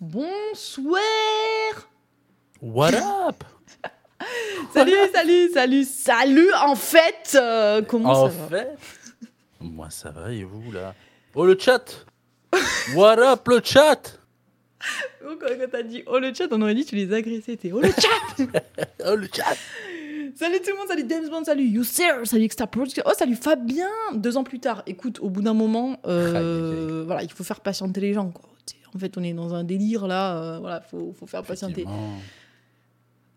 Bonsoir. What up? Salut, salut, salut, salut En fait, euh, comment En ça va fait, moi ça va et vous là? Oh le chat! What up le chat? Quand quand t'as dit oh le chat, on aurait dit tu les agressais, t'es oh le chat! Oh le chat! Salut tout le monde, salut James Bond, salut Youssir, salut Extra Production, oh salut Fabien! Deux ans plus tard, écoute, au bout d'un moment, euh, voilà, il faut faire patienter les gens, quoi. En fait, on est dans un délire là, euh, voilà, faut, faut faire patienter.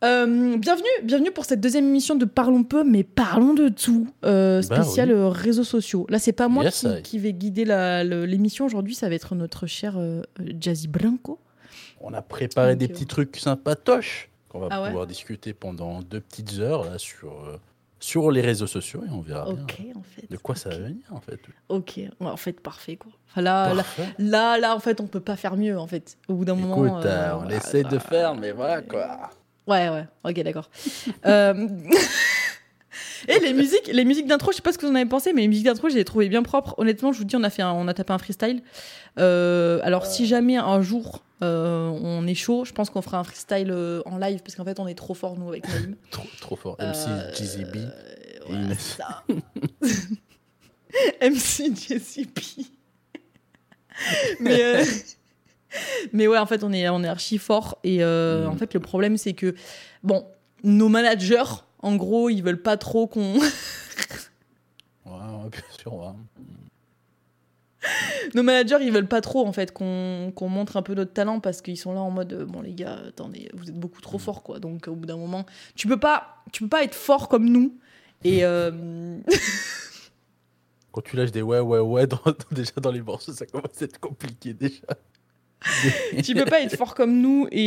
Euh, bienvenue, bienvenue pour cette deuxième émission de Parlons peu, mais parlons de tout, euh, Bah spécial oui. euh, réseaux sociaux. Là, c'est pas moi Yes, qui, I. qui vais guider l'émission aujourd'hui, ça va être notre cher Jazzy Branco. On a préparé Donc, des petits trucs sympatoches qu'on va Ah ouais pouvoir discuter pendant deux petites heures là sur, sur les réseaux sociaux et on verra bien Ok, en fait. de quoi ça va venir en fait. Ok, en fait, parfait quoi. Là, là, Parfait. là, là, en fait, on peut pas faire mieux en fait. Au bout d'un moment. Écoute, euh, euh, on voilà, essaie de faire mais voilà quoi. Ouais, ouais, ok, d'accord. Euh, Et les musiques, les musiques d'intro, je sais pas ce que vous en avez pensé, mais les musiques d'intro, je les ai trouvées bien propres. Honnêtement, je vous dis, on a fait, un- on a tapé un freestyle. Euh, alors, si jamais un jour euh, on est chaud, je pense qu'on fera un freestyle euh, en live parce qu'en fait, on est trop fort nous avec Naïm. Trop, trop fort. MC voilà, Inès. ça. MC JCP. mais, mais ouais, en fait, on est, on est archi fort. Et euh, Mm. en fait, le problème, c'est que, bon, nos managers, en gros, ils veulent pas trop qu'on. Ouais, ouais, bien sûr. ouais. nos managers, ils veulent pas trop, en fait, qu'on qu'on montre un peu notre talent parce qu'ils sont là en mode, euh, bon, les gars, attendez, vous êtes beaucoup trop forts, quoi. Donc, au bout d'un moment, tu peux pas, tu peux pas être fort comme nous. Et. euh, Quand tu lâches des ouais, ouais, ouais, dans- dans- déjà dans les morceaux, ça commence à être compliqué déjà. tu peux pas être fort comme nous et,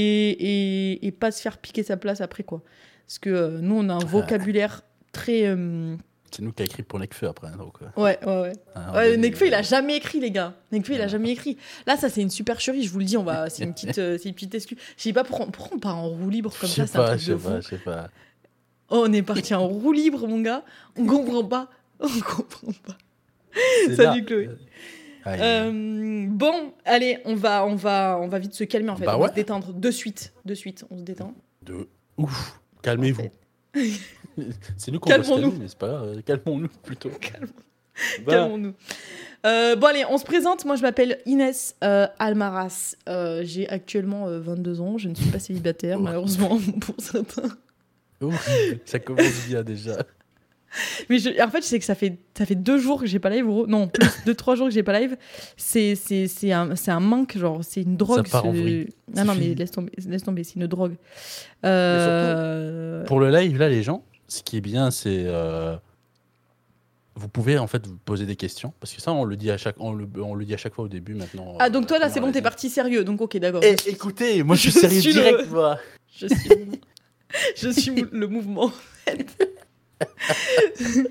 et, et pas se faire piquer sa place après quoi. Parce que euh, nous on a un vocabulaire très euh, C'est nous qui a écrit pour Nekfeu après. hein, Donc, euh, ouais ouais ouais. hein, est- Nekfeu il a jamais écrit les gars. Nekfeu il a jamais écrit. Là ça c'est une supercherie je vous le dis on va c'est une petite euh, c'est une petite excuse. Je sais pas pourquoi, pourquoi on part en roue libre comme Je ça pas, je sais pas, je sais pas. Oh, on est parti en roue libre mon gars. On comprend pas. On comprend pas. Salut, là. Chloé. Aïe. Euh, bon allez on va on va on va vite se calmer en fait. Bah on va se détendre de suite de suite on se détend. De ouf. Calmez-vous. En C'est nous qu'on doit se mais c'est pas grave. Calmons-nous plutôt. Calmons- Calmons-nous. Euh, bon, allez, on se présente. Moi, je m'appelle Inès euh, Almaras. Euh, J'ai actuellement euh, 22 ans. Je ne suis pas célibataire, Oh. malheureusement, pour certains. ouf, ça commence bien déjà. Mais je- en fait, je sais que ça fait, ça fait deux jours que j'ai pas live. Non, plus, deux, trois jours que j'ai pas live. C'est c'est- c'est un, c'est un manque, genre, c'est une drogue. part en vrille. Non, C'est non, mais laisse tomber, laisse tomber c'est une drogue. Euh, Pour le live, là, les gens, ce qui est bien, c'est. euh, Vous pouvez en fait vous poser des questions parce que ça on le dit à chaque on le, on le dit à chaque fois au début maintenant. Ah, donc toi, là, euh, c'est bon, t'es parti sérieux. Donc, ok, d'accord. Eh, écoutez, moi je suis Je sérieux suis le- direct moi. Je suis, je suis le mouvement.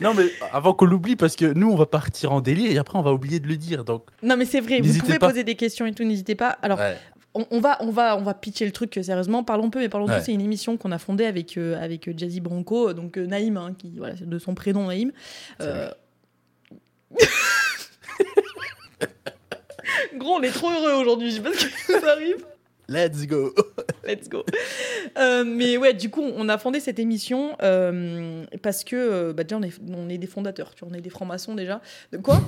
Non mais avant qu'on l'oublie parce que nous on va partir en délire et après on va oublier de le dire donc. Non, mais c'est vrai, vous pouvez pas. poser des questions et tout, n'hésitez pas. Alors, Ouais. on, on va, on, va, on va pitcher le truc euh, sérieusement. Parlons peu, mais parlons Ouais. peu. C'est une émission qu'on a fondée avec, euh, avec euh, Jazzy Branco, euh, donc euh, Naïm, hein, qui, voilà, de son prénom Naïm. Euh, Gros, on est trop heureux aujourd'hui, je sais pas ce qui nous arrive. Let's go. Let's go. Euh, mais ouais, du coup, on a fondé cette émission euh, parce que, euh, bah, déjà, on est, on est des fondateurs, tu vois, on est des francs-maçons déjà. De quoi?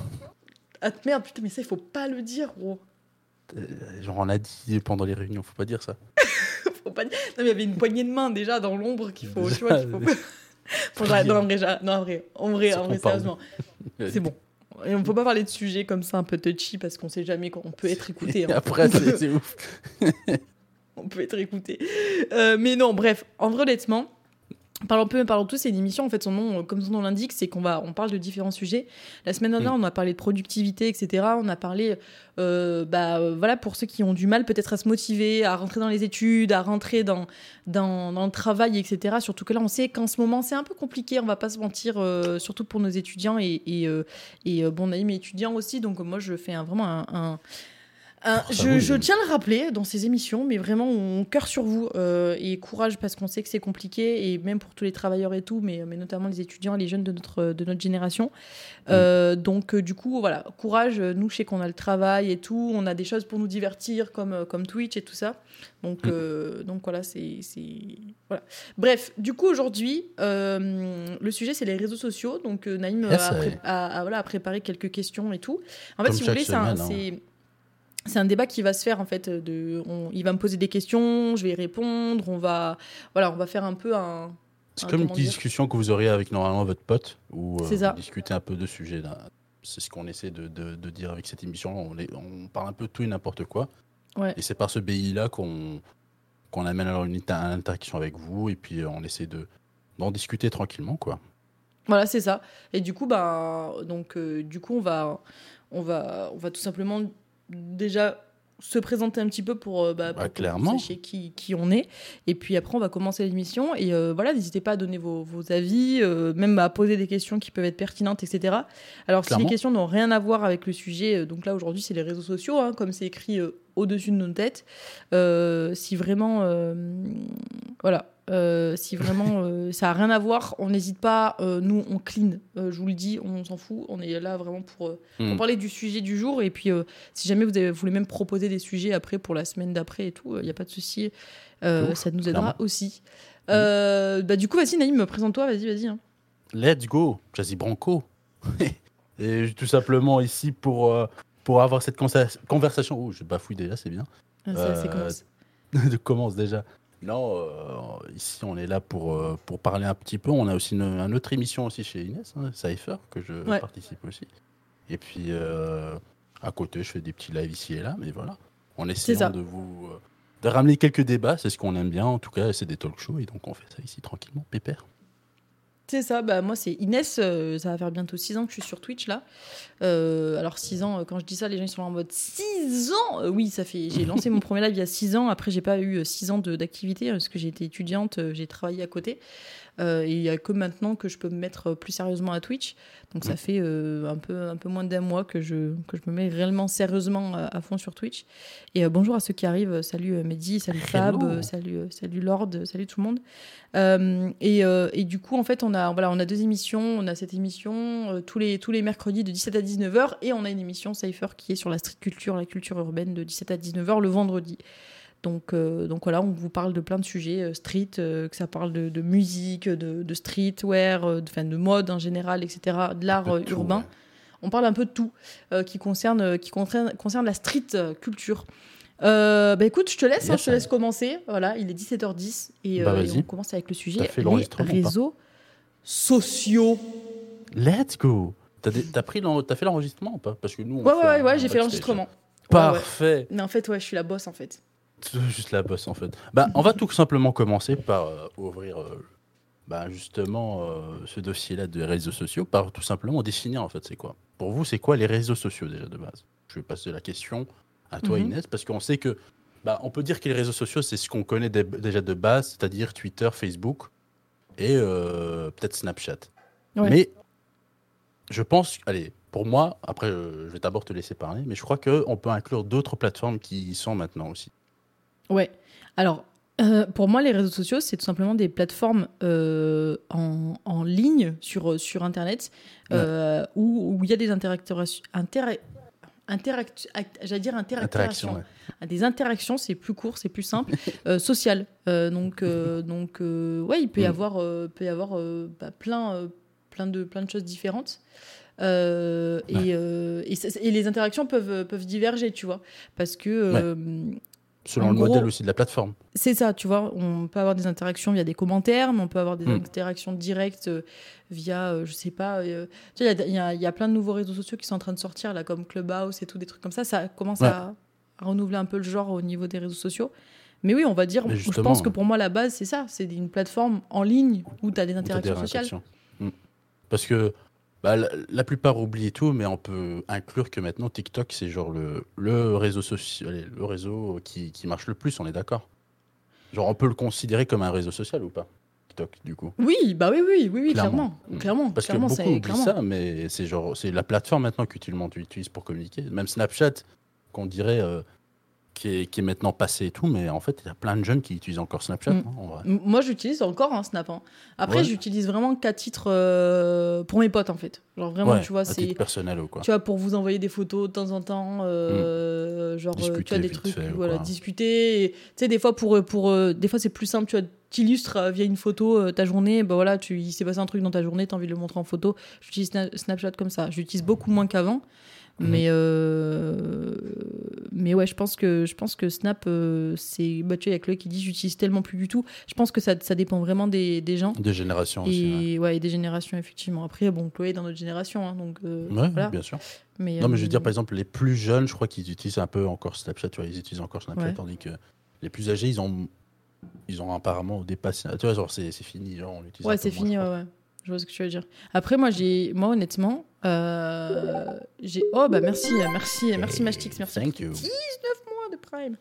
Ah merde, putain, mais ça, il faut pas le dire, gros. Euh, Genre on a dit pendant les réunions, faut pas dire ça. faut pas dire. Non, mais il y avait une poignée de main déjà dans l'ombre qu'il faut, tu vois, qu'il faut. pas- non, en vrai, non, en vrai, en vrai, en vrai, sérieusement, c'est bon. Et on peut pas parler de sujets comme ça un peu touchy parce qu'on sait jamais qu'on peut être écouté. Hein. après c'est ouf. on peut être écouté. Euh, mais non, bref, en vrai, honnêtement, parlons peu, parlons tous, c'est une émission, en fait, son nom, euh, comme son nom l'indique, c'est qu'on va, on parle de différents sujets. La semaine dernière, on a parlé de productivité, etc. On a parlé, euh, bah, voilà, pour ceux qui ont du mal peut-être à se motiver, à rentrer dans les études, à rentrer dans, dans, dans le travail, etc. Surtout que là, on sait qu'en ce moment, c'est un peu compliqué, on va pas se mentir, euh, surtout pour nos étudiants et, et, euh, et euh, bon, Naïm est étudiant aussi, donc moi, je fais un- vraiment un- un Euh, ça je, tiens à le rappeler dans ces émissions, mais vraiment, on cœur sur vous euh, et courage parce qu'on sait que c'est compliqué et même pour tous les travailleurs et tout, mais, mais notamment les étudiants et les jeunes de notre, de notre génération. Euh, donc, euh, du coup, voilà, courage. Nous, je sais qu'on a le travail et tout, on a des choses pour nous divertir comme, euh, comme Twitch et tout ça. Donc, Mm. euh, donc voilà, c'est. Voilà. Bref, du coup, aujourd'hui, euh, le sujet, c'est les réseaux sociaux. Donc, euh, Naïm euh, Yes, a, pré- ouais. a- a, voilà, a préparé quelques questions et tout. En fait, Comme si vous voulez, c'est hein. C'est un débat qui va se faire en fait. De, on- il va me poser des questions, je vais y répondre. On va, voilà, on va faire un peu un. C'est un- comme une petite discussion que vous auriez avec normalement votre pote, où euh, discutez un peu de sujets. là. C'est ce qu'on essaie de, de- de dire avec cette émission. On, parle un peu de tout et n'importe quoi. Ouais. Et c'est par ce BI-là qu'on qu'on amène alors une inter- interaction avec vous et puis euh, on essaie de d'en discuter tranquillement, quoi. Voilà, c'est ça. Et du coup, bah, donc, euh, du coup, on va, on va, on va tout simplement déjà se présenter un petit peu pour, euh, bah, pour que clairement. vous qui, qui on est. Et puis après, on va commencer l'émission. Et euh, voilà, n'hésitez pas à donner vos, vos avis, euh, même à poser des questions qui peuvent être pertinentes, etc. Alors, si Clairement. les questions n'ont rien à voir avec le sujet, donc là, aujourd'hui, c'est les réseaux sociaux, hein, comme c'est écrit euh, au-dessus de nos têtes. Si vraiment, voilà, euh, si vraiment euh, ça a rien à voir, on n'hésite pas. euh, nous, on clean. Je vous le dis, on s'en fout. On est là vraiment pour, pour Hmm. parler du sujet du jour. Et puis, si jamais vous, avez, vous voulez même proposer des sujets après pour la semaine d'après et tout, il n'y a pas de souci. Ouf, ça nous aidera clairement. aussi. Euh, bah, du coup, vas-y, Naïm, présente-toi. Vas-y, vas-y. hein. Let's go, Jazzy Branco. et tout simplement ici pour, pour avoir cette conversation. Oh, je bafouille déjà, c'est bien. Ah, ça, Euh, commence. commence déjà. Non, euh, ici on est là pour, euh, pour parler un petit peu. On a aussi une, une autre émission aussi chez Inès, hein, Cypher, que je Ouais. participe aussi. Et puis euh, à côté, je fais des petits lives ici et là, mais voilà. On essaie de vous de ramener quelques débats, c'est ce qu'on aime bien. En tout cas, c'est des talk shows et donc on fait ça ici tranquillement, pépère. C'est ça, bah, moi c'est Inès, euh, ça va faire bientôt 6 ans que je suis sur Twitch là. Euh, alors 6 ans, euh, quand je dis ça, les gens ils sont en mode 6 ans? Oui, ça fait. J'ai lancé mon premier live il y a 6 ans, après j'ai pas eu 6 ans d'activité parce que j'ai été étudiante, j'ai travaillé à côté. Euh, et il y a que maintenant que je peux me mettre euh, plus sérieusement à Twitch. Donc ça fait euh, un, peu, un peu moins d'un mois que je, que je me mets réellement sérieusement à, à fond sur Twitch. Et euh, bonjour à ceux qui arrivent. Salut Mehdi, salut Fab, salut, salut Lord, salut tout le monde. Et, et du coup, en fait, on a, voilà, on a deux émissions. On a cette émission tous, les, tous les mercredis de 17 à 19h. Et on a une émission Cypher qui est sur la street culture, la culture urbaine de 17 à 19h le vendredi. Donc, euh, donc voilà, on vous parle de plein de sujets, euh, street, euh, que ça parle de, de musique, de, de streetwear, de, de mode en général, etc., de l'art urbain. ouais. On parle un peu de tout qui, concerne, qui concerne, concerne la street culture. Bah écoute, je te laisse, hein, je te laisse commencer. Voilà, il est 17h10 et, Bah, et on commence avec le sujet fait les réseaux sociaux. Let's go. T'as dé- t'as pris l'en- t'as fait l'enregistrement ou pas? Parce que nous. on Ouais, fait ouais, un ouais, j'ai fait l'enregistrement. Parfait. Mais en fait, ouais, je suis la boss en fait. Juste la bosse en fait. Bah, on va tout simplement commencer par euh, ouvrir euh, bah, justement euh, ce dossier-là des réseaux sociaux, par tout simplement définir en fait c'est quoi. Pour vous, c'est quoi les réseaux sociaux déjà de base? Je vais passer la question à toi Mhm. Inès, parce qu'on sait que bah, on peut dire que les réseaux sociaux c'est ce qu'on connaît dé- déjà de base, c'est-à-dire Twitter, Facebook et euh, peut-être Snapchat. Ouais. Mais je pense, allez, pour moi, après je vais d'abord te laisser parler, mais je crois qu'on peut inclure d'autres plateformes qui y sont maintenant aussi. Ouais. Alors, euh, pour moi, les réseaux sociaux, c'est tout simplement des plateformes euh, en, en ligne sur, sur Internet euh, où où il y a des interactions. Intera interact- act- J'allais dire interactions. Interaction. ouais. à des interactions, c'est plus court, c'est plus simple, euh, sociales. Euh, donc, euh, donc euh, ouais, il peut y Mm. avoir, euh, peut y avoir euh, bah, plein, euh, plein, de, plein de choses différentes. Euh, Ouais. et, euh, et, les interactions peuvent, peuvent diverger, tu vois. Parce que euh, Selon En le gros- modèle aussi de la plateforme. c'est ça, tu vois. On peut avoir des interactions via des commentaires, mais on peut avoir des Mm. interactions directes euh, via, euh, je sais pas. euh, tu sais, il y a- y, y plein de nouveaux réseaux sociaux qui sont en train de sortir, là, comme Clubhouse et tout, des trucs comme ça. Ça commence Ouais. à, à renouveler un peu le genre au niveau des réseaux sociaux. Mais oui, on va dire, je pense que pour moi, la base, c'est ça. C'est une plateforme en ligne où tu as des interactions sociales. interactions. Mm. Parce que bah, la, la plupart oublient tout, mais on peut inclure que maintenant TikTok, c'est genre le, le réseau social, le réseau qui, qui marche le plus, on est d'accord Genre, on peut le considérer comme un réseau social ou pas TikTok, du coup? Oui, bah oui, oui, oui, oui, Clairement. clairement. Mm. Clairement, Parce que beaucoup oublient clairement. ça, mais c'est genre c'est la plateforme maintenant qu'utilement tu utilises pour communiquer. Même Snapchat, qu'on dirait, euh, qui est, qui est maintenant passé et tout, mais en fait, il y a plein de jeunes qui utilisent encore Snapchat. Mm. hein, en vrai. M- Moi, j'utilise encore un Snap. hein. Après, Ouais. j'utilise vraiment qu'à titre euh, pour mes potes, en fait. Genre, vraiment, Ouais, tu vois, c'est. personnel ou quoi. Tu vois, pour vous envoyer des photos de temps en temps, euh, genre, euh, tu. Discuter vois, des vite trucs, fait, voilà, quoi. discuter. et, Tu sais, des fois, pour, pour, euh, des fois, c'est plus simple, tu vois, t'illustres via une photo ta journée, bah voilà, tu, il s'est passé un truc dans ta journée, t'as envie de le montrer en photo. J'utilise Sna- Snapchat comme ça. J'utilise beaucoup moins qu'avant. Mhm. Mais, euh, mais ouais, je pense que, je pense que Snap, euh, c'est. Bah, tu vois, il y a Chloé qui dit j'utilise tellement plus du tout. Je pense que ça, ça dépend vraiment des, des gens. Des générations aussi. ouais. Et, ouais, et des générations, effectivement. Après, bon, Chloé est dans notre génération, hein, donc euh, Ouais, voilà. bien sûr. Mais, Non, mais je veux dire, par exemple, les plus jeunes, je crois qu'ils utilisent un peu encore Snapchat. Tu vois, ils utilisent encore Snapchat, Ouais. tandis que les plus âgés, ils ont, ils ont apparemment dépassé. Tu vois, genre, c'est fini. Genre, on l'utilise Ouais, c'est fini, ouais. Je vois ce que tu veux dire. Après, moi, j'ai, moi, honnêtement, euh, j'ai. Oh, bah merci, merci, merci Mashtix, merci. Thank pour you. tes 19 mois de Prime.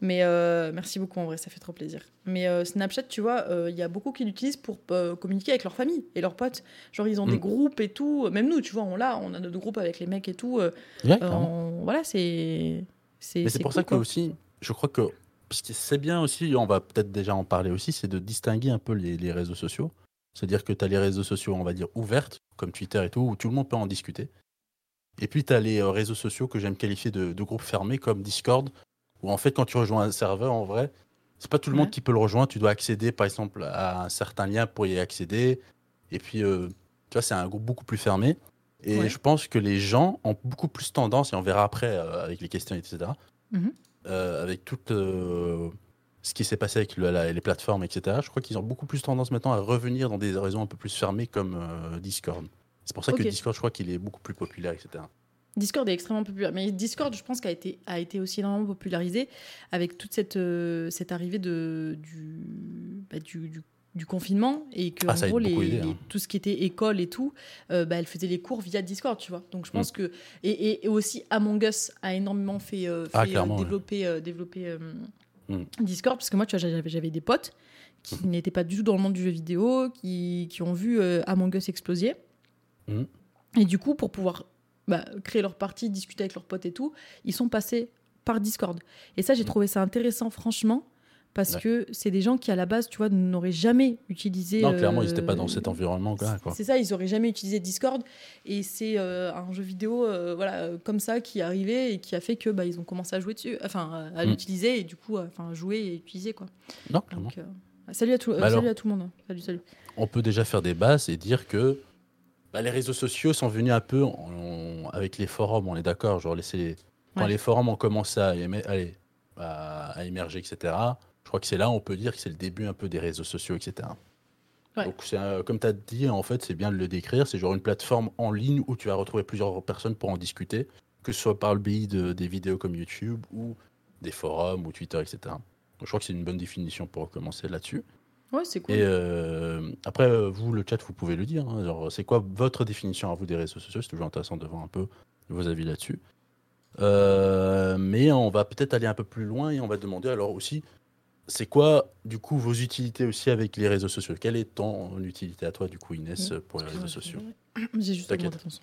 Mais euh, merci beaucoup, en vrai, ça fait trop plaisir. Mais euh, Snapchat, tu vois, euh, il y a beaucoup qui l'utilisent pour communiquer avec leur famille et leurs potes. Genre, ils ont Mm. des groupes et tout. Même nous, tu vois, on l'a, on a notre groupe avec les mecs et tout. Ouais, on- Voilà, c'est. C'est Mais c'est pour cool, ça que quoi. aussi, je crois que c'est bien aussi, on va peut-être déjà en parler aussi, c'est de distinguer un peu les, les réseaux sociaux. C'est-à-dire que tu as les réseaux sociaux, on va dire, ouvertes, comme Twitter et tout, où tout le monde peut en discuter. Et puis tu as les euh, réseaux sociaux que j'aime qualifier de, de groupes fermés, comme Discord, où en fait, quand tu rejoins un serveur, en vrai, c'est pas tout le monde qui peut le rejoindre. Tu dois accéder, par exemple, à un certain lien pour y accéder. Et puis, euh, tu vois, c'est un groupe beaucoup plus fermé. Et Ouais. je pense que les gens ont beaucoup plus tendance, et on verra après euh, avec les questions, etc., Mhm. euh, avec tout euh, ce qui s'est passé avec le- la- les plateformes, etc., je crois qu'ils ont beaucoup plus tendance maintenant à revenir dans des réseaux un peu plus fermés comme euh, Discord. C'est pour ça que Discord, je crois qu'il est beaucoup plus populaire, etc. Discord est extrêmement populaire. Mais Discord, je pense, qu'a été, a été aussi énormément popularisé avec toute cette, euh, cette arrivée de, du, bah, du, du, du confinement et que, Ah, en a gros, les, les- hein. tout ce qui était école et tout, euh, bah, elle faisait les cours via Discord, tu vois. Donc je Mm. pense que. Et, et, et aussi, Among Us a énormément fait, euh, Ah, euh, ouais. développer, Mm. Discord. Parce que moi, tu vois, j'avais, des potes qui n'étaient pas du tout dans le monde du jeu vidéo, qui, qui ont vu euh, Among Us exploser. Mm. Et du coup, pour pouvoir bah, créer leur partie, discuter avec leurs potes et tout, ils sont passés par Discord. Et ça, j'ai Mm. trouvé ça intéressant, franchement, parce Ouais. que c'est des gens qui, à la base, tu vois, n'auraient jamais utilisé. Non, clairement, ils euh, n'étaient pas dans cet environnement. Quoi, quoi. C'est ça, ils auraient jamais utilisé Discord. Et c'est euh, un jeu vidéo euh, voilà, euh, comme ça qui est arrivé et qui a fait que bah, ils ont commencé à jouer dessus, enfin, à- Mm. l'utiliser et du coup, à- enfin, jouer et utiliser. Quoi. Non, clairement. Donc, euh, salut, à tout, euh, Bah salut à tout le monde. hein. Salut, salut. on peut déjà faire des bases et dire que bah, les réseaux sociaux sont venus un peu avec les forums, on est d'accord. Genre, les- quand Ouais. les forums ont commencé à, à- à émerger, etc., crois que c'est là on peut dire que c'est le début un peu des réseaux sociaux, etc. Ouais. Donc, un- comme tu as dit, en fait, c'est bien de le décrire. C'est genre une plateforme en ligne où tu vas retrouver plusieurs personnes pour en discuter, que ce soit par le biais de, des vidéos comme YouTube ou des forums ou Twitter, etc. Donc, je crois que c'est une bonne définition pour commencer là-dessus. Ouais, c'est cool. Et euh, après, euh, vous, le chat, vous pouvez le dire. hein. C'est quoi votre définition à vous des réseaux sociaux? C'est toujours intéressant de voir un peu vos avis là-dessus. Euh, mais on va peut-être aller un peu plus loin et on va demander alors aussi, c'est quoi du coup vos utilités aussi avec les réseaux sociaux? Quelle est ton utilité à toi du coup Inès pour les réseaux sociaux? J'ai juste son.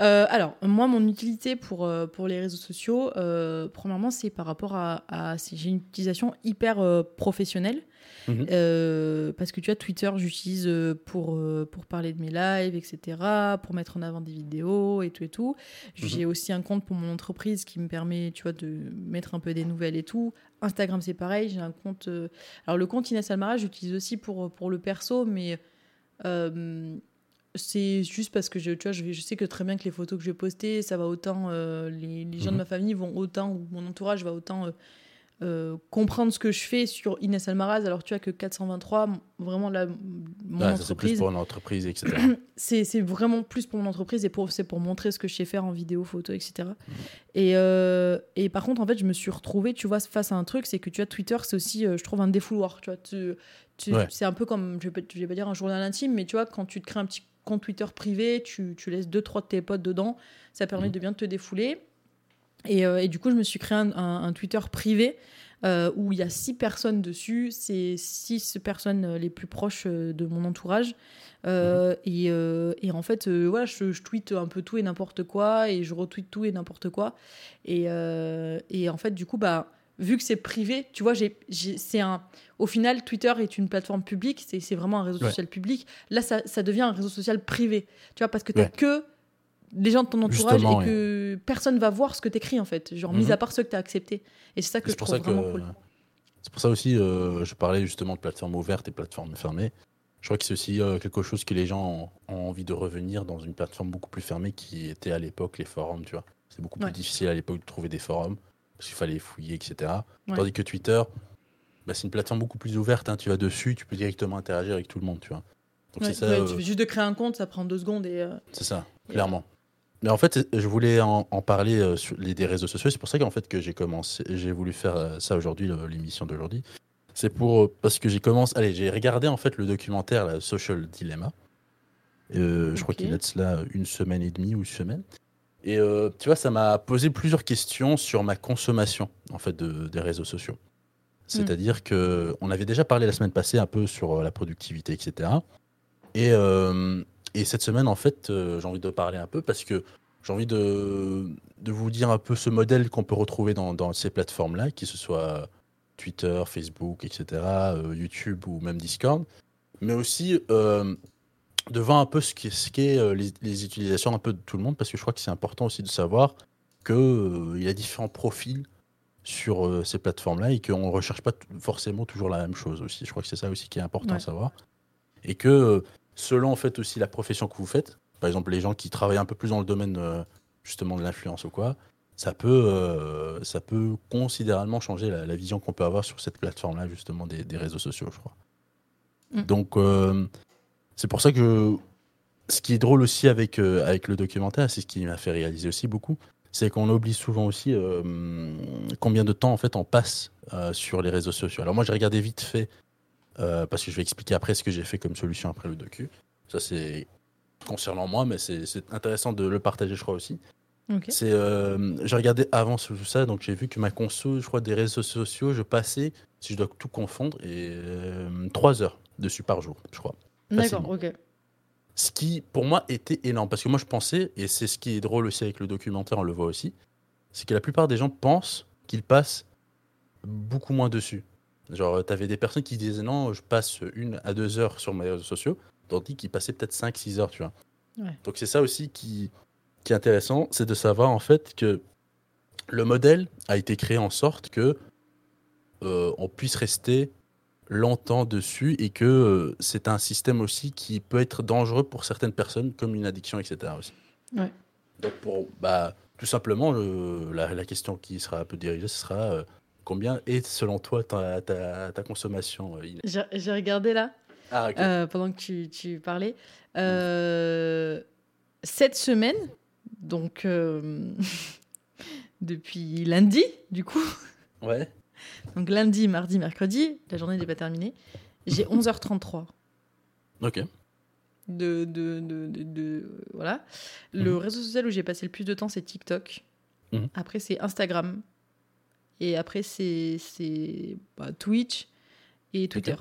Euh, alors, moi, mon utilité pour, euh, pour les réseaux sociaux, euh, premièrement, c'est par rapport à. J'ai une utilisation hyper euh, professionnelle. Mhm. Euh, parce que tu vois, Twitter, j'utilise euh, pour, euh, pour parler de mes lives, etc., pour mettre en avant des vidéos et tout et tout. Mhm. J'ai aussi un compte pour mon entreprise qui me permet, tu vois, de mettre un peu des nouvelles et tout. Instagram, c'est pareil. J'ai un compte. euh, Alors, le compte Inès Almara, j'utilise aussi pour, pour le perso, mais. euh, c'est juste parce que je, tu vois, je, vais- je sais que très bien que les photos que je vais poster, ça va autant, euh, les, les gens de Mhm. ma famille vont autant, ou mon entourage va autant euh, euh, comprendre ce que je fais sur Inès Almaraz, alors tu vois que 423, m- vraiment là, mon ça, c'est plus entreprise, pour une entreprise, etc. c'est c'est vraiment plus pour mon entreprise et pour, c'est pour montrer ce que je sais faire en vidéo, photo, etc. Et, euh, et par contre, en fait, je me suis retrouvée, tu vois, face à un truc, c'est que tu vois, Twitter, c'est aussi, euh, je trouve, un défouloir. Tu vois, tu, tu- Ouais. c'est un peu comme, je vais, pas, je vais pas dire un journal intime, mais tu vois, quand tu te crées un petit compte Twitter privé, tu, tu laisses deux, trois de tes potes dedans, ça permet Mhm. de bien te défouler. Et, euh, et du coup, je me suis créé un, un- un Twitter privé euh, où il y a six personnes dessus. C'est six personnes euh, les plus proches de mon entourage. Euh, et, euh, et en fait, voilà, je, je tweete un peu tout et n'importe quoi et je retweete tout et n'importe quoi. Et, et en fait, du coup, bah, vu que c'est privé, tu vois, j'ai, c'est un. Au final, Twitter est une plateforme publique, c'est, c'est vraiment un réseau Ouais. social public. Là, ça, ça devient un réseau social privé, tu vois, parce que t'as Ouais. que les gens de ton entourage Justement, et que personne va voir ce que t'écris en fait, genre mis Mhm. à part ceux que t'as acceptés. Et c'est ça que je trouve ça que vraiment cool. c'est pour ça aussi euh, je parlais justement de plateformes ouvertes et plateformes fermées. Je crois que c'est aussi euh, quelque chose que les gens ont, ont envie de revenir dans une plateforme beaucoup plus fermée qui était à l'époque les forums, tu vois. C'est beaucoup plus Ouais. difficile à l'époque de trouver des forums parce qu'il fallait fouiller, etc. Ouais. Tandis que Twitter, bah, c'est une plateforme beaucoup plus ouverte. hein. Tu vas dessus, tu peux directement interagir avec tout le monde, tu vois. Donc Ouais, ça. ouais, euh, tu fais juste de créer un compte, ça prend deux secondes et. euh, C'est ça, clairement. Mais en fait, je voulais en, en parler euh, sur les des réseaux sociaux. C'est pour ça qu'en fait que j'ai commencé, j'ai voulu faire euh, ça aujourd'hui, l'émission d'aujourd'hui. C'est pour euh, parce que j'ai commencé. Allez, j'ai regardé en fait le documentaire la Social Dilemma. Euh, Je crois qu'il a de cela une semaine et demie ou une semaine. Et euh, tu vois, ça m'a posé plusieurs questions sur ma consommation en fait de- des réseaux sociaux. C'est-à-dire que on avait déjà parlé la semaine passée un peu sur la productivité, etc. Et, euh, et cette semaine, en fait, euh, j'ai envie de parler un peu parce que j'ai envie de, de vous dire un peu ce modèle qu'on peut retrouver dans, dans ces plateformes-là, que ce soit Twitter, Facebook, etc., euh, YouTube ou même Discord, mais aussi euh, de voir un peu ce qu'est ce les, les utilisations un peu de tout le monde, parce que je crois que c'est important aussi de savoir qu'il y a différents profils sur ces plateformes-là et qu'on ne recherche pas forcément toujours la même chose aussi. Je crois que c'est ça aussi qui est important Ouais. à savoir. Et que selon en fait aussi la profession que vous faites, par exemple les gens qui travaillent un peu plus dans le domaine euh, justement de l'influence ou quoi, ça peut, euh, ça peut considérablement changer la, la vision qu'on peut avoir sur cette plateforme-là justement des, des réseaux sociaux, je crois. Mm. Donc euh, c'est pour ça que ce qui est drôle aussi avec, euh, avec le documentaire, c'est ce qui m'a fait réaliser aussi beaucoup, c'est qu'on oublie souvent aussi combien de temps en fait on passe sur les réseaux sociaux. Alors moi j'ai regardé vite fait euh, parce que je vais expliquer après ce que j'ai fait comme solution après le docu. Ça c'est concernant moi, mais c'est intéressant de le partager, je crois aussi. C'est euh, j'ai regardé avant tout ça, donc j'ai vu que ma conso, je crois des réseaux sociaux, je passais, si je dois tout confondre, et euh, 3 heures dessus par jour, je crois. D'accord, ok. Ce qui, pour moi, était énorme. Parce que moi, je pensais, et c'est ce qui est drôle aussi avec le documentaire, on le voit aussi, c'est que la plupart des gens pensent qu'ils passent beaucoup moins dessus. Genre, tu avais des personnes qui disaient non, je passe une à deux heures sur mes réseaux sociaux, tandis qu'ils passaient peut-être 5-6 heures, tu vois. Ouais. Donc, c'est ça aussi qui, qui est intéressant, c'est de savoir en fait que le modèle a été créé en sorte que euh, on puisse rester longtemps dessus et que euh, c'est un système aussi qui peut être dangereux pour certaines personnes, comme une addiction, etc. Aussi. Ouais. Donc, pour, bah, tout simplement, le- la, la question qui sera un peu dirigée, ce sera euh, combien est, selon toi, ta, ta, ta consommation euh, J'ai regardé là, Ah, euh, pendant que tu, tu parlais. Euh, cette semaine, donc euh, depuis lundi, du coup, Ouais. donc lundi, mardi, mercredi, la journée n'est pas terminée, j'ai 11h33 Ok. de, de, de, de- de- voilà. Le Mhm. réseau social où j'ai passé le plus de temps, c'est TikTok. Mhm. Après, c'est Instagram. Et après, c'est bah, Twitch et Twitter.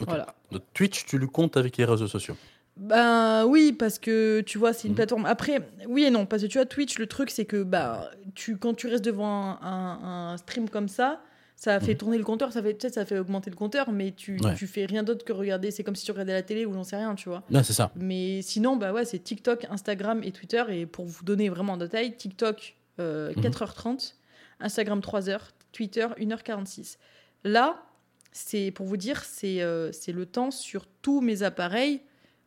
Voilà. Donc, Twitch, tu le comptes avec les réseaux sociaux. Ben oui, parce que tu vois, c'est une Mhm. plateforme. Après, oui et non, parce que tu vois, Twitch, le truc, c'est que bah, tu, quand tu restes devant un, un- un stream comme ça, ça fait Mhm. tourner le compteur, ça fait peut-être ça fait augmenter le compteur, mais tu, Ouais. tu fais rien d'autre que regarder. C'est comme si tu regardais la télé ou j'en sais rien, tu vois. Là, c'est ça. Mais sinon, bah ouais, c'est TikTok, Instagram et Twitter. Et pour vous donner vraiment en détail, TikTok euh, Mhm. 4h30, Instagram 3h, Twitter 1h46. Là, c'est pour vous dire, c'est euh, c'est le temps sur tous mes appareils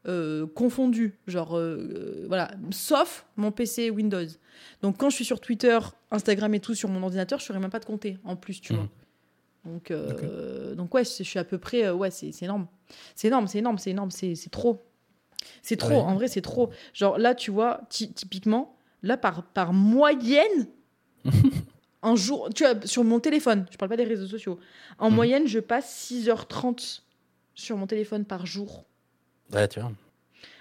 euh, confondus. Genre, euh, voilà, sauf mon PC Windows. Donc quand je suis sur Twitter, Instagram et tout sur mon ordinateur, je ne saurais même pas de compter en plus, tu vois. Donc, euh, donc ouais, je suis à peu près, ouais, c'est énorme. C'est énorme, c'est énorme, c'est énorme, c'est c'est trop. C'est trop, Ouais. en vrai, c'est trop. Genre là, tu vois, ty- typiquement, là, par, par moyenne, un jour, tu vois, sur mon téléphone, je parle pas des réseaux sociaux, en Mhm. moyenne, je passe 6h30 sur mon téléphone par jour. Ouais, tu vois.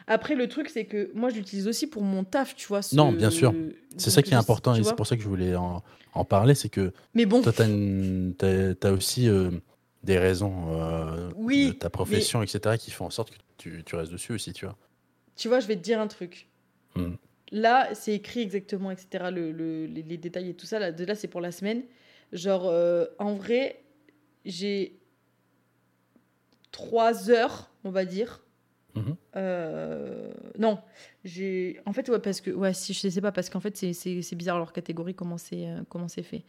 Après, le truc, c'est que moi, je l'utilise aussi pour mon taf, tu vois. ce- Non, bien sûr. C'est ça qui est important et c'est pour ça que je voulais en, en parler. C'est que Mais bon, toi, tu as, aussi euh, des raisons euh, Oui, de ta profession, etc., qui font en sorte que tu, tu restes dessus aussi, tu vois. tu vois, je vais te dire un truc. Mhm. Là, c'est écrit exactement, etc., le, le- les, les détails et tout ça. Là, de là, c'est pour la semaine. Genre, euh, en vrai, j'ai trois heures, on va dire. Mhm. Euh, non, j'ai. En fait, ouais, parce que. Ouais, si, je sais pas, parce qu'en fait, c'est- bizarre leur catégorie, comment c'est euh, comment c'est fait.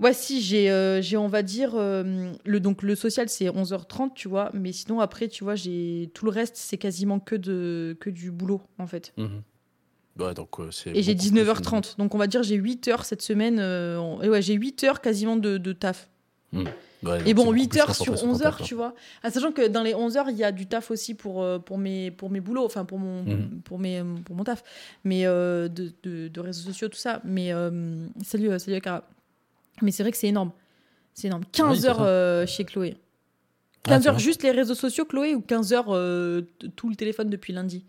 Ouais, si, j'ai, euh, j'ai on va dire, euh, le, donc le social, c'est 11h30, tu vois, mais sinon, après, tu vois, j'ai tout le reste, c'est quasiment que, de, que du boulot, en fait. Mhm. Ouais, donc, euh, c'est Et j'ai beaucoup plus une- 19h30, donc on va dire, j'ai 8 heures cette semaine, euh, et ouais, j'ai 8 heures quasiment de, de taf. Ouais, donc Et bon, beaucoup 8 plus heures sur ton 11 taf, heures, tu vois. Ah, sachant que dans les 11 heures, il y a du taf aussi pour, euh, pour, mes, pour mes boulots, enfin pour mon, Mhm. pour mes, pour mon taf, mais euh, de, de, de réseaux sociaux, tout ça. Mais euh, salut, euh, salut Akara. Mais c'est vrai que c'est énorme. C'est énorme. 15 c'est heures euh, chez Chloé. Ah, 15 tu heures juste les réseaux sociaux, Chloé, ou 15 heures euh, tout le téléphone depuis lundi?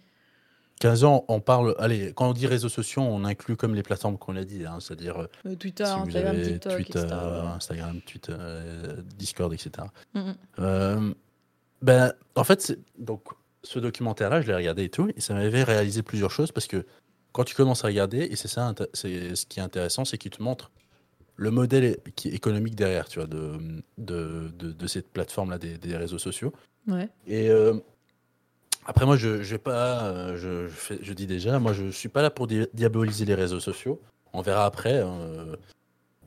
15 ans, on parle. Allez, quand on dit réseaux sociaux, on inclut comme les plateformes qu'on a dit, hein, c'est-à-dire euh, Twitter, si Instagram, TikTok, Twitter, etc. Instagram, Twitter, Discord, etc. Ben, en fait, donc ce documentaire-là, je l'ai regardé et tout, et ça m'avait réalisé plusieurs choses parce que quand tu commences à regarder, et c'est ça, c'est ce qui est intéressant, c'est qu'il te montre le modèle qui est économique derrière, tu vois, de, de, de, de cette plateforme-là des, des réseaux sociaux. Ouais. Et euh, après, moi, je, je vais pas, euh, je, je, fais- je dis déjà, moi, je suis pas là pour di- diaboliser les réseaux sociaux. On verra après. hein, euh,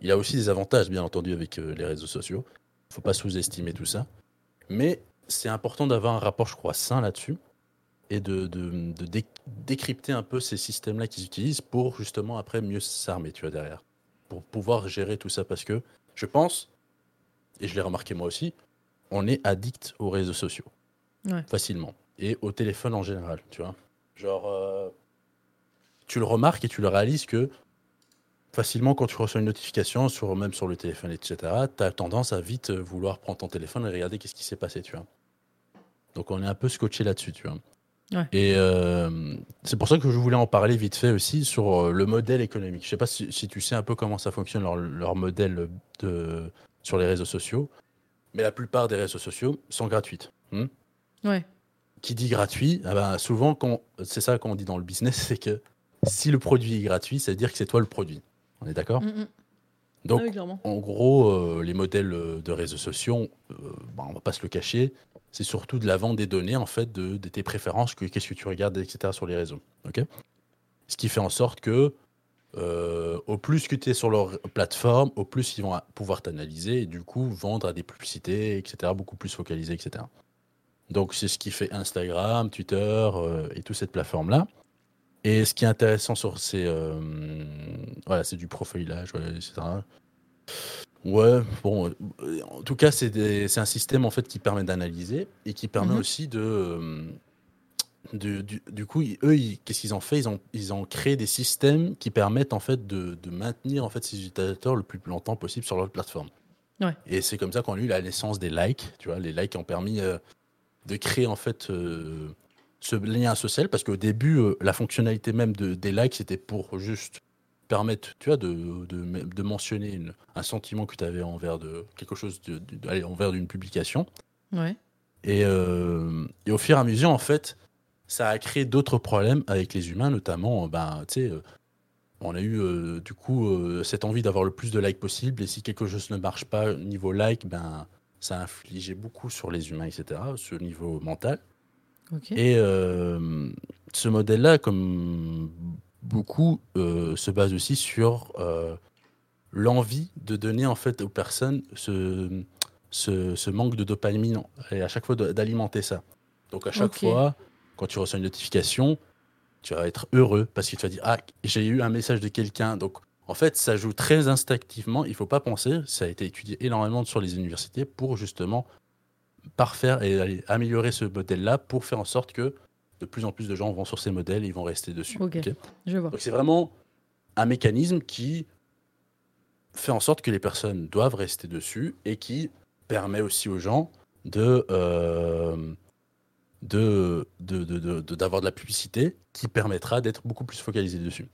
il y a aussi des avantages, bien entendu, avec euh, les réseaux sociaux. Faut pas sous-estimer tout ça. Mais c'est important d'avoir un rapport, je crois, sain là-dessus et de, de, de dé- décrypter un peu ces systèmes-là qu'ils utilisent pour justement après mieux s'armer, tu vois, derrière. Pour pouvoir gérer tout ça. Parce que je pense, et je l'ai remarqué moi aussi, on est addict aux réseaux sociaux. Ouais. Facilement. Et au téléphone en général, tu vois. Genre, euh, tu le remarques et tu le réalises que facilement, quand tu reçois une notification, sur, même sur le téléphone, etc., tu as tendance à vite euh, vouloir prendre ton téléphone et regarder qu'est-ce qui s'est passé, tu vois. Donc, on est un peu scotché là-dessus, tu vois. Ouais. Et euh, c'est pour ça que je voulais en parler vite fait aussi sur euh, le modèle économique. Je sais pas si, si tu sais un peu comment ça fonctionne, leur, leur modèle de, sur les réseaux sociaux, mais la plupart des réseaux sociaux sont gratuites. Hmm Ouais. qui dit gratuit, ah ben, souvent, c'est ça qu'on dit dans le business, c'est que si le produit est gratuit, ça veut dire que c'est toi le produit. On est d'accord? Mhm. Donc, Ah oui, en gros, euh, les modèles de réseaux sociaux, euh, bah, on va pas se le cacher, c'est surtout de la vente des données, en fait, de, tes préférences, que- qu'est-ce que tu regardes, etc., sur les réseaux. Ce qui fait en sorte que, euh, au plus que tu es sur leur plateforme, au plus ils vont pouvoir t'analyser et du coup vendre à des publicités, etc., beaucoup plus focalisées, etc. Donc, c'est ce qui fait Instagram, Twitter euh, et toute cette plateforme-là. Et ce qui est intéressant sur ces. euh, voilà, c'est du profilage, etc. Ouais, bon, euh, en tout cas, c'est un système en fait qui permet d'analyser et qui permet Mhm. aussi de, euh, de- du, du coup, ils- eux, ils- qu'est-ce qu'ils ont fait ils ont, ils ont créé des systèmes qui permettent en fait de, de maintenir en fait ces utilisateurs le plus longtemps possible sur leur plateforme. Ouais. Et c'est comme ça qu'on a eu la naissance des likes. Tu vois, les likes ont permis euh, de créer en fait euh, ce lien social parce qu'au début, euh, la fonctionnalité même de, des likes, c'était pour juste permettre, tu vois, de, de, de mentionner une- un sentiment que tu avais envers de quelque chose, de, de- allez, envers d'une publication. Ouais. Et, euh, et au fur et à mesure, en fait, ça a créé d'autres problèmes avec les humains, notamment, ben, tu sais, euh, on a eu euh, du coup euh, cette envie d'avoir le plus de likes possible. Et si quelque chose ne marche pas niveau like, ben, ça a infligé beaucoup sur les humains, etc., ce niveau mental. Ok. Et euh, ce modèle-là, comme beaucoup, euh, se base aussi sur euh, l'envie de donner en fait aux personnes ce, ce, ce manque de dopamine et à chaque fois d'alimenter ça. Donc à chaque fois, quand tu reçois une notification, tu vas être heureux parce que tu vas dire ah j'ai eu un message de quelqu'un. Donc en fait, ça joue très instinctivement. Il faut pas penser. Ça a été étudié énormément sur les universités pour justement parfaire et améliorer ce modèle-là pour faire en sorte que de plus en plus de gens vont sur ces modèles et ils vont rester dessus. Ok. Je vois. donc c'est vraiment un mécanisme qui fait en sorte que les personnes doivent rester dessus et qui permet aussi aux gens de euh, de de- de- de- de- d'avoir de, la publicité qui permettra d'être beaucoup plus focalisé dessus.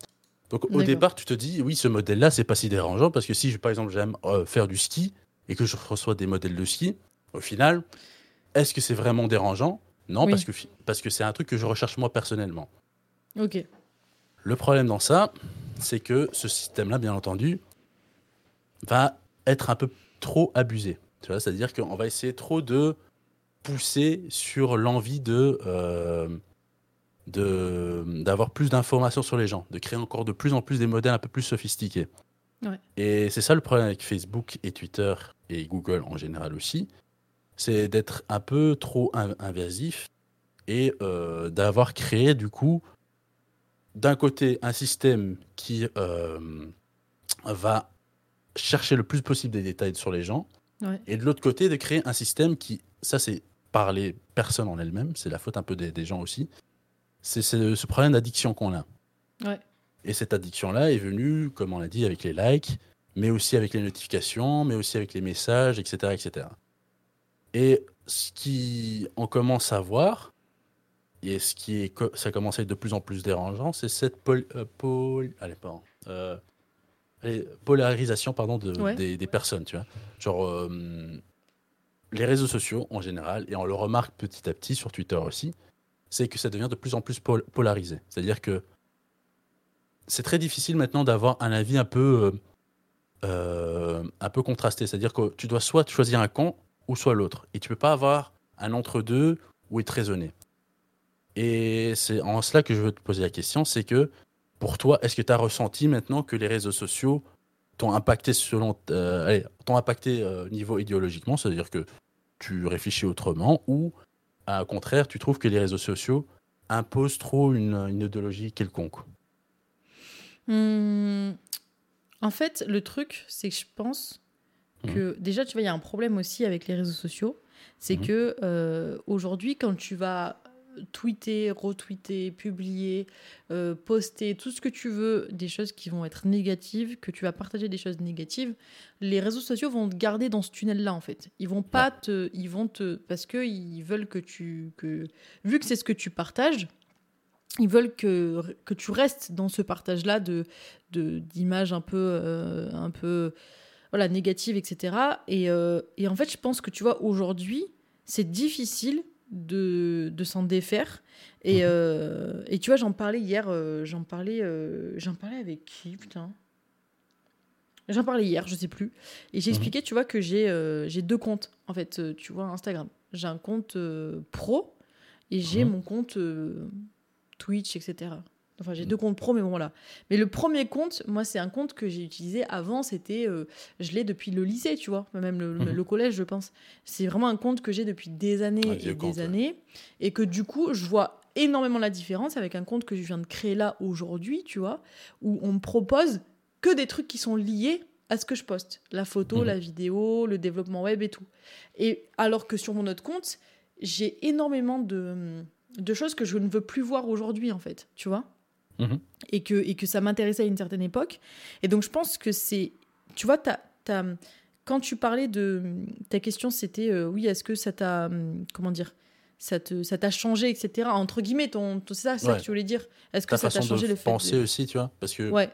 Donc au départ, tu te dis oui, ce modèle-là, c'est pas si dérangeant parce que si je- par exemple j'aime euh, faire du ski et que je reçois des modèles de ski, au final, est-ce que c'est vraiment dérangeant? Non, Oui. parce que parce que c'est un truc que je recherche moi personnellement. Ok. Le problème dans ça, c'est que ce système-là, bien entendu, va être un peu trop abusé. Tu vois, c'est-à-dire qu'on va essayer trop de pousser sur l'envie de euh, de d'avoir plus d'informations sur les gens, de créer encore de plus en plus des modèles un peu plus sophistiqués. Ouais. Et c'est ça le problème avec Facebook et Twitter et Google en général aussi, c'est d'être un peu trop in- invasif et euh, d'avoir créé du coup d'un côté un système qui euh, va chercher le plus possible des détails sur les gens Ouais. et de l'autre côté de créer un système qui, ça c'est par les personnes en elles-mêmes, c'est la faute un peu des, des gens aussi, c'est ce problème d'addiction qu'on a. Ouais. Et cette addiction-là est venue, comme on l'a dit, avec les likes, mais aussi avec les notifications, mais aussi avec les messages, etc. etc. Et ce qui on commence à voir, et ce qui est, ça commence à être de plus en plus dérangeant, c'est cette pol, euh, pol- allez, pardon, euh, allez, polarisation pardon, de, Ouais. des, des personnes. Tu vois. Genre, euh, les réseaux sociaux en général, et on le remarque petit à petit sur Twitter aussi, c'est que ça devient de plus en plus pol- polarisé. C'est-à-dire que c'est très difficile maintenant d'avoir un avis un peu, un peu contrasté. C'est-à-dire que tu dois soit choisir un camp ou soit l'autre. Et tu peux pas avoir un entre-deux ou être raisonné. Et c'est en cela que je veux te poser la question, c'est que pour toi, est-ce que tu as ressenti maintenant que les réseaux sociaux t'ont impacté selon, euh, t'ont impacté euh, niveau idéologiquement, c'est-à-dire que tu réfléchis autrement, ou au contraire, tu trouves que les réseaux sociaux imposent trop une, idéologie quelconque? Hum, En fait, le truc, c'est que je pense que déjà, tu vois, il y a un problème aussi avec les réseaux sociaux. C'est Mhm. que euh, aujourd'hui, quand tu vas tweeter, retweeter, publier, euh, poster, tout ce que tu veux, des choses qui vont être négatives, que tu vas partager des choses négatives, les réseaux sociaux vont te garder dans ce tunnel-là, en fait. Ils vont pas te, ils vont te, parce que ils veulent que tu, que, vu que c'est ce que tu partages, ils veulent que, que tu restes dans ce partage-là de d'images un peu, euh, un peu, voilà, négatives, etc. Et, euh, et en fait, je pense que tu vois, aujourd'hui, c'est difficile de, de s'en défaire. Et, Mhm. euh, et tu vois, j'en parlais hier, euh, j'en parlais, j'en parlais avec qui, putain? J'en parlais hier, je sais plus. Et j'ai Mhm. expliqué, tu vois, que j'ai j'ai deux comptes, en fait, tu vois, Instagram. J'ai un compte pro et j'ai Mhm. mon compte Twitch, etc. Enfin, j'ai Mhm. deux comptes pro, mais bon, voilà. Mais le premier compte, moi, c'est un compte que j'ai utilisé avant, c'était. euh, je l'ai depuis le lycée, tu vois, même le, Mhm. le collège, je pense. C'est vraiment un compte que j'ai depuis des années et des ouais. années. Et que du coup, je vois énormément la différence avec un compte que je viens de créer là aujourd'hui, tu vois, où on me propose que des trucs qui sont liés à ce que je poste. La photo, Mhm. la vidéo, le développement web et tout. Et alors que sur mon autre compte, j'ai énormément de, de choses que je ne veux plus voir aujourd'hui, en fait, tu vois Mhm. et, que, et que ça m'intéressait à une certaine époque. Et donc, je pense que c'est... Tu vois, t'as, t'as- quand tu parlais de... Ta question, c'était, euh, oui, est-ce que ça t'a... hum, Comment dire ça, te, ça t'a changé, etc. Entre guillemets, ton, ton- c'est ça, c'est ça que tu voulais dire. Est-ce que Ta ça t'a façon changé de le fait penser de... aussi, tu vois, parce que Ouais,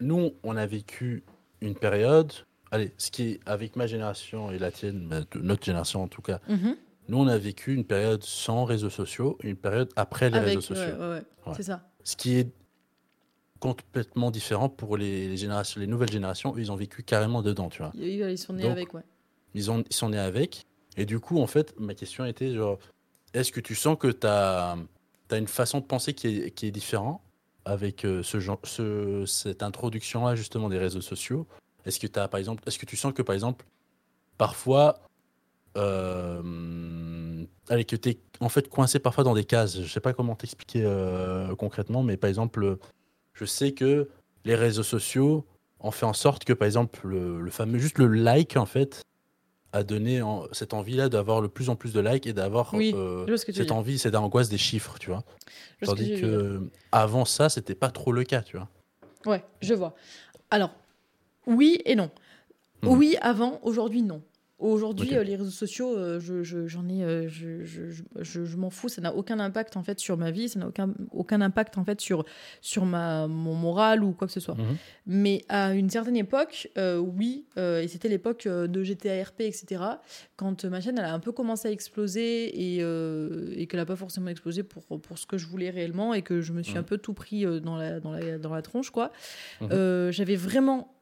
nous, on a vécu une période. Allez, ce qui est avec ma génération et la tienne, notre génération en tout cas, Mhm. nous, on a vécu une période sans réseaux sociaux, une période après les Avec, réseaux sociaux. ouais, Ouais. c'est ça. Ce qui est complètement différent pour les, générations, les nouvelles générations. eux, Ils ont vécu carrément dedans, tu vois. Ils, sont nés Donc, avec, ouais. Ils, ont, ils sont nés avec. Et du coup, en fait, ma question était genre, est-ce que tu sens que tu as, une façon de penser qui est, qui est différente avec euh, ce genre, ce, cette introduction-là, justement, des réseaux sociaux? Est-ce que, t'as, par exemple, est-ce que tu sens que, par exemple, parfois, euh, allez, que tu es en fait coincé parfois dans des cases Je sais pas comment t'expliquer euh, concrètement, mais par exemple, je sais que les réseaux sociaux ont fait en sorte que, par exemple, le, le fameux, juste le like, en fait, a donné en- cette envie-là d'avoir le plus en plus de likes et d'avoir Oui, euh, que cette envie, cette angoisse des chiffres, tu vois. Je que Tandis dire. que avant ça, c'était pas trop le cas, tu vois. Ouais, je vois. Alors, oui et non. Mhm. Oui, avant, aujourd'hui, non. Aujourd'hui, euh, les réseaux sociaux, je, je- j'en ai, je, je, je- je- je m'en fous. Ça n'a aucun impact en fait sur ma vie. Ça n'a aucun, aucun impact en fait sur, sur ma, mon moral ou quoi que ce soit. Mhm. Mais à une certaine époque, euh, oui, euh, et c'était l'époque de GTA RP, etc. Quand ma chaîne elle a un peu commencé à exploser et, euh, et qu'elle n'a pas forcément explosé pour, pour ce que je voulais réellement et que je me suis Mhm. un peu tout pris dans, la, dans, la, dans la tronche, quoi. Mhm. J'avais vraiment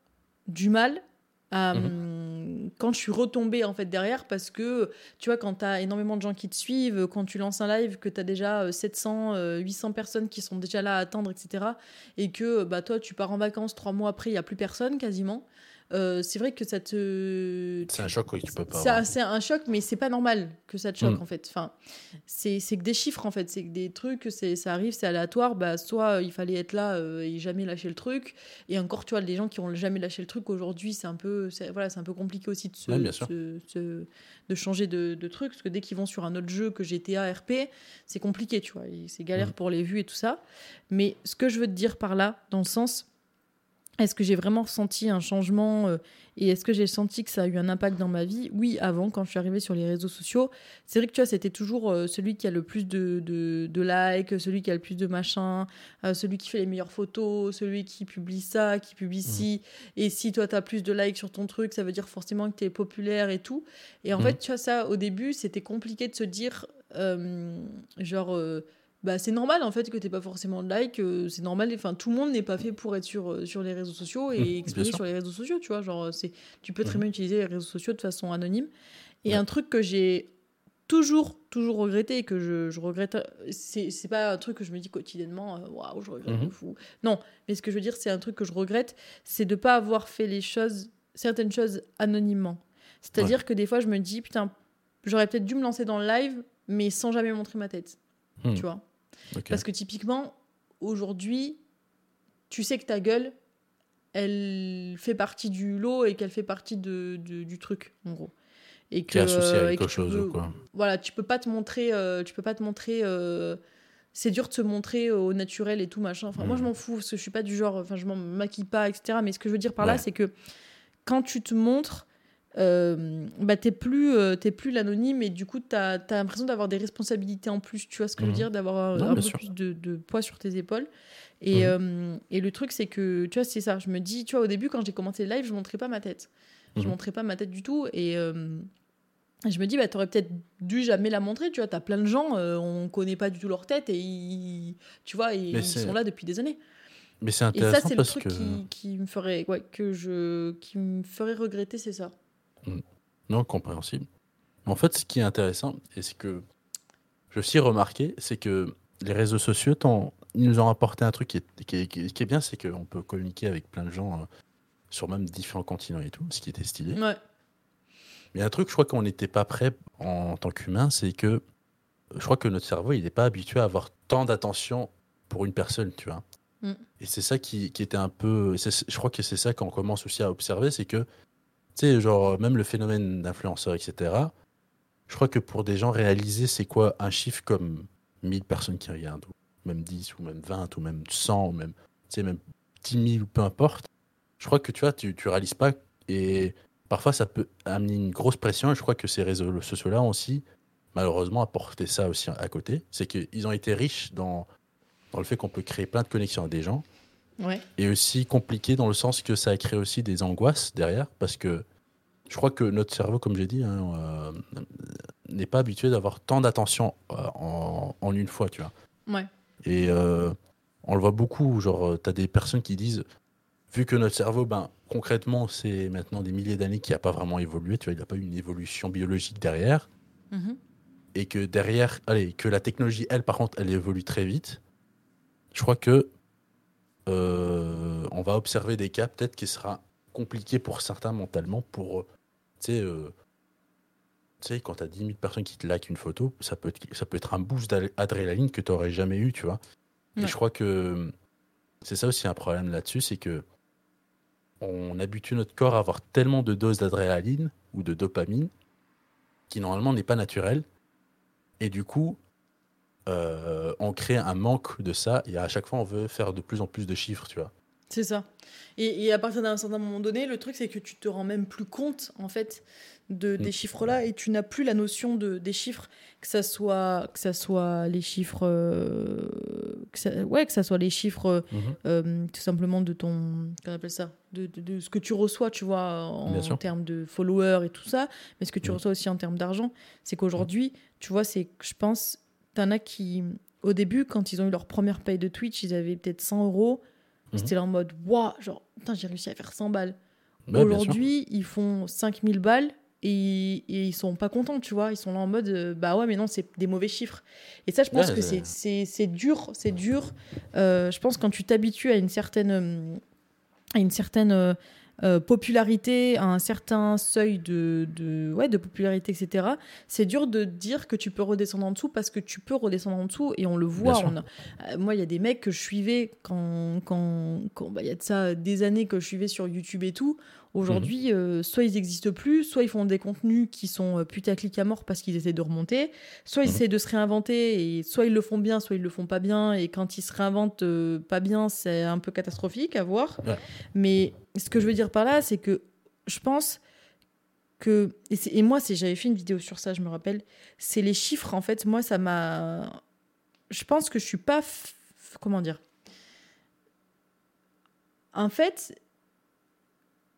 du mal à. Quand je suis retombée en fait derrière parce que tu vois quand tu as énormément de gens qui te suivent quand tu lances un live que tu as déjà euh, 700 euh, 800 personnes qui sont déjà là à attendre etc et que bah toi tu pars en vacances trois mois après il y a plus personne quasiment euh, c'est vrai que ça te C'est un choc oui, que tu peux pas. c'est un choc, mais c'est pas normal que ça te choque Mm. en fait. Enfin, c'est c'est que des chiffres en fait, c'est que des trucs, c'est ça arrive, c'est aléatoire. Bah, soit euh, il fallait être là euh, et jamais lâcher le truc, et encore tu vois les gens qui ont jamais lâché le truc aujourd'hui, c'est un peu, voilà, c'est un peu compliqué aussi de se, Ouais, bien sûr. se- se- de changer de, de truc, parce que dès qu'ils vont sur un autre jeu que GTA RP, c'est compliqué, tu vois, c'est galère Mm. pour les vues et tout ça. Mais ce que je veux te dire par là, dans le sens est-ce que j'ai vraiment ressenti un changement euh, et est-ce que j'ai senti que ça a eu un impact dans ma vie? Oui, avant, quand je suis arrivée sur les réseaux sociaux, c'est vrai que tu vois, c'était toujours euh, celui qui a le plus de, de, de likes, celui qui a le plus de machin, euh, celui qui fait les meilleures photos, celui qui publie ça, qui publie ci. Et si toi, tu as plus de likes sur ton truc, ça veut dire forcément que tu es populaire et tout. Et en Mhm. fait, tu vois, ça, au début, c'était compliqué de se dire, genre. Bah, c'est normal en fait que t'aies pas forcément de like, euh, c'est normal. Enfin, tout le monde n'est pas fait pour être sur, euh, sur les réseaux sociaux et sûr. sur les réseaux sociaux, tu vois. Genre, c'est, tu peux très Mhm. bien utiliser les réseaux sociaux de façon anonyme. Et Ouais. un truc que j'ai toujours, toujours regretté et que je, je regrette, c'est, c'est pas un truc que je me dis quotidiennement, euh, waouh, je regrette de Mhm. fou. Non, mais ce que je veux dire, c'est un truc que je regrette, c'est de pas avoir fait les choses, certaines choses anonymement. C'est-à-dire que des fois, je me dis, putain, j'aurais peut-être dû me lancer dans le live, mais sans jamais montrer ma tête. Hmm. Tu vois Parce que typiquement, aujourd'hui, tu sais que ta gueule, elle fait partie du lot et qu'elle fait partie de, de- du truc, en gros. Et que, associé euh, à et quelque chose peux- ou quoi. Voilà, tu peux pas te montrer, euh, tu peux pas te montrer. euh, c'est dur de se montrer euh, au naturel et tout machin. Enfin, moi, je m'en fous parce que je suis pas du genre. Enfin, je m'en maquille pas, etc. Mais ce que je veux dire par là, c'est que quand tu te montres, euh, bah, t'es plus, euh, t'es plus l'anonyme et du coup, t'as as, l'impression d'avoir des responsabilités en plus. Tu vois ce que je veux Mhm. dire D'avoir un, Non, un bien peu sûr. plus de, de poids sur tes épaules. Et, Mhm. euh, et le truc, c'est que, tu vois, c'est ça. Je me dis, tu vois, au début, quand j'ai commencé le live, je montrais pas ma tête. Je Mhm. montrais pas ma tête du tout. Et. je me dis, bah, t'aurais peut-être dû jamais la montrer, tu vois. T'as plein de gens, on connaît pas du tout leur tête et ils, tu vois, et ils sont là depuis des années. Mais c'est Et ça, intéressant c'est le truc que. qui, qui me ferait, ouais, que je, qui me ferait regretter, c'est ça. Non, compréhensible. En fait, ce qui est intéressant, et ce que j'ai aussi remarqué, c'est que les réseaux sociaux, ils nous ont apporté un truc qui est, qui est- qui est- qui est bien, c'est qu'on peut communiquer avec plein de gens euh, sur même différents continents et tout, ce qui était stylé. Ouais. Mais un truc, je crois qu'on n'était pas prêt en tant qu'humain, c'est que je crois que notre cerveau, il n'est pas habitué à avoir tant d'attention pour une personne, tu vois. Mm. Et c'est ça qui, qui était un peu. Je crois que c'est ça qu'on commence aussi à observer, c'est que, tu sais, genre, même le phénomène d'influenceur, etc., je crois que pour des gens réaliser, c'est quoi un chiffre comme 1000 personnes qui regardent, ou même 10, ou même 20, ou même 100, ou même, tu sais, même 10 000, ou peu importe, je crois que tu vois, tu, tu réalises pas. Et parfois, ça peut amener une grosse pression. Et je crois que ces réseaux sociaux-là ont aussi, malheureusement, apporté ça aussi à côté. C'est qu'ils ont été riches dans, dans le fait qu'on peut créer plein de connexions avec des gens. Ouais. Et aussi compliqué dans le sens que ça a créé aussi des angoisses derrière. Parce que je crois que notre cerveau, comme j'ai dit, hein, euh, n'est pas habitué d'avoir tant d'attention euh, en, en une fois, tu vois. Ouais. Et euh, on le voit beaucoup, genre, tu as des personnes qui disent, vu que notre cerveau, ben, concrètement, c'est maintenant des milliers d'années qui n'a pas vraiment évolué, tu vois, il n'a pas eu une évolution biologique derrière, Mhm. et que derrière, allez, que la technologie, elle, par contre, elle évolue très vite, je crois que euh, on va observer des cas peut-être qui sera compliqué pour certains mentalement pour, euh, tu sais, euh, tu sais, quand tu as 10 000 personnes qui te likent une photo, ça peut être, ça peut être un boost d'adrénaline que tu n'aurais jamais eu, tu vois. Ouais. Et je crois que c'est ça aussi un problème là-dessus, c'est que on habitue notre corps à avoir tellement de doses d'adrénaline ou de dopamine qui normalement n'est pas naturel. Et du coup, euh, on crée un manque de ça et à chaque fois on veut faire de plus en plus de chiffres, tu vois. C'est ça. Et, et à partir d'un certain moment donné, le truc, c'est que tu te rends même plus compte, en fait, de, des Mm. chiffres-là, et tu n'as plus la notion de, des chiffres, que ça soit, que ça soit les chiffres... euh, que ça, ouais, que ça soit les chiffres, euh, tout simplement, de ton... Qu'on appelle ça de, de- de ce que tu reçois, tu vois, en, termes de followers et tout ça, mais ce que tu Mm. reçois aussi en termes d'argent. C'est qu'aujourd'hui, tu vois, c'est que je pense, t'en as qui... Au début, quand ils ont eu leur première paye de Twitch, ils avaient peut-être 100 euros. Mhm. C'était là en mode, waouh, genre, putain, j'ai réussi à faire 100 balles. Aujourd'hui, ils font 5000 balles et, et ils sont pas contents, tu vois. Ils sont là en mode, euh, bah ouais, mais non, c'est des mauvais chiffres. Et ça, je pense Ouais, que c'est- c'est- c'est c'est dur, c'est dur. Euh, je pense quand tu t'habitues à une certaine, euh, à une certaine euh, popularité, à un certain seuil de, de, ouais, de popularité, etc., c'est dur de dire que tu peux redescendre en dessous parce que tu peux redescendre en dessous et on le voit. on a- euh, moi, il y a des mecs que je suivais quand, quand, quand bah, il y a de ça des années que je suivais sur YouTube et tout. Aujourd'hui, Mhm. euh, soit ils n'existent plus, soit ils font des contenus qui sont euh, putaclic à mort parce qu'ils essaient de remonter, soit ils Mhm. essaient de se réinventer et soit ils le font bien, soit ils le font pas bien. Et quand ils se réinventent euh, pas bien, c'est un peu catastrophique à voir. Ouais. Mais ce que je veux dire par là, c'est que je pense que et, moi, c'est j'avais fait une vidéo sur ça, je me rappelle. C'est les chiffres en fait. Moi, ça m'a. Je pense que je suis pas. f- Comment dire? En fait,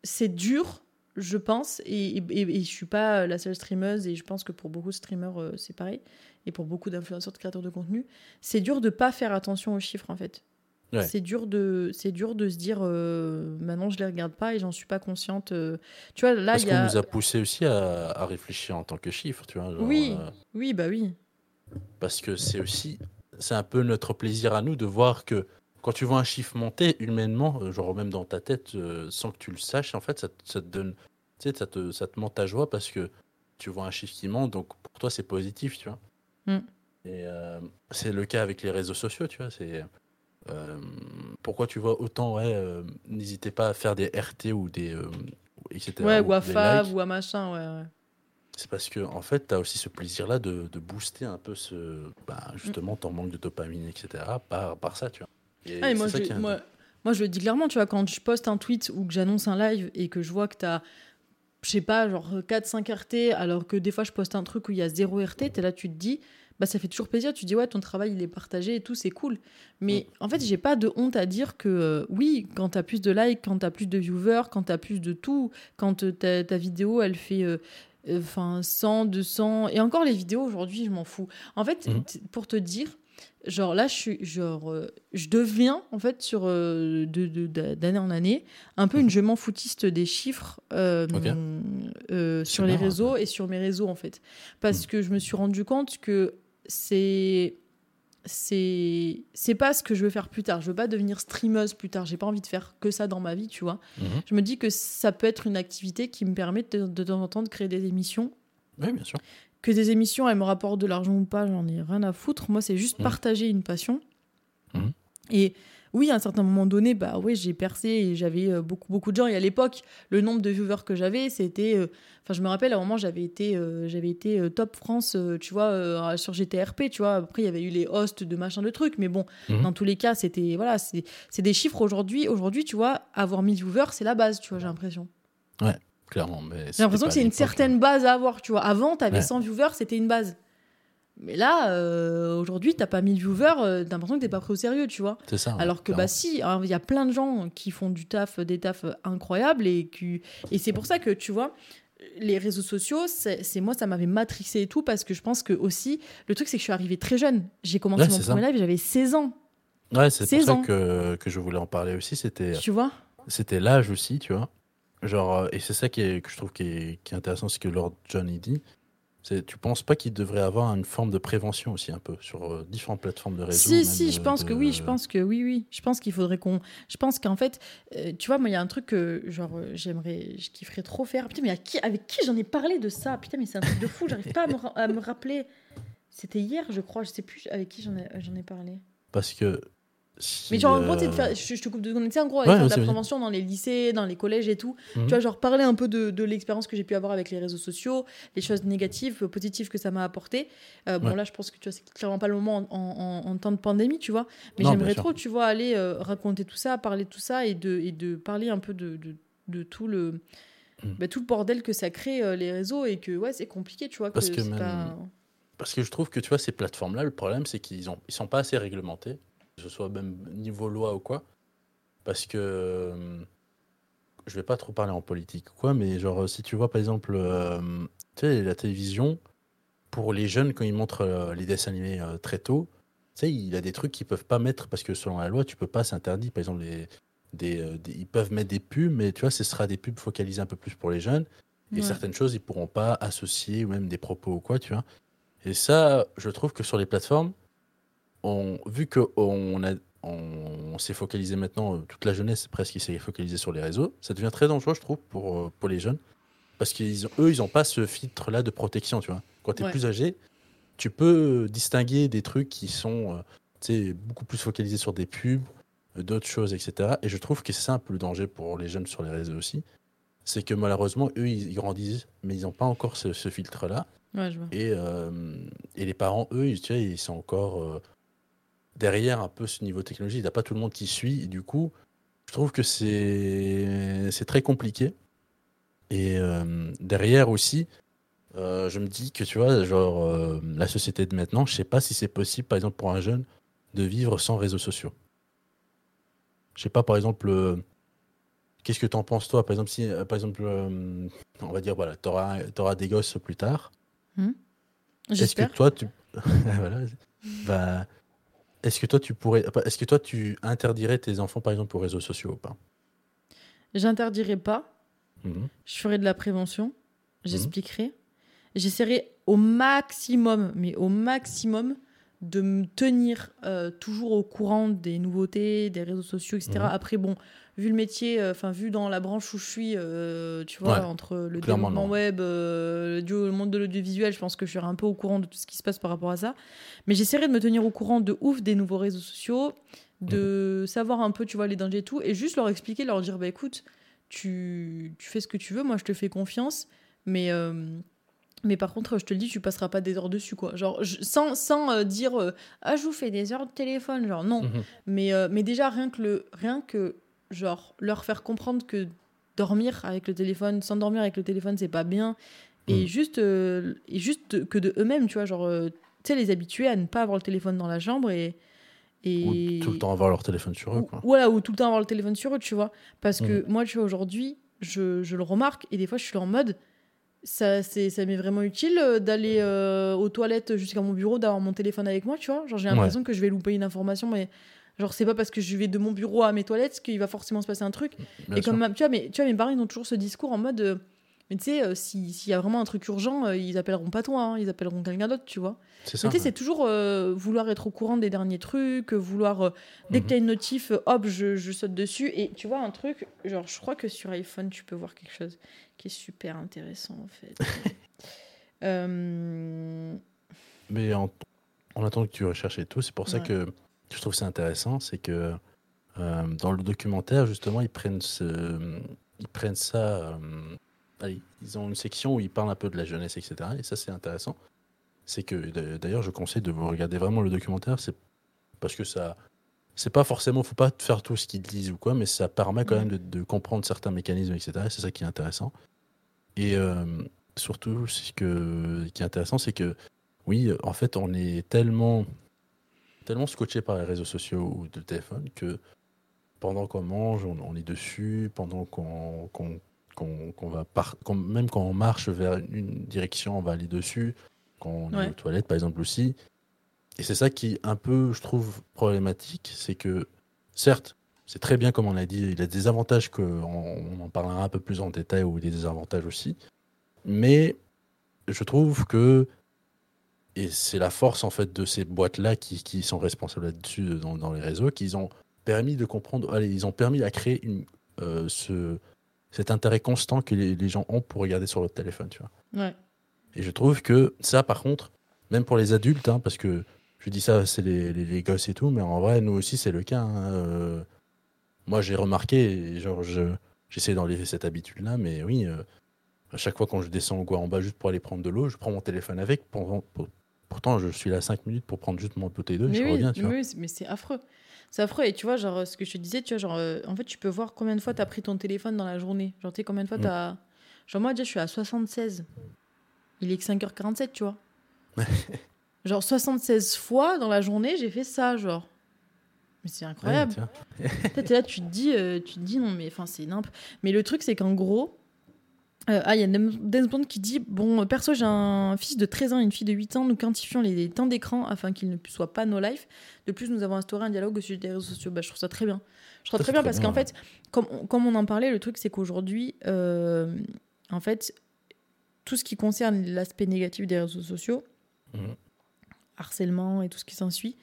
c'est dur, je pense, et, et, et je suis pas la seule streameuse, et je pense que pour beaucoup de streamers, euh, c'est pareil, et pour beaucoup d'influenceurs, de créateurs de contenu, c'est dur de pas faire attention aux chiffres, en fait. Ouais. C'est dur de, c'est dur de se dire, euh, maintenant je les regarde pas et j'en suis pas consciente. euh. Tu vois, là Parce y a, nous a poussé aussi à, à réfléchir en tant que chiffre, tu vois. genre, Oui. euh, oui, bah oui, parce que c'est aussi, c'est un peu notre plaisir à nous de voir que quand tu vois un chiffre monter humainement, euh, genre même dans ta tête, euh, sans que tu le saches, en fait, ça, te- ça te donne, tu sais, ça te, ça te monte ta joie parce que tu vois un chiffre qui monte, donc pour toi c'est positif, tu vois. Mm. Et euh, c'est le cas avec les réseaux sociaux, tu vois. C'est euh, pourquoi tu vois autant, ouais, n'hésitez pas à faire des RT ou des, etc. ouais, ou à des Fab likes. ou à machin, ouais, ouais. C'est parce que en fait, tu as aussi ce plaisir-là de, de booster un peu ce, bah, justement ton manque de dopamine, etc. par, par ça, tu vois. Ah, et moi, je, moi, moi, je le dis clairement, tu vois, quand je poste un tweet ou que j'annonce un live et que je vois que t'as, je sais pas, genre 4-5 RT, alors que des fois je poste un truc où il y a 0 RT, t'es là, tu te dis, bah ça fait toujours plaisir, tu te dis, ouais, ton travail il est partagé et tout, c'est cool. Mais en fait, j'ai pas de honte à dire que euh, oui, quand t'as plus de likes, quand t'as plus de viewers, quand t'as plus de tout, quand euh, ta, vidéo elle fait. euh, euh, Enfin, 100, 200. Et encore, les vidéos aujourd'hui, je m'en fous. En fait, t- pour te dire, genre là, je suis. Genre, euh, je deviens, en fait, sur. euh, de- de- de- d'année en année, un peu une je m'en foutiste des chiffres euh, sur les marrant, réseaux et sur mes réseaux, en fait. Parce Mhm. que je me suis rendu compte que c'est c'est c'est pas ce que je veux faire plus tard. Je veux pas devenir streameuse plus tard. J'ai pas envie de faire que ça dans ma vie, tu vois. Mhm. Je me dis que ça peut être une activité qui me permet de, de temps en temps de créer des émissions. Oui, bien sûr. Que des émissions, elles me rapportent de l'argent ou pas, j'en ai rien à foutre. Moi, c'est juste Mhm. partager une passion. Mhm. Et oui, à un certain moment donné, bah oui, j'ai percé et j'avais euh, beaucoup beaucoup de gens. Et à l'époque, le nombre de viewers que j'avais, c'était, euh, enfin, je me rappelle à un moment, j'avais été, euh, j'avais été euh, top France, tu vois, sur GTRP, tu vois. Après, il y avait eu les hosts de machin de trucs, mais bon, Mhm. dans tous les cas, c'était, voilà, c'est, des chiffres aujourd'hui. Aujourd'hui, tu vois, avoir 1000 viewers, c'est la base, tu vois, j'ai l'impression. Clairement. mais J'ai l'impression que c'est une certaine base à avoir, tu vois. Avant, t'avais Ouais. 100 viewers, c'était une base. Mais là, euh, aujourd'hui, t'as pas 1000 viewers, euh, t'as l'impression que t'es pas pris au sérieux, tu vois. hein. C'est ça. ouais, Alors que, bah si, hein, il y a plein de gens qui font du taf, des tafs incroyables, et, qui... et c'est pour ça que, tu vois, les réseaux sociaux, c'est moi, ça m'avait matrixé et tout, parce que je pense que aussi, le truc, c'est que je suis arrivée très jeune. J'ai commencé Ouais, mon ça. premier live, j'avais 16 ans, Ouais, c'est pour 16 ça que, que je voulais en parler aussi. C'était tu vois? c'était l'âge aussi, tu vois. Genre, euh, et c'est ça qui est, que je trouve qui est, qui est intéressant, c'est que Lord John dit. C'est, tu penses pas qu'il devrait avoir une forme de prévention aussi un peu sur euh, différentes plateformes de réseau Si, si, je euh, pense de- que oui, je pense que oui, oui. Je pense qu'il faudrait qu'on. Je pense qu'en fait, euh, tu vois, moi, il y a un truc que, genre, j'aimerais, je kifferais trop faire. Putain, mais à qui, avec qui j'en ai parlé de ça? Putain, mais c'est un truc de fou, j'arrive pas à me, ra- à me rappeler. C'était hier, je crois, je sais plus avec qui j'en ai, j'en ai parlé. Parce que. Mais genre, en gros, euh, c'est de faire, je, je te coupe de secondes, tu sais, en gros, Ouais, faire de la prévention dans les lycées, dans les collèges et tout. Mhm. Tu vois, genre, parler un peu de, de l'expérience que j'ai pu avoir avec les réseaux sociaux, les choses négatives, positives que ça m'a apporté. Euh, bon, Ouais. là, je pense que tu vois, c'est clairement pas le moment en, en- en temps de pandémie, tu vois. Mais j'aimerais trop, tu vois, aller euh, raconter tout ça, parler de tout ça et de, et de parler un peu de, de, de tout le. Mm. bah, tout le bordel que ça crée euh, les réseaux et que ouais c'est compliqué tu vois Parce que même- pas- Parce que je trouve que tu vois, ces plateformes-là, le problème, c'est qu'ils ont, ils sont pas assez réglementés, que ce soit même niveau loi ou quoi. Parce que. euh, je vais pas trop parler en politique ou quoi, mais genre, si tu vois par exemple, euh, tu sais, la télévision, pour les jeunes, quand ils montrent euh, les dessins animés très tôt, tu sais, il y a des trucs qu'ils peuvent pas mettre parce que selon la loi, tu peux pas, c'est interdit. Par exemple, les, des, des- ils peuvent mettre des pubs, mais tu vois, ce sera des pubs focalisées un peu plus pour les jeunes. Et Ouais. certaines choses, ils pourront pas associer, ou même des propos ou quoi, tu vois. Et ça, je trouve que sur les plateformes, on, vu qu'on on, on s'est focalisé maintenant, euh, toute la jeunesse presque s'est focalisée sur les réseaux, ça devient très dangereux, je trouve, pour, euh, pour les jeunes. Parce qu'eux, ils n'ont pas ce filtre-là de protection, tu vois. Quand tu es Ouais. plus âgé, tu peux euh, distinguer des trucs qui sont euh, beaucoup plus focalisés sur des pubs, d'autres choses, etc. Et je trouve que c'est ça un peu le danger pour les jeunes sur les réseaux aussi. C'est que malheureusement, eux, ils, ils grandissent, mais ils n'ont pas encore ce, ce filtre-là. Ouais. Et, euh, et les parents, eux, ils, tu vois, ils sont encore euh, derrière un peu ce niveau technologie. Il n'y a pas tout le monde qui suit. Et du coup, je trouve que c'est très compliqué. Et euh, derrière aussi, euh, je me dis que tu vois, genre, euh, la société de maintenant, je sais pas si c'est possible, par exemple, pour un jeune, de vivre sans réseaux sociaux. Je sais pas, par exemple, qu'est-ce que tu en penses, toi? Par exemple, si, par exemple, on va dire, voilà, tu auras, des gosses plus tard. Est-ce J'espère. que toi, tu. voilà. Bah, est-ce que toi, tu pourrais. Est-ce que toi, tu interdirais tes enfants, par exemple, aux réseaux sociaux ou pas? J'interdirai pas. Mhm. Je ferai de la prévention. J'expliquerai. J'essaierai au maximum, mais au maximum, de me tenir euh, toujours au courant des nouveautés, des réseaux sociaux, etc. Mhm. Après, bon, vu le métier, euh, enfin, vu dans la branche où je suis, euh, tu vois, Ouais, entre le développement web, le duo- le monde de l'audiovisuel, je pense que je serai un peu au courant de tout ce qui se passe par rapport à ça. Mais j'essaierai de me tenir au courant de ouf des nouveaux réseaux sociaux, de Mhm. savoir un peu, tu vois, les dangers et tout, et juste leur expliquer, leur dire, bah écoute, tu, tu fais ce que tu veux, moi je te fais confiance, mais, mais par contre, je te le dis, tu passeras pas des heures dessus, quoi. Genre, je- sans, sans euh, dire, euh, ah, je vous fais des heures de téléphone, genre, non. Mhm. Mais, euh, mais déjà, rien que, le, rien que, genre, leur faire comprendre que dormir avec le téléphone, s'endormir avec le téléphone, c'est pas bien, et Mhm. juste, et juste que de eux-mêmes, tu vois, genre, tu sais, les habituer à ne pas avoir le téléphone dans la chambre et. et... Ou tout le temps avoir leur téléphone sur eux, Ou- quoi. Voilà, ou tout le temps avoir le téléphone sur eux, tu vois. Parce que Mhm. moi, tu vois, aujourd'hui, je, je le remarque et des fois, je suis en mode, ça, c'est, ça m'est vraiment utile euh, d'aller euh, aux toilettes jusqu'à mon bureau, d'avoir mon téléphone avec moi, tu vois. Genre, j'ai l'impression que je vais louper une information, mais genre, c'est pas parce que je vais de mon bureau à mes toilettes qu'il va forcément se passer un truc. Bien et sûr. comme, tu vois, mais, tu vois, mes parents, ils ont toujours ce discours en mode, euh, mais tu sais, euh, si- s'il y a vraiment un truc urgent, euh, ils appelleront pas toi, hein, ils appelleront quelqu'un d'autre, tu vois. C'est ça. Mais tu sais, ouais. c'est toujours euh, vouloir être au courant des derniers trucs, euh, vouloir. dès que Mhm. tu as une notif, hop, je, je saute dessus. Et tu vois, un truc, genre, je crois que sur iPhone, tu peux voir quelque chose qui est super intéressant, en fait. Mais en, en attendant que tu recherches et tout, c'est pour ça Ouais. que je trouve ça intéressant, c'est que dans le documentaire, justement, ils prennent, ce, ils prennent ça. Allez, ils ont une section où ils parlent un peu de la jeunesse, etc. Et ça, c'est intéressant. C'est que, d'a- d'ailleurs, je conseille de vous regarder vraiment le documentaire, c'est parce que ça. C'est pas forcément, faut pas faire tout ce qu'ils disent ou quoi, mais ça permet quand même de, de comprendre certains mécanismes, etc. Et c'est ça qui est intéressant. Et euh, surtout, ce que, qui est intéressant, c'est que oui, en fait, on est tellement, tellement scotché par les réseaux sociaux ou le téléphone que pendant qu'on mange, on, on est dessus, pendant qu'on qu'on- qu'on- va par- même quand on marche vers une direction, on va aller dessus, quand on est aux toilettes, par exemple, aussi. Et c'est ça qui un peu, je trouve, problématique, c'est que, certes, c'est très bien comme on l'a dit, il a des avantages qu'on on en parlera un peu plus en détail, ou des désavantages aussi, mais je trouve que et c'est la force en fait de ces boîtes-là qui, qui sont responsables là-dessus dans, dans les réseaux, qu'ils ont permis de comprendre, allez, ils ont permis à créer une, euh, ce, cet intérêt constant que les, les gens ont pour regarder sur leur téléphone, tu vois. ouais. Et je trouve que ça, par contre, même pour les adultes, hein, parce que je dis ça, c'est les, les, les gosses et tout, mais en vrai, nous aussi, c'est le cas. hein, euh, moi, j'ai remarqué, je, j'essaie d'enlever cette habitude-là, mais oui, euh, à chaque fois quand je descends au en bas juste pour aller prendre de l'eau, je prends mon téléphone avec. Pour, pour- pourtant, je suis là 5 minutes pour prendre juste mon bouteille d'eau et je oui, reviens, tu vois. mais c'est affreux. C'est affreux. Et tu vois, genre, ce que je te disais, tu vois, genre, euh, en fait, tu peux voir combien de fois tu as pris ton téléphone dans la journée. Genre, tu sais, combien de fois Mm. tu as. Genre, moi, déjà, je suis à 76. Il est que 5h47, tu vois. genre, 76 fois dans la journée, j'ai fait ça, genre. Mais c'est Ouais, incroyable. Peut-être là, tu te dis, euh, tu te dis non, mais enfin, c'est nimp. Mais le truc, c'est qu'en gros, Euh, ah, il y a Dance Bond qui dit Bon, perso, j'ai un fils de 13 ans et une fille de 8 ans. Nous quantifions les temps d'écran afin qu'ils ne soient pas no life. De plus, nous avons instauré un dialogue au sujet des réseaux sociaux. Bah, je trouve ça très bien. Je trouve ça très bien parce qu'en fait, comme, comme on en parlait, le truc, c'est qu'aujourd'hui, euh, en fait, tout ce qui concerne l'aspect négatif des réseaux sociaux, mhm. Harcèlement et tout ce qui s'ensuit,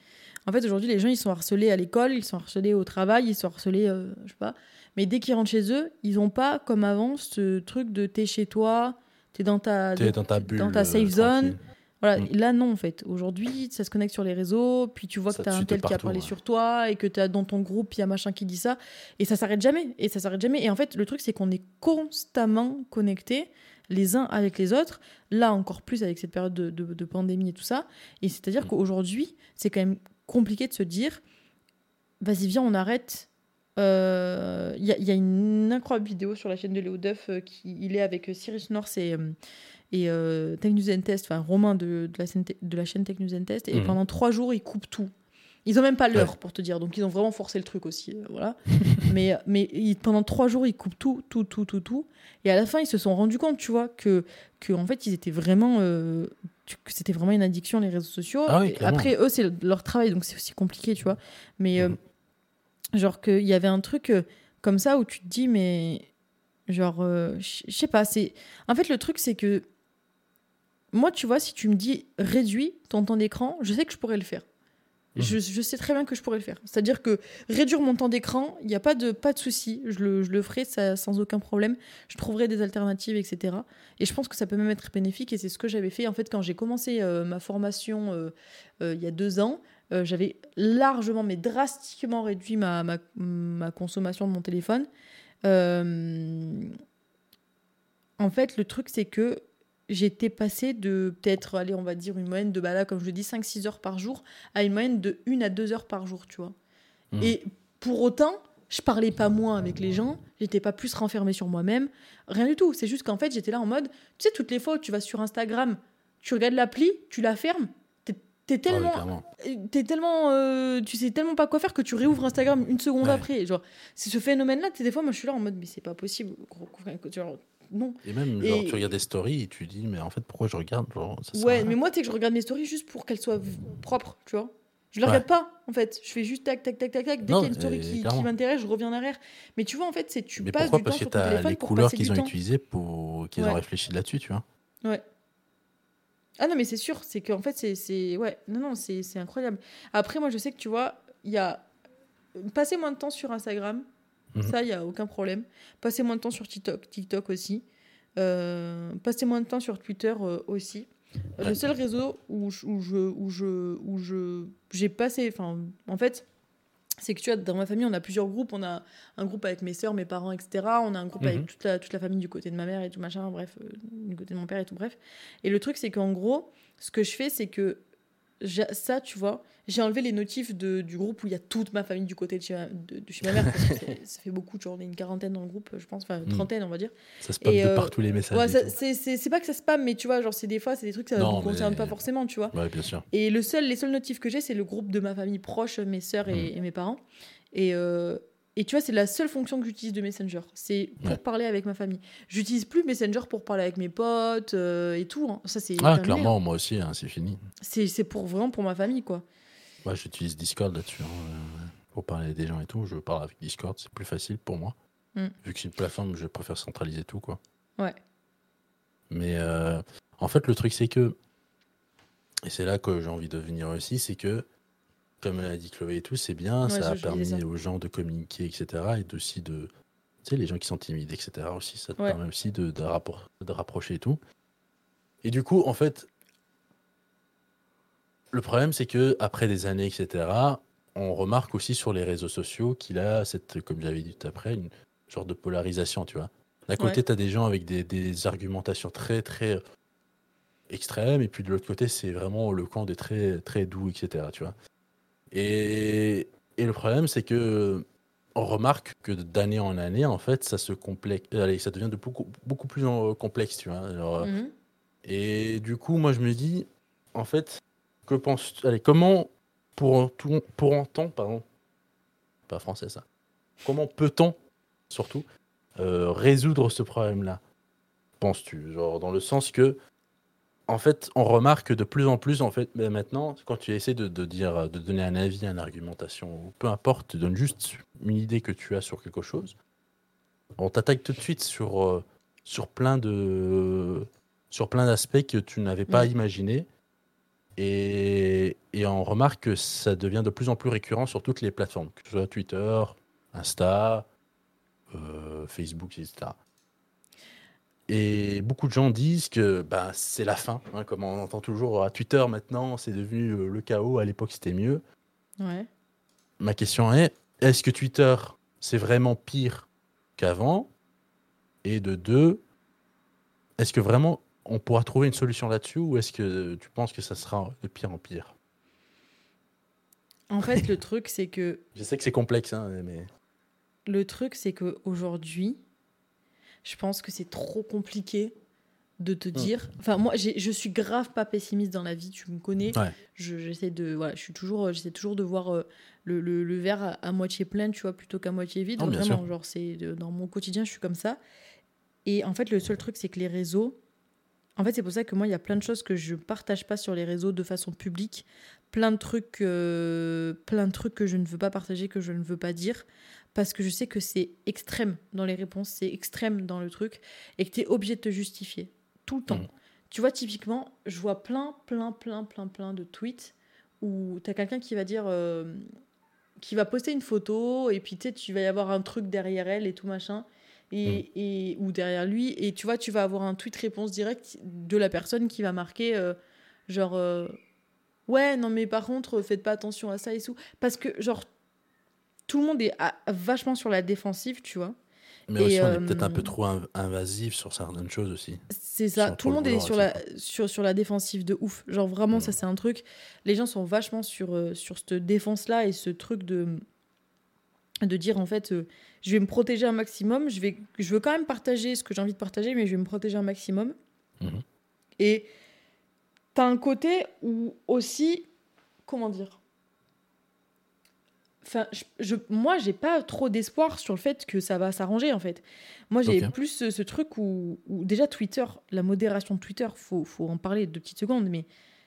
en fait, aujourd'hui, les gens, ils sont harcelés à l'école, ils sont harcelés au travail, ils sont harcelés, euh, je sais pas. Mais dès qu'ils rentrent chez eux, ils n'ont pas, comme avant, ce truc de t'es chez toi, t'es dans ta, dans ta, bulle, dans ta safe zone. Voilà, mm. là non en fait. Aujourd'hui, ça se connecte sur les réseaux, puis tu vois que tu as un tel qui a parlé sur toi et que tu as dans ton groupe, il y a machin qui dit ça et ça s'arrête jamais et ça s'arrête jamais et en fait, le truc c'est qu'on est constamment connectés les uns avec les autres, là encore plus avec cette période de, de pandémie et tout ça. Et c'est-à-dire mm. qu'aujourd'hui, c'est quand même compliqué de se dire vas-y, viens, on arrête. Il euh, y, y, a une incroyable vidéo sur la chaîne de Léo Duff euh, qui il est avec Cyrus North et, euh, et Tech News and Test, enfin Romain de, de, la chaîne, de la chaîne Tech News and Test, et mhm. pendant trois jours, ils coupent tout. Ils ont même pas l'heure pour te dire, donc ils ont vraiment forcé le truc aussi, voilà. mais mais pendant trois jours, ils coupent tout, tout, tout, tout, tout, et à la fin, ils se sont rendus compte, tu vois, que, que en fait, ils étaient vraiment que c'était vraiment une addiction les réseaux sociaux. Ah Après eux c'est leur travail donc c'est aussi compliqué tu vois. Mais euh, genre qu'il y avait un truc euh, comme ça où tu te dis mais genre euh, je sais pas c'est en fait le truc c'est que moi tu vois si tu me dis réduis ton temps d'écran je sais que je pourrais le faire. Mhm. Je, sais très bien que je pourrais le faire. C'est-à-dire que réduire mon temps d'écran, il n'y a pas de, pas de souci. Je le, je le ferai ça, sans aucun problème. Je trouverai des alternatives, etc. Et je pense que ça peut même être bénéfique. Et c'est ce que j'avais fait en fait quand j'ai commencé euh, ma formation euh, euh, il y a deux ans. j'avais largement, mais drastiquement réduit ma, ma, ma, consommation de mon téléphone. en fait, le truc, c'est que j'étais passée de peut-être, allez, on va dire une moyenne de, bah là, comme je le dis, 5-6 heures par jour, à une moyenne de 1 à 2 heures par jour, tu vois. Mmh. Et pour autant, je parlais pas moins avec les gens, j'étais pas plus renfermée sur moi-même, rien du tout. C'est juste qu'en fait, j'étais là en mode, tu sais, toutes les fois où tu vas sur Instagram, tu regardes l'appli, tu la fermes, t'es tellement, es tellement, euh, tu sais tellement pas quoi faire que tu réouvres Instagram une seconde après. Genre, c'est ce phénomène-là. Des fois, moi, je suis là en mode, mais c'est pas possible. Non. Et même, genre, tu regardes des stories et tu dis, mais en fait, pourquoi je regarde genre, Ouais, mais moi, tu sais que je regarde mes stories juste pour qu'elles soient propres, tu vois. Je ne regarde pas, en fait. Je fais juste tac, tac, tac, tac, tac. Dès qu'il y a une story qui, qui m'intéresse, je reviens en arrière. Mais tu vois, en fait, c'est tu mais passes pourquoi Parce que tu as les couleurs qu'ils ont utilisées pour qu'ils ont réfléchi là-dessus, tu vois. Ouais. Ah non, mais c'est sûr, c'est qu'en fait, c'est. Ouais, non, non, c'est incroyable. Après, moi, je sais que tu vois, il y a. Passer moins de temps sur Instagram, mhm. ça, il n'y a aucun problème. Passer moins de temps sur TikTok, TikTok aussi. Euh, passer moins de temps sur Twitter euh, aussi. Le seul réseau où, je, où je où je où je j'ai passé, enfin, en fait, c'est que tu vois, dans ma famille, on a plusieurs groupes. On a un groupe avec mes soeurs, mes parents, etc. On a un groupe avec mhm. toute la, toute la famille du côté de ma mère et tout machin, bref, euh, du côté de mon père et tout, bref. Et le truc, c'est qu'en gros, ce que je fais, c'est que ça, tu vois, j'ai enlevé les notifs de, du groupe où il y a toute ma famille du côté de chez ma, de, chez ma mère. ça fait beaucoup, tu vois, on est une quarantaine dans le groupe, je pense, enfin une hmm. trentaine, on va dire. Ça spam de euh, partout les messages. Ouais, c'est pas que ça spam, mais tu vois, genre, c'est des fois, c'est des trucs que ça ne concerne pas forcément, tu vois. Ouais, bien sûr. Et le seul, les seuls notifs que j'ai, c'est le groupe de ma famille proche, mes sœurs et, hmm. mes parents. Et, euh, et tu vois, c'est la seule fonction que j'utilise de Messenger. C'est pour parler avec ma famille. J'utilise plus Messenger pour parler avec mes potes euh, et tout. Hein. Ça, c'est ah, clairement, moi aussi, hein, c'est fini. C'est pour vraiment pour ma famille, quoi. Moi, j'utilise Discord là-dessus. Hein, pour parler des gens et tout. Je parle avec Discord, c'est plus facile pour moi. Mm. Vu que c'est une plateforme, je préfère centraliser tout, quoi. Ouais. Mais euh, en fait, le truc, c'est que. Et c'est là que j'ai envie de venir aussi, c'est que comme l'a dit Chloé et tout, c'est bien, ça a permis aux gens de communiquer, etc. Et aussi de. Tu sais, les gens qui sont timides, etc. aussi, ça te permet aussi de, de, de rapprocher et tout. Et du coup, en fait, le problème, c'est que après des années, etc., on remarque aussi sur les réseaux sociaux qu'il a cette, comme j'avais dit tout après, une sorte de polarisation, tu vois. D'un côté, tu as des gens avec des, des, argumentations très, très extrêmes, et puis de l'autre côté, c'est vraiment le camp des très, très doux, etc., tu vois. Et, et le problème, c'est que on remarque que d'année en année, en fait, ça se complexe, allez, ça devient de beaucoup, beaucoup plus complexe, tu vois. Alors, mhm. Et du coup, moi, je me dis, en fait, que penses allez, comment pour pour un temps, pardon, pas français ça, comment peut-on surtout euh, résoudre ce problème-là penses-tu? Genre dans le sens que, en fait, on remarque de plus en plus, en fait, mais maintenant, quand tu essaies de, de dire, de donner un avis, une argumentation, peu importe, tu donnes juste une idée que tu as sur quelque chose, on t'attaque tout de suite sur, euh, sur plein de sur plein d'aspects que tu n'avais pas Mm. imaginé. Et, et on remarque que ça devient de plus en plus récurrent sur toutes les plateformes, que ce soit Twitter, Insta, euh, Facebook, etc. Et beaucoup de gens disent que bah, c'est la fin, hein, comme on entend toujours à Twitter maintenant, c'est devenu euh, le chaos, à l'époque c'était mieux. Ouais. Ma question est, est-ce que Twitter, c'est vraiment pire qu'avant? Et de deux, est-ce que vraiment on pourra trouver une solution là-dessus ou est-ce que tu penses que ça sera de pire en pire? En fait, le truc, c'est que Je sais que c'est complexe, hein, mais... le truc, c'est que aujourd'hui, je pense que c'est trop compliqué de te dire. Enfin, moi, je suis grave pas pessimiste dans la vie. Tu me connais. Ouais. Je- J'essaie de, voilà, je suis toujours, euh, j'essaie toujours de voir euh, le, le- le verre à, à moitié plein, tu vois, plutôt qu'à moitié vide. Bien Vraiment, sûr. genre, c'est de- dans mon quotidien, je suis comme ça. Et en fait, le seul truc, c'est que les réseaux. En fait, c'est pour ça que moi, il y a plein de choses que je partage pas sur les réseaux de façon publique, plein de trucs, euh, plein de trucs que je ne veux pas partager, que je ne veux pas dire, parce que je sais que c'est extrême dans les réponses, c'est extrême dans le truc, et que tu es obligé de te justifier tout le temps. Mhm. Tu vois, typiquement, je vois plein, plein, plein, plein, plein de tweets où tu as quelqu'un qui va dire. euh, qui va poster une photo, et puis tu sais, tu vas y avoir un truc derrière elle et tout machin. Et, et- ou derrière lui, et tu vois, tu vas avoir un tweet réponse direct de la personne qui va marquer euh, genre euh, ouais, non mais par contre, faites pas attention à ça et tout. Parce que genre, tout le monde est à- vachement sur la défensive, tu vois. Mais Et, aussi, on est euh, peut-être un peu trop inv- invasif sur certaines choses aussi. C'est ça, Sans tout le monde est sur la, sur, sur la défensive de ouf. Genre vraiment, ça Mm. c'est un truc. Les gens sont vachement sur, euh, sur cette défense-là et ce truc de, de dire en fait, euh, je vais me protéger un maximum, je, vais, je veux quand même partager ce que j'ai envie de partager, mais je vais me protéger un maximum. Mhm. Et t'as un côté où aussi, comment dire? Enfin, je, je- moi, j'ai pas trop d'espoir sur le fait que ça va s'arranger en fait. Moi, j'ai plus ce, ce truc où, où déjà Twitter, la modération de Twitter, faut, faut en parler deux petites secondes, mais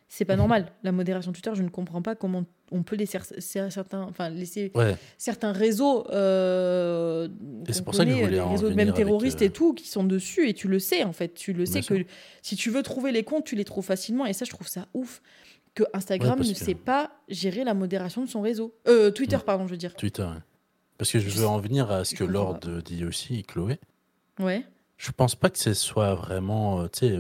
c'est pas Mhm. normal. La modération Twitter, je ne comprends pas comment on peut laisser cer- certains, enfin laisser Ouais, certains réseaux, euh, Et c'est pour ça que je connaît, voulais les réseaux même terroristes euh, et tout, qui sont dessus, et tu le sais en fait, tu le sais que si tu veux trouver les comptes, tu les trouves facilement, et ça je trouve ça ouf que Instagram ne que- sait pas gérer la modération de son réseau, euh, Twitter pardon, je veux dire. Twitter. Parce que je veux en venir à ce que Lord dit aussi, Chloé. Ouais. Je pense pas que ce soit vraiment, tu sais,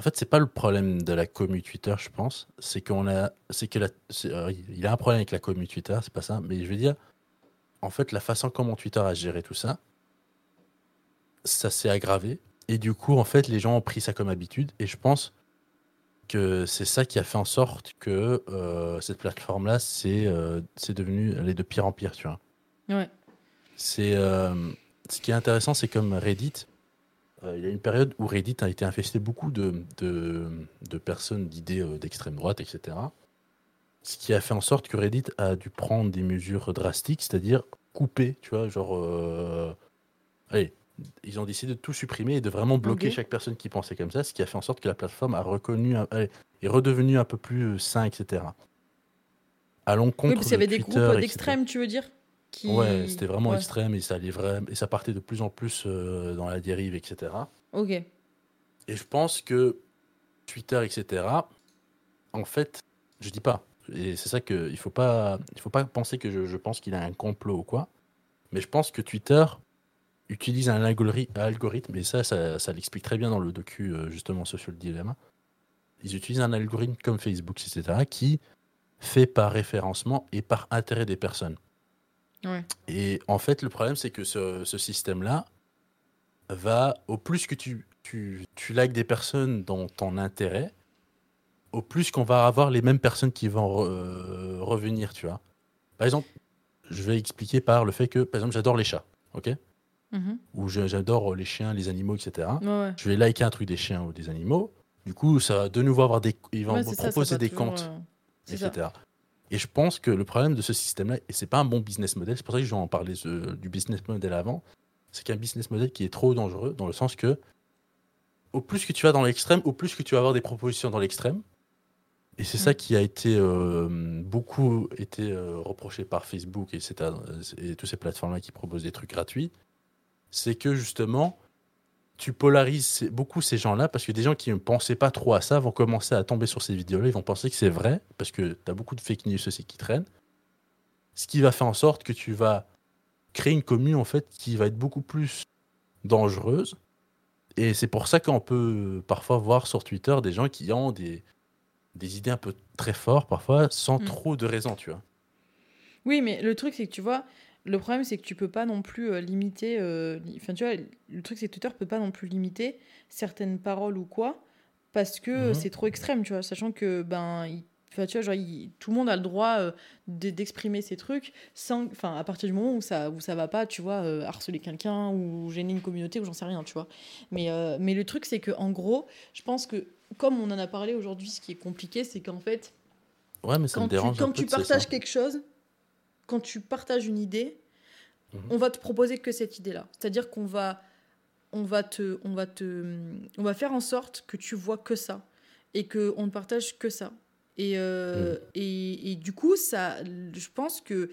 en fait, c'est pas le problème de la commu Twitter, je pense. C'est qu'on a, c'est que la, euh, il a un problème avec la commu Twitter, c'est pas ça. Mais je veux dire, en fait, la façon comment Twitter a géré tout ça, ça s'est aggravé. Et du coup, en fait, les gens ont pris ça comme habitude. Et je pense que c'est ça qui a fait en sorte que euh, cette plateforme-là, c'est, euh, c'est devenu, elle est de pire en pire, tu vois. Ouais. C'est euh, ce qui est intéressant, c'est comme Reddit. Euh, il y a une période où Reddit a été infesté beaucoup de, de, de personnes d'idées euh, d'extrême droite, etc. Ce qui a fait en sorte que Reddit a dû prendre des mesures drastiques, c'est-à-dire couper, tu vois, genre, euh, allez, ils ont décidé de tout supprimer et de vraiment bloquer chaque personne qui pensait comme ça, ce qui a fait en sorte que la plateforme a reconnu, un- allez, est redevenue un peu plus sain, etc. À l'encontre Oui, parce qu'il y avait de des Twitter, groupes etc. d'extrêmes, tu veux dire? Qui... Ouais, c'était vraiment Ouais. extrême et ça allait vraiment et ça partait de plus en plus euh, dans la dérive, etc. Ok. Et je pense que Twitter, etc. En fait, je dis pas. Et c'est ça que il faut pas, il faut pas penser que je, je pense qu'il a un complot ou quoi. Mais je pense que Twitter utilise un algori- algorithme et ça, ça, ça l'explique très bien dans le docu euh, justement Social Dilemma. Ils utilisent un algorithme comme Facebook, etc. qui fait par référencement et par intérêt des personnes. Ouais. Et en fait, le problème, c'est que ce, ce système-là va, au plus que tu, tu, tu likes des personnes dans ton intérêt, au plus qu'on va avoir les mêmes personnes qui vont re- euh, revenir, tu vois. Par exemple, je vais expliquer par le fait que, par exemple, j'adore les chats, ok? Mhm. J'adore les chiens, les animaux, etc. Ouais, ouais. Je vais liker un truc des chiens ou des animaux. Du coup, ça va de nouveau avoir des... Ils vont Ouais, me ça, proposer des toujours, comptes euh, ça. Et je pense que le problème de ce système-là, et c'est pas un bon business model, c'est pour ça que je vais en parler ce- du business model avant, c'est qu'un business model qui est trop dangereux dans le sens que au plus que tu vas dans l'extrême, au plus que tu vas avoir des propositions dans l'extrême. Et c'est ça qui a été euh, beaucoup été euh, reproché par Facebook et, et toutes ces plateformes-là qui proposent des trucs gratuits. C'est que justement, tu polarises beaucoup ces gens-là parce que des gens qui ne pensaient pas trop à ça vont commencer à tomber sur ces vidéos-là. Ils vont penser que c'est vrai parce que tu as beaucoup de fake news aussi qui traînent. Ce qui va faire en sorte que tu vas créer une commune en fait qui va être beaucoup plus dangereuse. Et c'est pour ça qu'on peut parfois voir sur Twitter des gens qui ont des, des idées un peu très fortes, parfois sans mm. trop de raison, tu vois. Oui, mais le truc, c'est que tu vois, le problème, c'est que tu peux pas non plus euh, limiter. Euh, enfin, tu vois, le truc, c'est que Twitter peut pas non plus limiter certaines paroles ou quoi, parce que mhm. c'est trop extrême, tu vois, sachant que, ben, tu vois, genre, tout le monde a le droit euh, d'exprimer ses trucs sans, enfin, à partir du moment où ça, où ça va pas, tu vois, harceler quelqu'un ou gêner une communauté ou j'en sais rien, tu vois. Mais, mais le truc, c'est que en gros, je pense que comme on en a parlé aujourd'hui, ce qui est compliqué, c'est qu'en fait, ouais, mais ça quand, me dérange tu, quand tu partages quelque chose, quand tu partages une idée, mhm. on va te proposer que cette idée-là. C'est-à-dire qu'on va, on va te, on va te, on va faire en sorte que tu vois que ça et que on ne partage que ça. Et, euh, mhm. et, et, du coup, ça, je pense que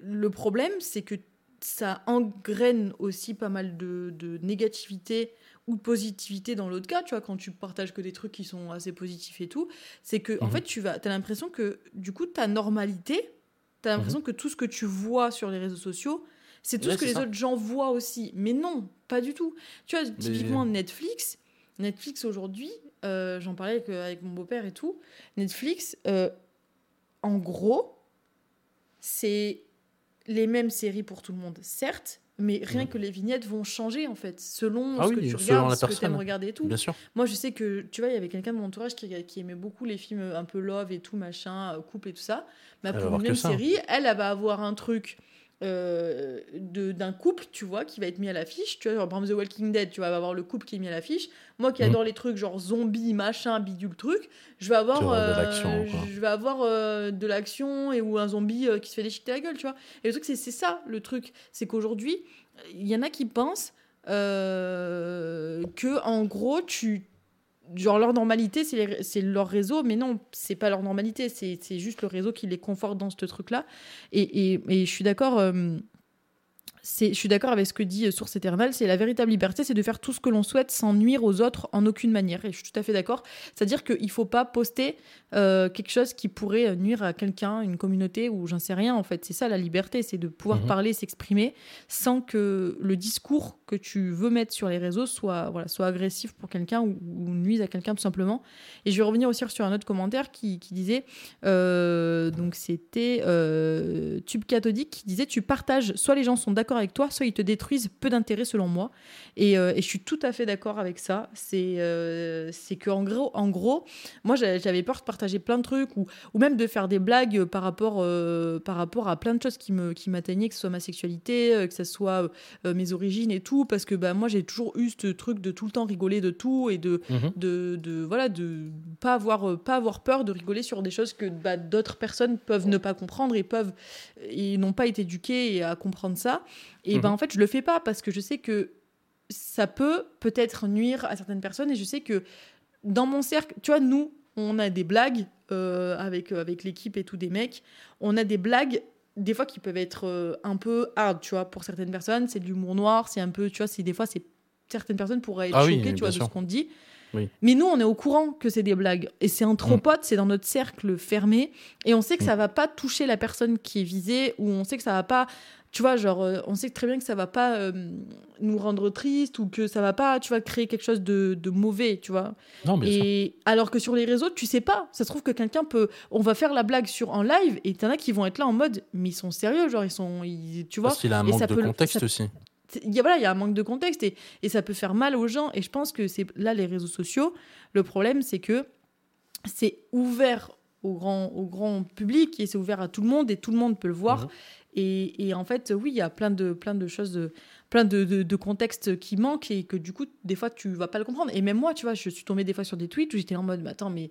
le problème, c'est que ça engraine aussi pas mal de, de négativité ou de positivité dans l'autre cas, tu vois, quand tu partages que des trucs qui sont assez positifs et tout, c'est que, en mhm. fait, tu vas, as l'impression que, du coup, ta normalité, tu as l'impression mhm. que tout ce que tu vois sur les réseaux sociaux, c'est tout ce que les autres gens voient aussi. Mais non, pas du tout. Tu vois, typiquement Netflix, Netflix aujourd'hui, euh, j'en parlais avec, mon beau-père et tout, Netflix, euh, en gros, c'est les mêmes séries pour tout le monde, certes, mais rien mhm. que les vignettes vont changer en fait selon ah ce que tu regardes, ce que tu aimes regarder et tout. Bien sûr. Moi je sais que tu vois, il y avait quelqu'un de mon entourage qui, qui, aimait beaucoup les films un peu love et tout machin, couple et tout ça. Mais pour une même série, elle, elle va avoir un truc euh, d'un couple, tu vois, qui va être mis à l'affiche. Tu vois, genre, par exemple, The Walking Dead, tu vas avoir le couple qui est mis à l'affiche. Moi qui mhm. adore les trucs genre zombies, machin, bidule truc, je vais avoir, euh, je vais avoir euh, de l'action et ou un zombie qui se fait déchiqueter la gueule, tu vois. Et le truc, c'est ça le truc. C'est qu'aujourd'hui, il y en a qui pensent que, en gros, tu genre leur normalité c'est leur réseau mais non c'est pas leur normalité c'est juste le réseau qui les conforte dans ce truc là et, et, et je suis d'accord euh, je suis d'accord avec ce que dit euh, Source Éternelle, c'est la véritable liberté, c'est de faire tout ce que l'on souhaite sans nuire aux autres en aucune manière. Et je suis tout à fait d'accord. C'est-à-dire qu'il ne faut pas poster euh, quelque chose qui pourrait nuire à quelqu'un, une communauté ou j'en sais rien en fait. C'est ça la liberté, c'est de pouvoir mhm. parler, s'exprimer sans que le discours que tu veux mettre sur les réseaux soit, voilà, soit agressif pour quelqu'un ou, nuise à quelqu'un tout simplement. Et je vais revenir aussi sur un autre commentaire qui, disait, euh, donc c'était Tube Cathodique qui disait tu partages, soit les gens sont d'accord avec toi, soit ils te détruisent, peu d'intérêt selon moi. Et, euh, et, je suis tout à fait d'accord avec ça. C'est euh, c'est que en gros, en gros, moi j'avais peur de partager plein de trucs ou, ou même de faire des blagues par rapport, euh, par rapport à plein de choses qui me qui m'atteignaient, que ce soit ma sexualité, que ce soit mes origines et tout, parce que bah, moi j'ai toujours eu ce truc de tout le temps rigoler de tout et de, mhm. de, de, voilà de pas avoir pas avoir peur de rigoler sur des choses que bah, d'autres personnes peuvent ne pas comprendre et peuvent et n'ont pas été éduquées à comprendre ça. Et ben mhm. en fait, je le fais pas parce que je sais que ça peut peut-être nuire à certaines personnes et je sais que dans mon cercle, tu vois, nous, on a des blagues euh, avec, euh, avec l'équipe et tout des mecs, on a des blagues des fois qui peuvent être euh, un peu hard, tu vois, pour certaines personnes, c'est de l'humour noir, c'est un peu, tu vois, c'est des fois c'est certaines personnes pourraient être ah choquées, tu vois, de ce qu'on dit. Mais nous, on est au courant que c'est des blagues. Et c'est entre mm. potes, c'est dans notre cercle fermé. Et on sait que ça mm. va pas toucher la personne qui est visée, ou on sait que ça va pas tu vois, genre, euh, on sait très bien que ça va pas euh, nous rendre triste ou que ça va pas, tu vois, créer quelque chose de, de mauvais, tu vois. Non, bien et alors que sur les réseaux, tu sais pas. Ça se trouve que quelqu'un peut. On va faire la blague sur en live et t'en as qui vont être là en mode, mais ils sont sérieux, genre, ils sont. tu vois. Parce qu'il a un manque de contexte aussi. Il y, a, voilà, il y a un manque de contexte et, et ça peut faire mal aux gens. Et je pense que c'est là, les réseaux sociaux, le problème, c'est que c'est ouvert au grand, au grand public et c'est ouvert à tout le monde et tout le monde peut le voir. Mhm. Et, en fait, oui, il y a plein de, plein de choses, de, plein de, de, contextes qui manquent et que du coup, des fois, tu vas pas le comprendre. Et même moi, tu vois, je suis tombée des fois sur des tweets où j'étais en mode, mais attends, mais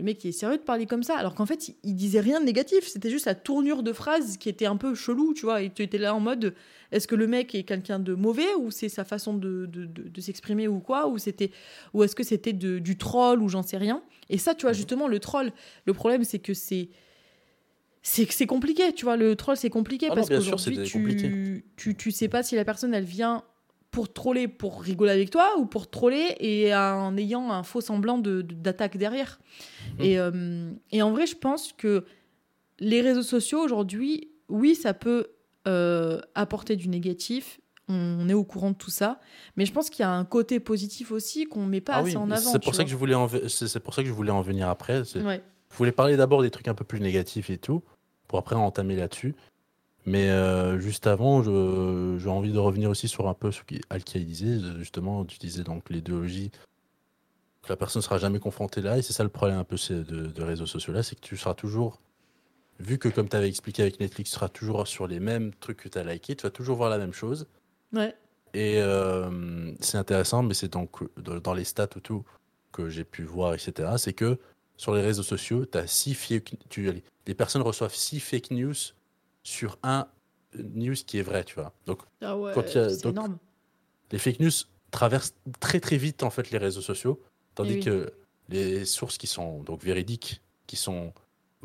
le mec, il est sérieux de parler comme ça. Alors qu'en fait, il, il disait rien de négatif. C'était juste la tournure de phrase qui était un peu chelou, tu vois. Et tu étais là en mode est-ce que le mec est quelqu'un de mauvais ou c'est sa façon de, de, de- de s'exprimer ou quoi Ou, c'était, ou est-ce que c'était de- du troll ou j'en sais rien Et ça, tu vois, justement, le troll, le problème, c'est que c'est. C'est c'est compliqué, tu vois. Le troll, c'est compliqué Ah parce qu'aujourd'hui, tu, tu, tu sais pas si la personne, elle vient pour troller, pour rigoler avec toi, ou pour troller et en ayant un faux semblant de, de- d'attaque derrière. Mhm. Et, euh, et en vrai, je pense que les réseaux sociaux aujourd'hui, oui, ça peut euh, apporter du négatif. On est au courant de tout ça, mais je pense qu'il y a un côté positif aussi qu'on met pas Ah assez oui, en avant. c'est pour ça vois. que je voulais c'est pour ça que je voulais en venir après. Ouais. Je voulais parler d'abord des trucs un peu plus négatifs et tout, pour après entamer là-dessus. Mais euh, juste avant, j'ai envie de revenir aussi sur un peu ce qu'Alki disait. Justement, tu disais donc l'idéologie, la personne ne sera jamais confrontée là. Et c'est ça le problème un peu de, de réseaux sociaux là, c'est que tu seras toujours, vu que comme tu avais expliqué avec Netflix, tu seras toujours sur les mêmes trucs que tu as liké, tu vas toujours voir la même chose. Ouais. Et euh, c'est intéressant, mais c'est donc dans les stats ou tout que j'ai pu voir, etc. C'est que sur les réseaux sociaux, as six fake, tu, les personnes reçoivent 6 fake news sur un news qui est vrai, tu vois. Donc Ah ouais, Quand il y a- c'est donc- énorme. les fake news traversent très très vite en fait les réseaux sociaux, tandis oui. que les sources qui sont donc véridiques, qui sont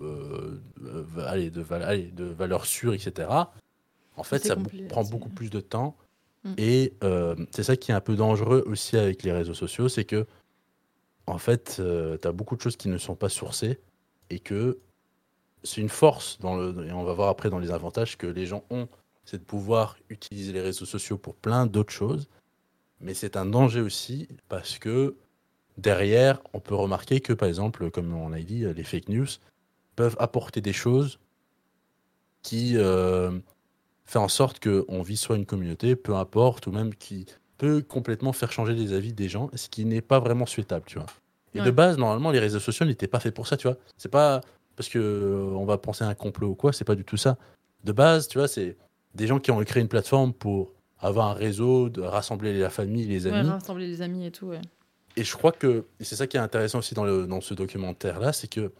euh, euh, allez, de, val- allez, de valeur sûre, etc. En fait, ça prend beaucoup plus de temps. Mm. Et euh, c'est ça qui est un peu dangereux aussi avec les réseaux sociaux, c'est que en fait, tu as beaucoup de choses qui ne sont pas sourcées et que c'est une force, dans le, et on va voir après dans les avantages que les gens ont, c'est de pouvoir utiliser les réseaux sociaux pour plein d'autres choses. Mais c'est un danger aussi parce que derrière, on peut remarquer que, par exemple, comme on a dit, les fake news peuvent apporter des choses qui euh, fait en sorte qu'on vit soit une communauté, peu importe, ou même qui peut complètement faire changer les avis des gens, ce qui n'est pas vraiment souhaitable, tu vois. Et Ouais. de base, normalement, les réseaux sociaux n'étaient pas faits pour ça, tu vois. C'est pas parce que euh, on va penser à un complot ou quoi, c'est pas du tout ça. De base, tu vois, c'est des gens qui ont créé une plateforme pour avoir un réseau, de rassembler la famille, les Ouais, amis. rassembler les amis et tout, ouais. Et je crois que et c'est ça qui est intéressant aussi dans, le, dans ce documentaire-là, c'est que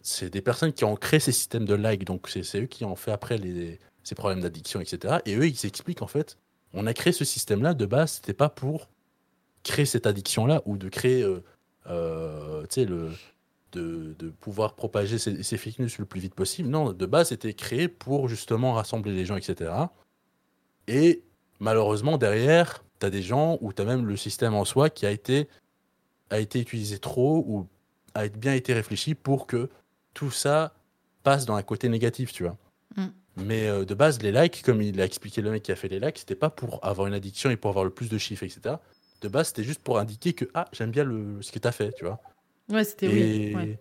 c'est des personnes qui ont créé ces systèmes de like, donc c'est c'est eux qui ont fait après les, ces problèmes d'addiction, etc. Et eux, ils s'expliquent en fait, on a créé ce système-là, de base, c'était pas pour créer cette addiction-là ou de créer, euh, euh, tu sais, le, de, de pouvoir propager ces, ces fake news le plus vite possible. Non, de base, c'était créé pour justement rassembler les gens, etc. Et malheureusement, derrière, tu as des gens ou tu as même le système en soi qui a été, a été utilisé trop ou a bien été réfléchi pour que tout ça passe dans un côté négatif, tu vois. Mm. Mais euh, de base, les likes, comme il a expliqué le mec qui a fait les likes, c'était pas pour avoir une addiction et pour avoir le plus de chiffres, etc. De base, c'était juste pour indiquer que ah, j'aime bien le, ce que tu as fait, tu vois. Ouais, c'était Et, oui. Ouais.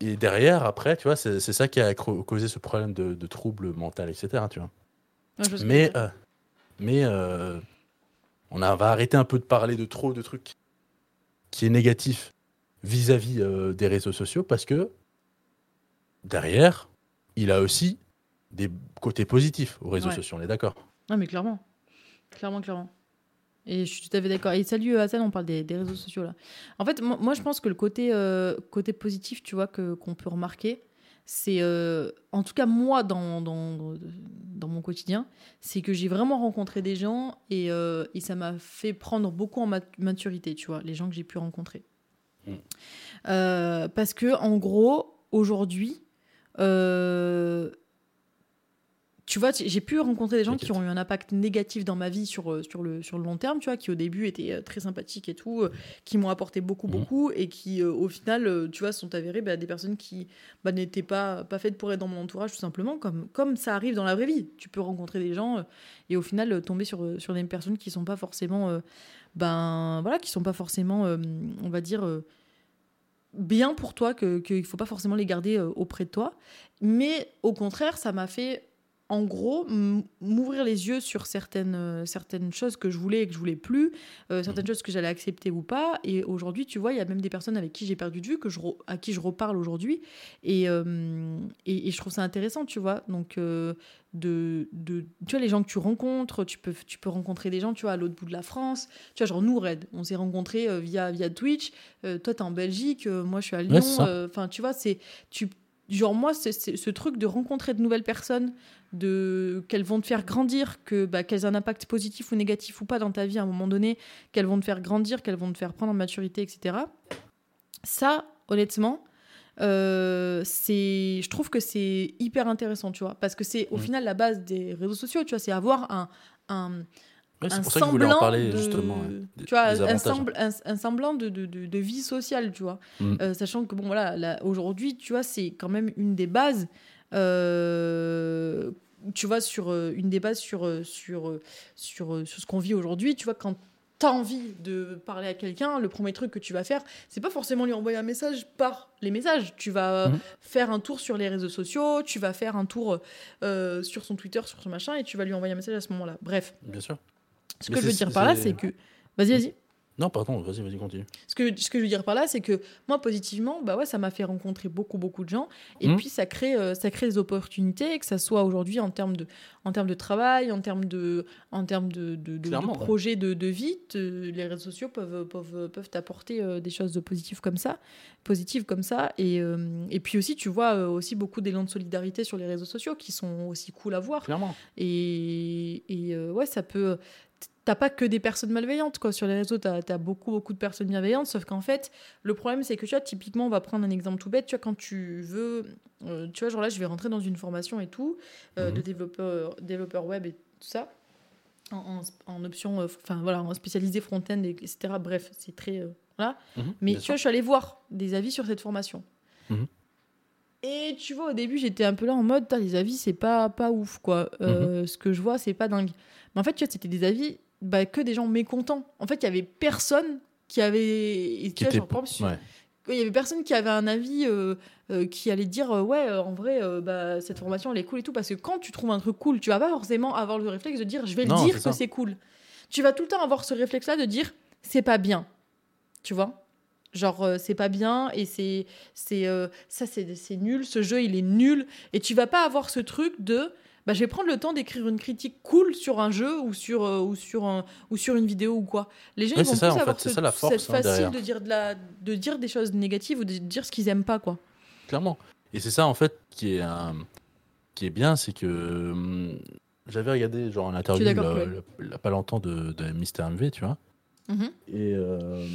et derrière, après, tu vois, c'est ça qui a causé ce problème de, de troubles mentaux, etc. Tu vois. Ouais, Mais, euh, mais euh, on a- va arrêter un peu de parler de trop de trucs qui est négatif vis-à-vis euh, des réseaux sociaux parce que derrière, il a aussi des côtés positifs aux réseaux Ouais. sociaux, on est d'accord Non, mais clairement. Clairement, clairement. Et je suis tout à fait d'accord. Et salut Hassan, on parle des, des réseaux sociaux là. En fait, moi, moi, je pense que le côté, euh, côté positif, tu vois, que, qu'on peut remarquer, c'est, euh, en tout cas moi, dans, dans, dans mon quotidien, c'est que j'ai vraiment rencontré des gens et, euh, et ça m'a fait prendre beaucoup en mat- maturité, tu vois, les gens que j'ai pu rencontrer. Mm. Euh, parce que, en gros, aujourd'hui, euh, tu vois, j'ai pu rencontrer des gens qui ont eu un impact négatif dans ma vie sur, euh, sur, le, sur le long terme, tu vois, qui au début étaient euh, très sympathiques et tout, euh, qui m'ont apporté beaucoup, Mhm. beaucoup, et qui au final, tu vois, sont avérés bah, des personnes qui bah, n'étaient pas, pas faites pour être dans mon entourage, tout simplement, comme, comme ça arrive dans la vraie vie. Tu peux rencontrer des gens et au final tomber sur, sur des personnes qui sont pas forcément, euh, ben voilà, qui sont pas forcément, euh, on va dire, euh, bien pour toi, que- qu'il faut pas forcément les garder auprès de toi. Mais au contraire, ça m'a fait en gros, m'ouvrir les yeux sur certaines, euh, certaines choses que je voulais et que je voulais plus, euh, certaines choses que j'allais accepter ou pas. Et aujourd'hui, tu vois, il y a même des personnes avec qui j'ai perdu de vue, que je à qui je reparle aujourd'hui. Et, euh, et, et je trouve ça intéressant, tu vois. Donc, de, de, tu vois, les gens que tu rencontres, tu peux, tu peux rencontrer des gens, tu vois, à l'autre bout de la France. Tu vois, genre nous, Red, on s'est rencontrés via, via Twitch. Toi, t'es en Belgique, moi, je suis à Lyon. Enfin, tu vois, c'est... Tu, genre, moi, c'est ce truc de rencontrer de nouvelles personnes, de qu'elles vont te faire grandir, que bah, qu'elles aient un impact positif ou négatif ou pas dans ta vie à un moment donné, qu'elles vont te faire grandir, qu'elles vont te faire prendre en maturité, etc. Ça, honnêtement, euh, c'est, je trouve que c'est hyper intéressant, tu vois, parce que c'est au final la base des réseaux sociaux, tu vois, c'est avoir un, un, Ouais, c'est un pour ça que je voulais en semblant parler, de, justement. ouais, des- tu vois, un, avantages. sembl- un, un semblant de, de, de, vie sociale, tu vois. Mm. Euh, sachant que, bon, voilà, là, aujourd'hui, tu vois, c'est quand même une des bases, euh, tu vois, sur euh, une bases sur, euh, sur, euh, sur, sur ce qu'on vit aujourd'hui, tu vois, quand t'as envie de parler à quelqu'un, le premier truc que tu vas faire, c'est pas forcément lui envoyer un message par les messages. Tu vas Mhm. faire un tour sur les réseaux sociaux, tu vas faire un tour euh, sur son Twitter, sur son machin, et tu vas lui envoyer un message à ce moment-là. Bref, Bien sûr. ce Mais que je veux dire par là, c'est- c'est que. Vas-y, vas-y. Non, pardon, vas-y, vas-y, continue. Ce que, ce que je veux dire par là, c'est que moi, positivement, bah ouais, ça m'a fait rencontrer beaucoup, beaucoup de gens. Et Mhm. puis, ça crée, euh, ça crée des opportunités, que ça soit aujourd'hui en termes de, en termes de travail, en termes de, en termes de, de, de- de projets de, de vie. te- les réseaux sociaux peuvent, peuvent, peuvent t'apporter euh, des choses de positives comme ça, positives comme ça. Et, euh, et puis aussi, tu vois aussi beaucoup d'élan de solidarité sur les réseaux sociaux qui sont aussi cool à voir. Clairement. Et, et, ouais, ça peut. T'as pas que des personnes malveillantes, quoi. Sur les réseaux, t'as as beaucoup, beaucoup de personnes bienveillantes. Sauf qu'en fait, le problème, c'est que tu vois, typiquement, on va prendre un exemple tout bête. Tu vois, quand tu veux. euh, tu vois, genre là, je vais rentrer dans une formation et tout, euh, Mhm. de développeur, développeur web et tout ça. En, en- en option, euh, enfin voilà, en spécialisé front-end, et- etc. Bref, c'est très. voilà. Mhm, Mais tu sûr. vois, je suis allée voir des avis sur cette formation. Mhm. Et tu vois, au début, j'étais un peu là en mode, les avis, c'est pas, pas ouf, quoi. Euh, Mhm. Ce que je vois, c'est pas dingue. Mais en fait, tu vois, c'était des avis bah, que des gens mécontents. En fait, il y avait personne qui avait. et Qui vois, était genre, par exemple, sur- ouais. il y avait personne qui avait un avis euh, euh, qui allait dire euh, ouais en vrai bah, cette formation elle est cool et tout parce que quand tu trouves un truc cool tu vas pas forcément avoir le réflexe de dire je vais le dire que c'est cool tu vas tout le temps avoir ce réflexe là de dire c'est pas bien tu vois? Genre euh, c'est pas bien et c'est c'est euh, ça c'est c'est nul ce jeu il est nul et tu vas pas avoir ce truc de bah, je vais prendre le temps d'écrire une critique cool sur un jeu ou sur, euh, ou sur, un, ou sur une vidéo ou quoi. Les gens Ouais, ils vont ça, plus avoir ce- ça la force, cette hein, facile de dire, de, la, de dire des choses négatives ou de dire ce qu'ils aiment pas. quoi. Clairement. Et c'est ça, en fait, qui est, qui est bien, c'est que hum, j'avais regardé genre, une interview Chloé. là, là, pas longtemps de, de Mister MV, tu vois. Et euh,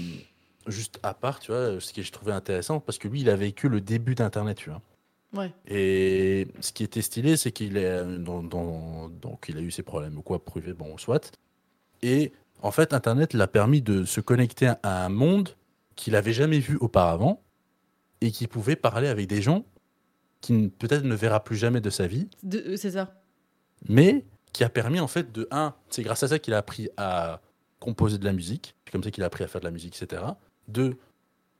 juste à part, tu vois, ce que je trouvais intéressant, parce que lui, il a vécu le début d'Internet, tu vois. Ouais. Et ce qui était stylé, c'est qu'il est dans, dans- donc il a eu ses problèmes ou quoi, privé, bon, soit. Et en fait, Internet l'a permis de se connecter à un monde qu'il avait jamais vu auparavant et qui pouvait parler avec des gens qui n- peut-être ne verra plus jamais de sa vie, euh, C'est ça. mais qui a permis en fait de un, c'est grâce à ça qu'il a appris à composer de la musique, c'est comme ça qu'il a appris à faire de la musique, etc. Deux,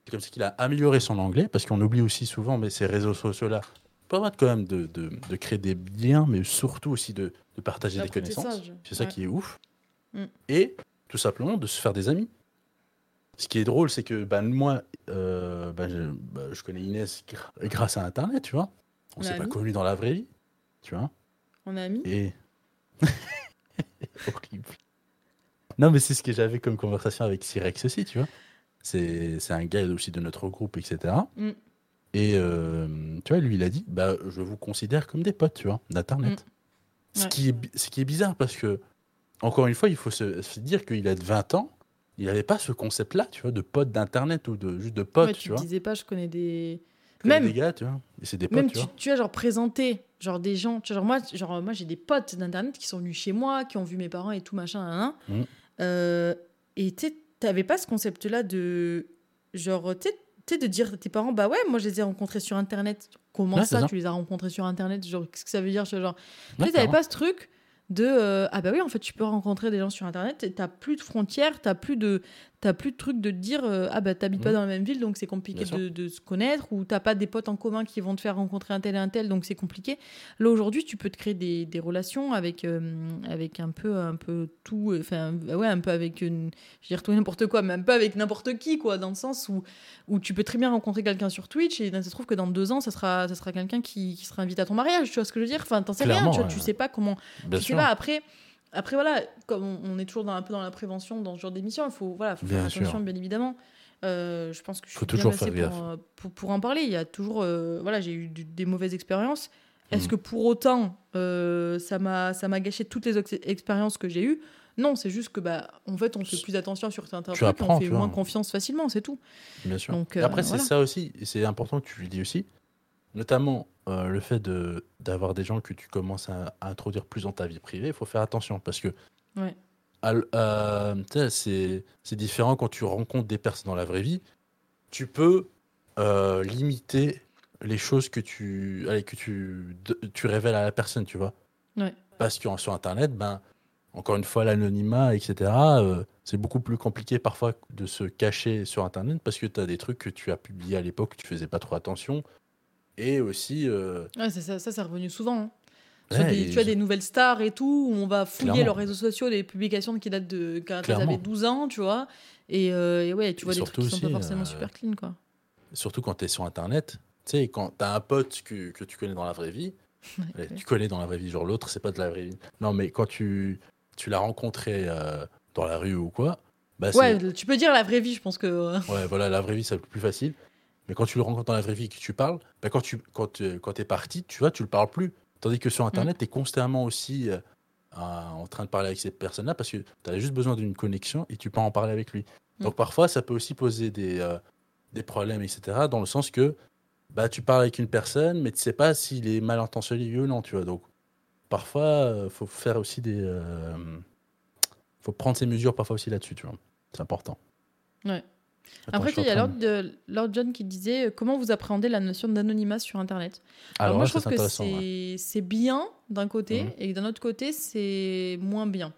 c'est comme ça qu'il a amélioré son anglais, parce qu'on oublie aussi souvent, mais ces réseaux sociaux-là permettent quand même de, de- de créer des liens, mais surtout aussi de, de partager des connaissances. C'est ça Ouais. qui est ouf. Mm. Et tout simplement de se faire des amis. Ce qui est drôle, c'est que ben, moi, euh, ben, je, ben, je connais Inès grâce à Internet, tu vois. On On s'est est pas amis. connus dans la vraie vie, tu vois. On a mis. Et. Horrible. Non, mais c'est ce que j'avais comme conversation avec Cyrex aussi, tu vois. C'est un gars aussi de notre groupe, etc. Mm. Et euh, tu vois, lui, il a dit bah, Je vous considère comme des potes, tu vois, d'Internet. Ce, Ouais. qui est, ce qui est bizarre parce que, encore une fois, il faut se, se dire qu'il a de 20 ans, il n'avait pas ce concept-là, tu vois, de pote d'Internet ou de juste de pote, Ouais, tu tu vois. disais pas, je connais des. Même, des gars, tu vois. Et c'est des potes, même tu tu, vois. tu vois, genre présenter, genre des gens. Tu vois, genre moi, genre, moi j'ai des potes d'internet qui sont venus chez moi, qui ont vu mes parents et tout machin. Mhm. Euh, et tu t'avais pas ce concept-là de. Genre, tu sais, de dire à tes parents, bah ouais, moi je les ai rencontrés sur internet. Comment Ouais, ça, tu les as rencontrés sur internet? Genre, qu'est-ce que ça veut dire? Genre, tu sais, t'avais pas ce truc de euh, ah bah oui en fait tu peux rencontrer des gens sur internet et t'as plus de frontières t'as plus de t'as plus de trucs de te dire euh, ah bah t'habites pas Mhm. dans la même ville donc c'est compliqué de, de se connaître ou t'as pas des potes en commun qui vont te faire rencontrer un tel et un tel donc c'est compliqué. Là aujourd'hui tu peux te créer des, des relations avec euh, avec un peu un peu tout enfin ouais un peu avec une je veux dire tout n'importe quoi mais un peu avec n'importe qui quoi dans le sens où où tu peux très bien rencontrer quelqu'un sur Twitch et ça se trouve que dans deux ans ça sera ça sera quelqu'un qui, qui sera invité à ton mariage tu vois ce que je veux dire? Enfin t'en sais rien tu, vois, tu sais pas comment Bien je sais sûr. pas, après, après voilà, comme on, est toujours dans, un peu dans la prévention dans ce genre d'émission, il faut, voilà, faut faire Bien attention, sûr. bien évidemment. Euh, je pense que je suis bien toujours placée faire pour, euh, pour, pour en parler. Il y a toujours, euh, voilà, j'ai eu des mauvaises expériences. Est-ce Mhm. que pour autant, euh, ça m'a gâché toutes les ex- expériences que j'ai eues? Non, c'est juste que bah, en fait, on fait plus attention sur certains trucs, on fait vois. moins confiance facilement, c'est tout. Bien sûr. Donc, Après, c'est voilà. ça aussi, c'est important que tu le dis aussi, notamment euh, le fait de d'avoir des gens que tu commences à, à introduire plus dans ta vie privée, il faut faire attention parce que Ouais. euh, c'est c'est différent quand tu rencontres des personnes dans la vraie vie. Tu peux euh, limiter les choses que tu, allez, que tu, de- tu révèles à la personne, tu vois. Ouais. Parce que sur Internet, ben, encore une fois, l'anonymat, etc., c'est beaucoup plus compliqué parfois de se cacher sur Internet parce que tu as des trucs que tu as publiés à l'époque, que tu faisais pas trop attention. Et aussi, euh, Ouais, ça, ça, c'est revenu souvent. hein. Ouais, des- et tu as des nouvelles stars et tout, où on va fouiller Clairement. leurs réseaux sociaux, des publications qui datent de quand elles Clairement. avaient 12 ans, tu vois. Et, euh, et ouais, tu Et vois des surtout trucs qui sont pas forcément euh, super clean, quoi. surtout quand tu es sur Internet, tu sais, quand tu as un pote que, que tu connais dans la vraie vie, tu connais dans la vraie vie, genre l'autre, c'est pas de la vraie vie. Non, mais quand tu, tu l'as rencontré euh, dans la rue ou quoi, bah, Ouais, tu peux dire la vraie vie, je pense que. Ouais, voilà, la vraie vie, c'est le plus facile. Mais quand tu le rencontres dans la vraie vie et que tu parles, bah, quand tu quand, tu- quand es parti, tu vois, tu le parles plus. Tandis que sur Internet, tu es constamment aussi euh, en train de parler avec cette personne-là parce que tu as juste besoin d'une connexion et tu peux en parler avec lui. Donc parfois, ça peut aussi poser des, euh, des problèmes, etc. Dans le sens que bah, tu parles avec une personne, mais tu sais pas s'il est mal intentionné ou non, tu vois. Donc parfois, il faut faire aussi des... euh, faut prendre ses mesures parfois aussi là-dessus, tu vois. C'est important. Ouais. Attends, Après, il y a Lord, de- Lord John qui disait euh, comment vous appréhendez la notion d'anonymat sur Internet? Alors, Alors, moi, là, je trouve que c'est ouais. bien d'un côté Mhm. et d'un autre côté, c'est moins bien.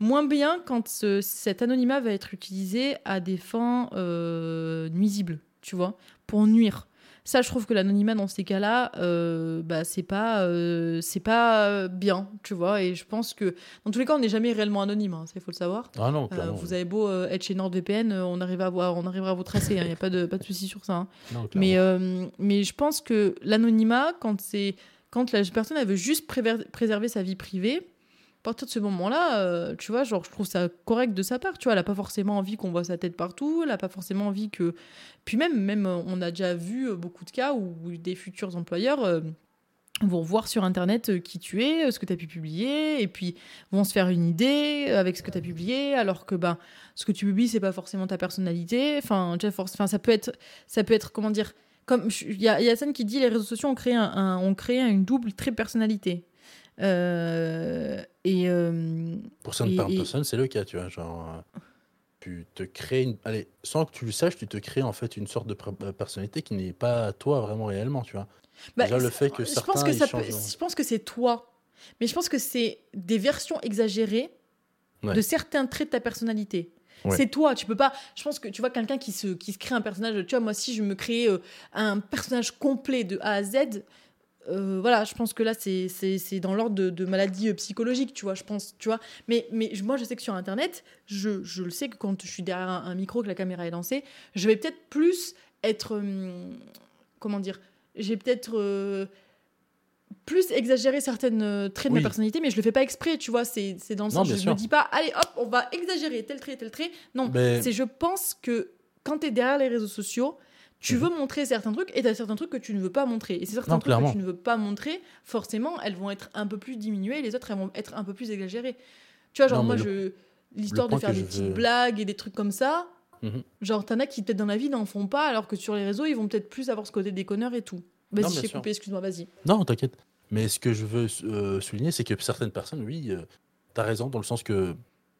Moins bien quand ce- cet anonymat va être utilisé à des fins euh, nuisibles, tu vois, pour nuire. Ça, je trouve que l'anonymat dans ces cas-là, euh, bah, c'est pas, euh, c'est pas euh, bien, tu vois. Et je pense que dans tous les cas, on n'est jamais réellement anonyme, hein, ça il faut le savoir. Ah non, Euh, clairement. vous avez beau être chez NordVPN, on arrivera à, voir, on arrivera à vous tracer, il n'y a pas de, pas de souci sur ça. hein. Non. Mais, mais je pense que l'anonymat, quand, c'est, quand la personne elle veut juste préserver sa vie privée, partir de ce moment-là, euh, tu vois, genre, je trouve ça correct de sa part. Tu vois, elle n'a pas forcément envie qu'on voit sa tête partout, elle n'a pas forcément envie que. Puis même, même, euh, on a déjà vu euh, beaucoup de cas où des futurs employeurs. euh, vont voir sur internet qui tu es, ce que tu as pu publier, et puis vont se faire une idée avec ce que tu as publié, alors que ben, ce que tu publies, c'est pas forcément ta personnalité. Enfin, enfin, ça peut être, ça peut être, comment dire, comme il y a Yassine qui dit les réseaux sociaux ont créé un, un- ont créé une double très personnalité. Euh, et euh, Pour certaines et- personnes, c'est le cas, tu vois. Genre, euh, tu te crées une. Allez, sans que tu le saches, tu te crées en fait une sorte de personnalité qui n'est pas toi vraiment réellement, tu vois. bah, Déjà, le fait que je certains, pense que ça peut- je pense que c'est toi, mais je pense que c'est des versions exagérées Ouais. de certains traits de ta personnalité. Ouais. C'est toi, tu peux pas. Je pense que tu vois quelqu'un qui se, qui se crée un personnage. Tu vois, moi, si je me crée euh, un personnage complet de A à Z, euh, voilà, je pense que là, c'est c'est- c'est dans l'ordre de, de maladies euh, psychologiques, tu vois, je pense, tu vois. Mais, mais moi, je sais que sur Internet, je, je le sais que quand je suis derrière un, un micro, que la caméra est lancée, je vais peut-être plus être. hum, comment dire J'ai peut-être. euh, plus exagérer certaines euh, traits de Oui. ma personnalité, mais je le fais pas exprès, tu vois. C'est dans le sens, je me dis pas, allez hop, on va exagérer tel trait, tel trait. Non, Mais- c'est je pense que quand tu es derrière les réseaux sociaux, tu Mhm. veux montrer certains trucs et tu as certains trucs que tu ne veux pas montrer. Et ces certains Non, trucs clairement. que tu ne veux pas montrer, forcément, elles vont être un peu plus diminuées et les autres, elles vont être un peu plus exagérées. Tu vois, genre, Non, moi, je. L'histoire de faire des je petites veux- blagues et des trucs comme ça, Mhm. genre, t'en as qui, peut-être dans la vie, n'en font pas, alors que sur les réseaux, ils vont peut-être plus avoir ce côté déconneur et tout. Vas-y, j'ai sûr. coupé, excuse-moi, vas-y. Non, t'inquiète. Mais ce que je veux euh, souligner, c'est que certaines personnes, oui, euh, t'as raison, dans le sens que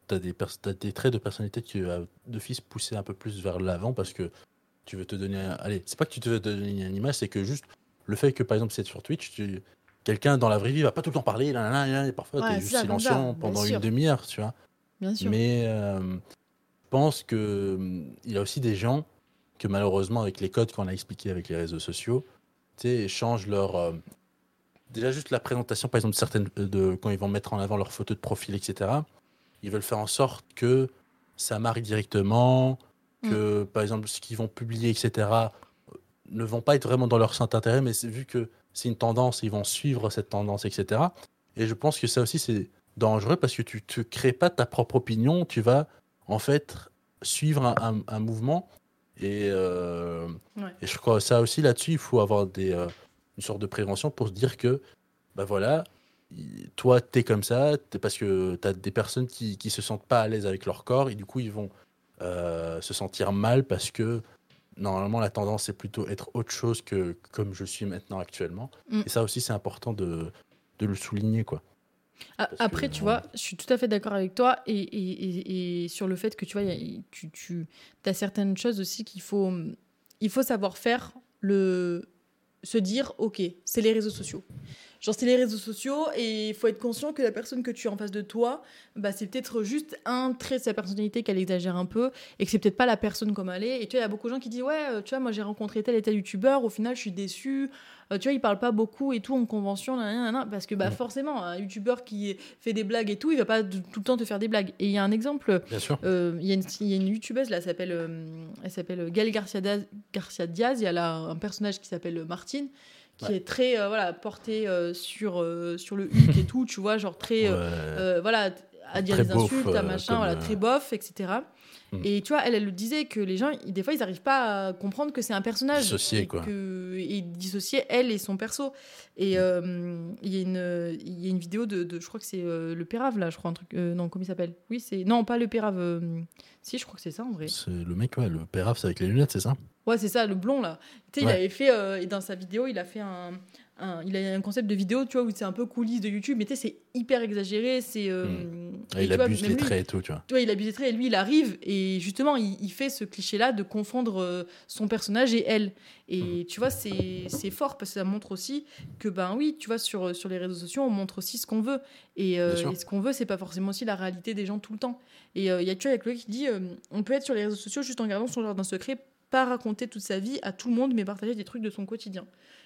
t'as des, des traits de personnalité qui, euh, de fils, pousser un peu plus vers l'avant parce que tu veux te donner. un- Allez, c'est pas que tu te veux te donner une image, c'est que juste le fait que, par exemple, c'est sur Twitch, tu quelqu'un dans la vraie vie va pas tout le temps parler, là, là, là, et parfois Ouais, tu es c'est juste silencieux pendant une demi-heure, tu vois. Bien sûr. Mais euh, je pense que hum, il y a aussi des gens que malheureusement avec les codes qu'on a expliqués avec les réseaux sociaux, tu sais, changent leur euh, déjà juste la présentation par exemple certaines euh, de quand ils vont mettre en avant leurs photos de profil etc. Ils veulent faire en sorte que ça marque directement, que par exemple ce qu'ils vont publier etc. ne vont pas être vraiment dans leur saint intérêt, mais vu que c'est une tendance, ils vont suivre cette tendance etc. Et je pense que ça aussi c'est dangereux parce que tu te crées pas ta propre opinion, tu vas en fait suivre un, un- un mouvement et, euh, Ouais. et je crois ça aussi là-dessus il faut avoir des, euh, une sorte de prévention pour se dire que bah voilà il- toi t'es comme ça parce que t'as des personnes qui qui se sentent pas à l'aise avec leur corps et du coup ils vont euh, se sentir mal parce que normalement la tendance c'est plutôt être autre chose que comme je suis maintenant actuellement Mm. et ça aussi c'est important de, de le souligner quoi Après, que, tu vois, je suis tout à fait d'accord avec toi et, et- et- et sur le fait que tu vois, il y a- tu, tu as certaines choses aussi qu'il faut, il faut savoir faire, le, se dire, ok, c'est les réseaux sociaux. Genre, c'est les réseaux sociaux et il faut être conscient que la personne que tu as en face de toi, bah, c'est peut-être juste un trait de sa personnalité qu'elle exagère un peu et que c'est peut-être pas la personne comme elle est. Et tu vois, il y a beaucoup de gens qui disent, ouais, euh, tu vois, moi j'ai rencontré tel et tel youtubeur, au final je suis déçu. Euh, tu vois, il parle pas beaucoup et tout en convention, nan, nan, nan, parce que bah, forcément, un youtubeur qui fait des blagues et tout, il va pas tout le temps te faire des blagues. Et il y a un exemple, bien sûr euh, il y, a une- il y a une youtubeuse, là, elle s'appelle, euh, elle s'appelle Gaëlle Garcia, Diaz- Garcia Diaz, et elle a un personnage qui s'appelle Martine, qui Ouais. est très euh, voilà, porté euh, sur, euh, sur le huc et tout, tu vois, genre très. euh, Ouais. voilà, à dire Très des beauf, insultes, à machin, voilà, très bof, etc. Mm. Et tu vois, elle, elle le disait que les gens, des fois, ils n'arrivent pas à comprendre que c'est un personnage. Dissocier, et quoi. Que, et dissocier elle et son perso. Et euh, il y, a une- il y a une vidéo de, de- je crois que c'est le Pérave, là, je crois, un truc. non, comment il s'appelle? Oui, c'est. Non, pas le Pérave. si, je crois que c'est ça, en vrai. C'est le mec, ouais, le péraf, c'est avec les lunettes, c'est ça? Ouais, c'est ça, le blond là. Tu sais, il avait fait, euh, et dans sa vidéo, il a fait un, un- il a un concept de vidéo, tu vois, où c'est un peu coulisses de YouTube, mais tu sais, c'est hyper exagéré, c'est. euh, et Il vois, abuse même les lui, traits et tout, tu vois. tu vois, il abuse des traits et lui, il arrive et justement, il, il fait ce cliché-là de confondre euh, son personnage et elle. Et Mhm. tu vois, c'est fort parce que ça montre aussi que, ben oui, tu vois, sur, sur les réseaux sociaux, on montre aussi ce qu'on veut. Et, euh, ce qu'on veut, c'est pas forcément aussi la réalité des gens tout le temps. Et il y a, tu vois, il y a Chloé qui dit on peut être sur les réseaux sociaux juste en gardant son jardin secret, pas raconter toute sa vie à tout le monde, mais partager des trucs de son quotidien.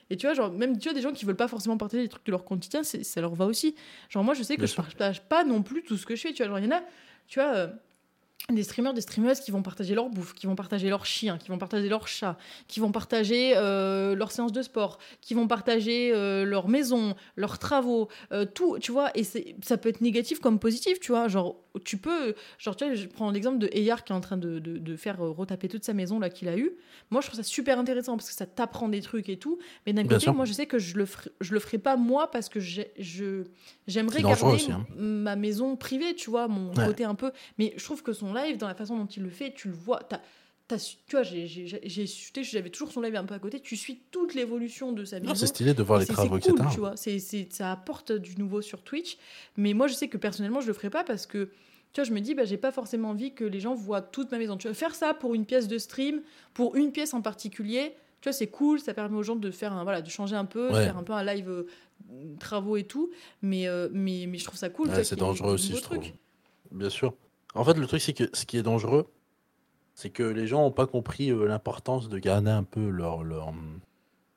Et tu vois, genre, même tu vois, des gens qui veulent pas forcément partager des trucs de leur quotidien, ça leur va aussi. Genre, moi, je sais que Bien je sûr. partage pas non plus tout ce que je fais. Tu vois, genre, il y en a, tu vois, euh, des streamers, des streameuses qui vont partager leur bouffe, qui vont partager leur chien, qui vont partager leur chat, qui vont partager euh, leur séance de sport, qui vont partager euh, leur maison, leurs travaux, euh, tout, tu vois. Et ça peut être négatif comme positif, tu vois. Genre, tu peux, genre, tu vois, je prends l'exemple de Eyar qui est en train de, de- de faire euh, retaper toute sa maison là qu'il a eu. Moi, je trouve ça super intéressant parce que ça t'apprend des trucs et tout. Mais d'un côté, sûr. moi, je sais que je le ferai, je le ferai pas moi parce que j'aimerais garder aussi, hein. ma maison privée, tu vois, mon Ouais. côté un peu. Mais je trouve que son live, dans la façon dont il le fait, tu le vois. t'as- t'as su- tu vois, j'ai- j'ai j'ai- tu sais, j'avais toujours son live un peu à côté. Tu suis toute l'évolution de sa Non, maison. c'est stylé de voir les travaux, c'est cool, etc. tu vois. C'est, c'est- ça apporte du nouveau sur Twitch. Mais moi, je sais que personnellement, je le ferai pas parce que, tu vois, je me dis, bah, j'ai pas forcément envie que les gens voient toute ma maison. Tu vois, faire ça pour une pièce de stream, pour une pièce en particulier, tu vois, c'est cool. Ça permet aux gens de faire un, voilà, de changer un peu, de Ouais. faire un peu un live euh, travaux et tout. Mais, euh, mais, mais je trouve ça cool. Ouais, vois, c'est dangereux aussi, je trouve. Bien sûr. En fait, le truc, c'est que ce qui est dangereux, c'est que les gens n'ont pas compris euh, l'importance de garder un peu leur leur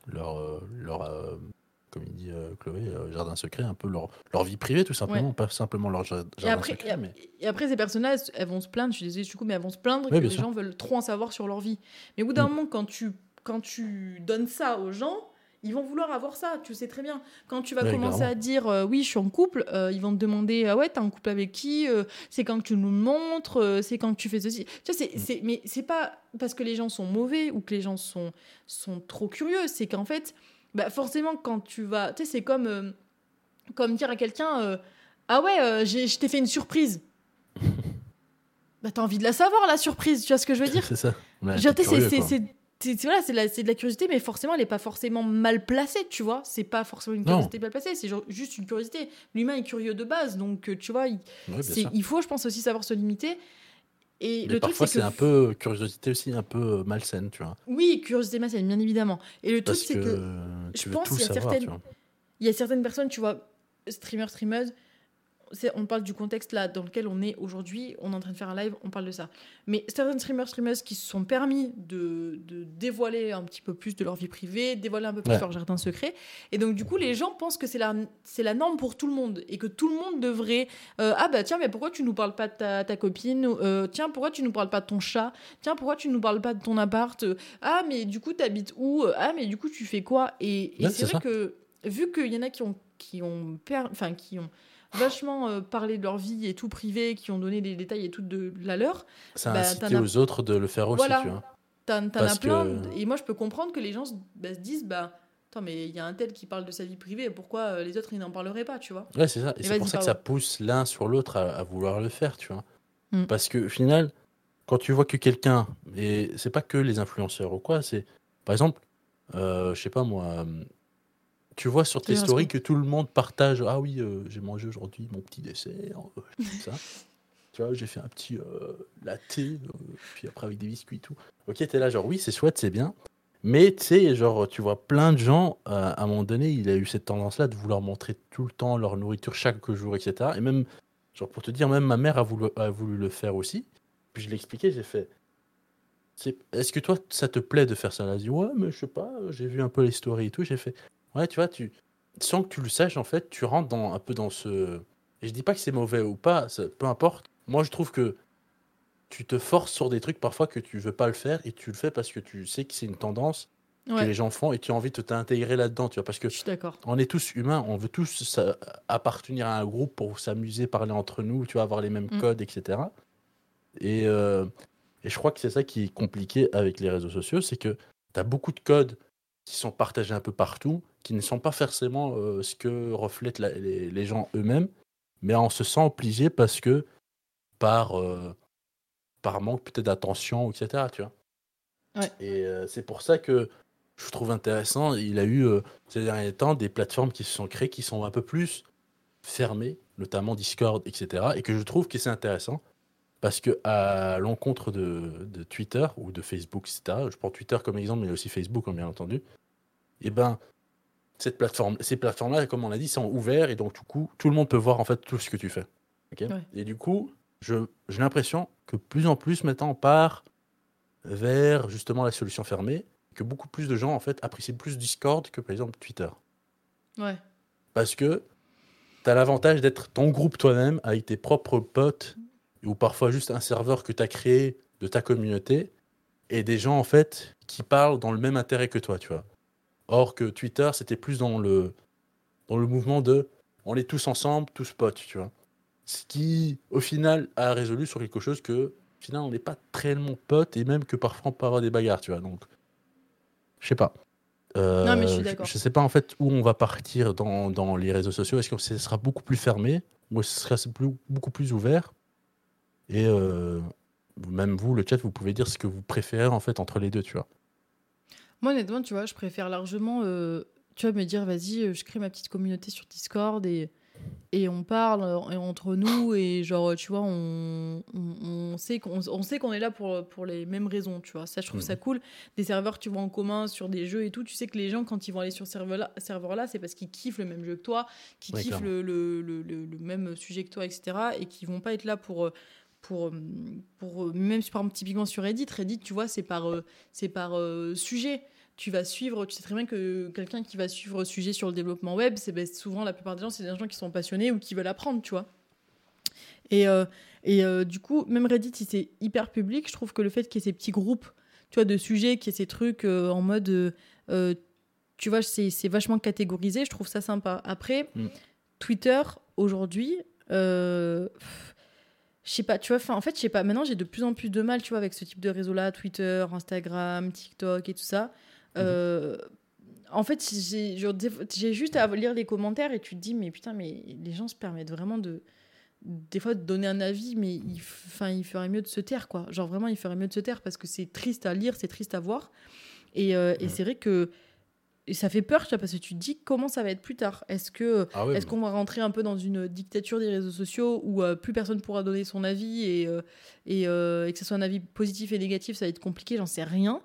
leur, euh, leur euh, comme il dit Chloé, jardin secret, un peu leur, leur vie privée tout simplement, pas simplement leur Et jardin après, secret. et, mais... et après, ces personnes-là, elles- vont se plaindre, je suis désolée du coup, mais elles vont se plaindre que les sûr. gens veulent trop en savoir sur leur vie. Mais au bout d'un Mm. moment, quand tu, quand tu donnes ça aux gens, ils vont vouloir avoir ça, tu sais très bien. Quand tu vas commencer clairement. à dire euh, oui, je suis en couple, euh, ils vont te demander ah ouais, t'es en couple avec qui Euh, C'est quand que tu nous montres C'est quand que tu fais ceci Tu vois, c'est, Mm. c'est, mais c'est pas parce que les gens sont mauvais ou que les gens sont, sont trop curieux, c'est qu'en fait, bah, forcément, quand tu vas. Tu sais, c'est comme, comme dire à quelqu'un ah ouais, j'ai- je t'ai fait une surprise. bah, t'as envie de la savoir, la surprise, tu vois ce que je veux dire? C'est ça. Ouais, curieux, c'est- c'est voilà, c'est de, de la curiosité, mais forcément, elle n'est pas forcément mal placée, tu vois. C'est pas forcément une Non. curiosité mal placée, c'est juste une curiosité. L'humain est curieux de base, donc euh, tu vois, il, il faut, je pense, aussi savoir se limiter. Et Mais le parfois, c'est un peu curiosité aussi, un peu euh, malsaine, tu vois. Oui, curiosité malsaine, bien évidemment. Et le truc, c'est que, je veux pense qu'il y y a certaines personnes, tu vois, streamers, streameuses, on parle du contexte là dans lequel on est aujourd'hui, on est en train de faire un live, on parle de ça. Mais certains streamers, streameuses qui se sont permis de, de dévoiler un petit peu plus de leur vie privée, dévoiler un peu plus Ouais. leur jardin secret, et donc du coup les gens pensent que c'est la, c'est la norme pour tout le monde, et que tout le monde devrait... euh, ah bah tiens, mais pourquoi tu nous parles pas de ta, ta copine? Euh, Tiens, pourquoi tu nous parles pas de ton chat? Tiens, pourquoi tu nous parles pas de ton appart? Ah mais du coup t'habites où? Ah mais du coup tu fais quoi? Et, et Ouais, c'est c'est vrai ça. que vu qu'il y en a qui ont qui ont per- enfin qui ont vachement euh, parlé de leur vie et tout privé, qui ont donné des détails et tout de la leur, Ça a Bah, incité t'en as- aux autres de le faire aussi, Voilà. tu vois. t'en as plein. que- Et moi, je peux comprendre que les gens se, bah, se disent, bah, attends, mais il y a un tel qui parle de sa vie privée, pourquoi euh, les autres, ils n'en parleraient pas, tu vois? Ouais, c'est ça. Et Et c'est pour ça que ça pousse l'un sur l'autre à, à vouloir le faire, tu vois. Mm. Parce que au final, quand tu vois que quelqu'un, et c'est pas que les influenceurs ou quoi, c'est par exemple, euh, je sais pas moi, euh, tu vois sur tes stories que tout le monde partage, ah oui, euh, j'ai mangé aujourd'hui mon petit dessert, euh, tout ça. tu vois, j'ai fait un petit euh, latte, euh, puis après avec des biscuits et tout. Ok, t'es là, genre oui, c'est chouette, c'est bien. Mais tu sais, genre, tu vois plein de gens, à un moment donné, il a eu cette tendance-là de vouloir montrer tout le temps leur nourriture chaque jour, etc. Et même, genre, pour te dire, même ma mère a voulu, a voulu le faire aussi. Puis je l'ai expliqué, j'ai fait. Est-ce que toi, ça te plaît de faire ça? Elle a dit, ouais, mais je sais pas, j'ai vu un peu les stories et tout. J'ai fait, ouais, tu vois, tu, sans que tu le saches, en fait, tu rentres dans, un peu dans ce. Et je dis pas que c'est mauvais ou pas, ça- peu importe. Moi, je trouve que tu te forces sur des trucs parfois que tu veux pas le faire et tu le fais parce que tu sais que c'est une tendance que les gens font et tu as envie de t'intégrer là-dedans, tu vois, parce que je suis d'accord. on est tous humains, on veut tous ça- appartenir à un groupe pour s'amuser, parler entre nous, tu vois, avoir les mêmes Mm. codes, etc. Et, euh, et je crois que c'est ça qui est compliqué avec les réseaux sociaux, c'est que tu as beaucoup de codes qui sont partagés un peu partout, qui ne sont pas forcément euh, ce que reflètent la- les, les gens eux-mêmes, mais on se sent obligé parce que par, euh, par manque peut-être d'attention, etc. Tu vois. Ouais. Et euh, c'est pour ça que je trouve intéressant, il a eu ces derniers temps des plateformes qui se sont créées qui sont un peu plus fermées, notamment Discord, etc. Et que je trouve que c'est intéressant parce que à l'encontre de, de Twitter ou de Facebook, etc. Je prends Twitter comme exemple, mais aussi Facebook, hein, bien entendu. Et ben cette plateforme, ces plateformes-là, comme on l'a dit, sont ouvertes et donc du coup, tout le monde peut voir en fait tout ce que tu fais. Ouais. Et du coup, j'ai l'impression que plus en plus maintenant on part vers justement la solution fermée, que beaucoup plus de gens en fait apprécient plus Discord que par exemple Twitter. Ouais. Parce que tu as l'avantage d'être ton groupe toi-même avec tes propres potes ou parfois juste un serveur que tu as créé de ta communauté et des gens en fait qui parlent dans le même intérêt que toi, tu vois. Or que Twitter, c'était plus dans le dans le mouvement de on est tous ensemble, tous potes, tu vois. Ce qui au final a résolu sur quelque chose que au final on n'est pas tellement potes et même que parfois on peut avoir des bagarres, tu vois. Donc je sais pas. Euh, Non, mais je suis d'accord. Je sais pas en fait où on va partir dans, dans les réseaux sociaux. Est-ce que ce sera beaucoup plus fermé? Ou ce sera plus- beaucoup plus ouvert Et euh, même vous, le chat, vous pouvez dire ce que vous préférez en fait entre les deux, tu vois. Moi, honnêtement, tu vois, je préfère largement, euh, tu vois, me dire, vas-y, euh, je crée ma petite communauté sur Discord et, et on parle entre nous et genre, tu vois, on, on, on sait qu'on on sait qu'on est là pour, pour les mêmes raisons, tu vois. Ça, je trouve Mhm. ça cool. Des serveurs tu vois en commun sur des jeux et tout, tu sais que les gens, quand ils vont aller sur ce serveur-là, serveur-là, c'est parce qu'ils kiffent le même jeu que toi, qu'ils Ouais, kiffent le, le, le, même sujet que toi, etc. et qui vont pas être là pour... euh, pour, euh, pour euh, même par exemple typiquement sur Reddit Reddit tu vois c'est par euh, c'est par euh, sujet tu vas suivre, tu sais très bien que quelqu'un qui va suivre sujet sur le développement web, c'est ben, souvent la plupart des gens, c'est des gens qui sont passionnés ou qui veulent apprendre, tu vois. Et, euh, et du coup, même Reddit, si c'est hyper public, je trouve que le fait qu'il y ait ces petits groupes, tu vois, de sujets, qu'il y ait ces trucs en mode, tu vois, c'est c'est vachement catégorisé, je trouve ça sympa. Après, Mm. Twitter, aujourd'hui, euh, je sais pas, tu vois, en fait, je sais pas, maintenant j'ai de plus en plus de mal, tu vois, avec ce type de réseau-là, Twitter, Instagram, TikTok et tout ça. Euh, en fait, j'ai juste à lire les commentaires et tu te dis, mais putain, mais les gens se permettent vraiment de. Des fois, de donner un avis, mais il, f- enfin, il ferait mieux de se taire, quoi. Genre, vraiment, il ferait mieux de se taire parce que c'est triste à lire, c'est triste à voir. Et, euh, et c'est vrai que. Et ça fait peur, tu vois, parce que tu te dis comment ça va être plus tard? Est-ce que. Ah ouais, Est-ce qu'on va rentrer un peu dans une dictature des réseaux sociaux où euh, plus personne pourra donner son avis et, euh, et, euh, et que ce soit un avis positif et négatif, ça va être compliqué, j'en sais rien.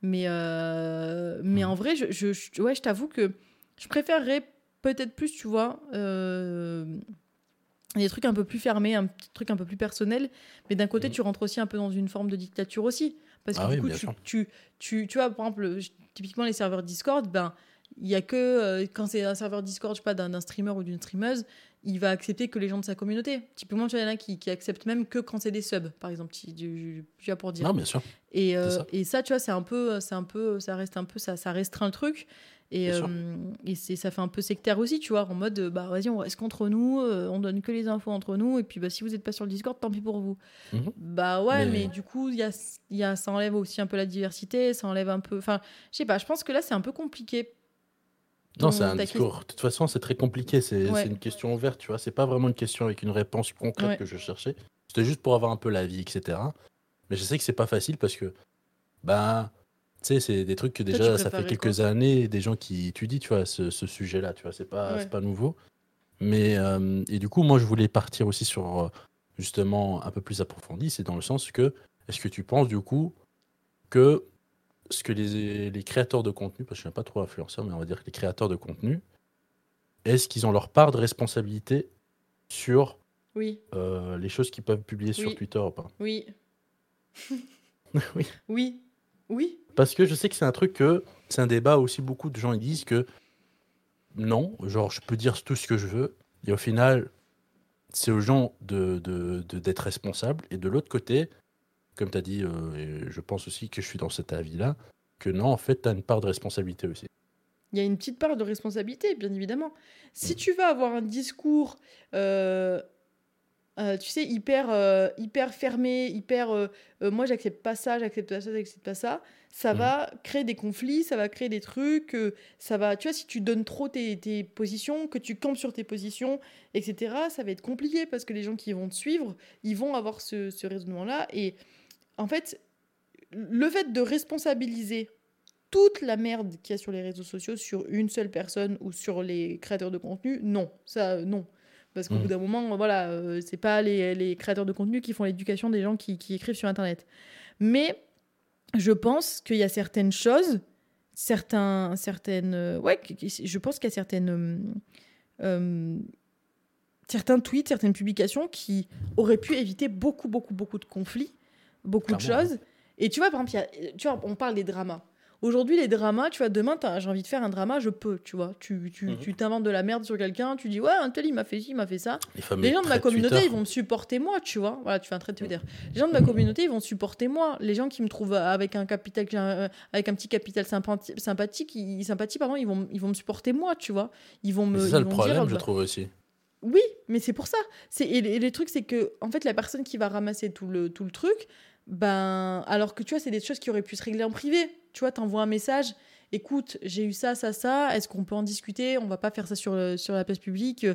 Mais, euh, mais Mhm. en vrai, je, je, je- ouais, je t'avoue que je préférerais peut-être plus, tu vois, euh, des trucs un peu plus fermés, un petit truc un peu plus personnel. Mais d'un côté, Mhm. tu rentres aussi un peu dans une forme de dictature aussi. Parce que Ah du oui, coup, tu, tu, tu, tu vois, par exemple, typiquement les serveurs Discord, ben, il y a que euh, quand c'est un serveur Discord, je sais pas, d'un streamer ou d'une streameuse, il va accepter que les gens de sa communauté. Typiquement, tu vois, il y en a qui, qui acceptent même que quand c'est des subs, par exemple, tu, tu, tu vois, pour dire. Non, bien sûr. Et, euh, ça. et ça, tu vois, c'est un peu, c'est un peu, ça reste un peu, ça, ça restreint le truc. Et, euh, et ça fait un peu sectaire aussi, tu vois, en mode, euh, bah vas-y, on reste contre nous, euh, on donne que les infos entre nous, et puis bah, si vous n'êtes pas sur le Discord, tant pis pour vous. Mhm. Bah ouais, mais, Mais- du coup, y a, y a, ça enlève aussi un peu la diversité, ça enlève un peu. Enfin, je sais pas, je pense que là, c'est un peu compliqué. Non, c'est un discours. De toute façon, c'est très compliqué. C'est Ouais. une question ouverte, tu vois. C'est pas vraiment une question avec une réponse concrète Ouais. que je cherchais. C'était juste pour avoir un peu l'avis, etc. Mais je sais que c'est pas facile parce que, ben, tu sais, c'est des trucs que déjà, ça fait quelques années, des gens qui étudient, tu vois, ce, ce sujet-là, tu vois. C'est pas, Ouais. pas nouveau. Mais, euh, et du coup, moi, je voulais partir aussi sur, euh, justement, un peu plus approfondi. C'est dans le sens que, est-ce que tu penses, du coup, que ce que les, les créateurs de contenu, parce que je ne suis pas trop influenceur, mais on va dire que les créateurs de contenu, est-ce qu'ils ont leur part de responsabilité sur Oui, euh, les choses qu'ils peuvent publier sur. Twitter ou pas? Oui, Oui. oui, oui. Parce que je sais que c'est un truc que c'est un débat aussi. Beaucoup de gens ils disent que non, genre je peux dire tout ce que je veux, et au final, c'est aux gens de de- de- d'être responsables. Et de l'autre côté, comme tu as dit, euh, et je pense aussi que je suis dans cet avis-là, que non, en fait, tu as une part de responsabilité aussi. Il y a une petite part de responsabilité, bien évidemment. Mm. Si tu vas avoir un discours, euh, euh, tu sais, hyper, euh, hyper fermé, hyper, euh, moi j'accepte pas ça, j'accepte pas ça, j'accepte pas ça, ça Mhm. va créer des conflits, ça va créer des trucs, euh, ça va, tu vois, si tu donnes trop tes, tes positions, que tu campes sur tes positions, etc., ça va être compliqué parce que les gens qui vont te suivre, ils vont avoir ce, ce raisonnement-là. Et en fait, le fait de responsabiliser toute la merde qu'il y a sur les réseaux sociaux sur une seule personne ou sur les créateurs de contenu, non, ça euh, non. Parce qu'au Mhm. bout d'un moment, voilà, euh, c'est pas les, les créateurs de contenu qui font l'éducation des gens qui, qui écrivent sur Internet. Mais je pense qu'il y a certaines choses, certains, certaines, euh, ouais, je pense qu'il y a certaines, euh, euh, certains tweets, certaines publications qui auraient pu éviter beaucoup, beaucoup, beaucoup de conflits, beaucoup de Clairement, choses. Et tu vois, par exemple, il y a- tu vois, on parle des dramas. Aujourd'hui, les dramas, tu vois, demain, j'ai envie de faire un drama, je peux, tu vois. Tu tu- tu t'inventes de la merde sur quelqu'un, tu dis, ouais, un tel, il m'a fait ci, il m'a fait ça. Les, Les gens de ma communauté, Twitter. ils vont me supporter moi, tu vois. Voilà, tu fais un trait de Twitter. Les gens de ma communauté, ils vont supporter moi. Les gens qui me trouvent avec un capital, euh, avec un petit capital sympathi- sympathique, ils, sympathie, pardon, ils vont, ils vont me supporter moi, tu vois. Ils vont me. C'est ça le problème, dire, je bah, trouve aussi. oui, mais c'est pour ça. C'est et, les- et le truc c'est que en fait la personne qui va ramasser tout le tout le truc, ben alors que tu vois c'est des choses qui auraient pu se régler en privé. Tu vois, t'envoies un message. Écoute, j'ai eu ça, ça, ça. Est-ce qu'on peut en discuter? On va pas faire ça sur le- sur la place publique.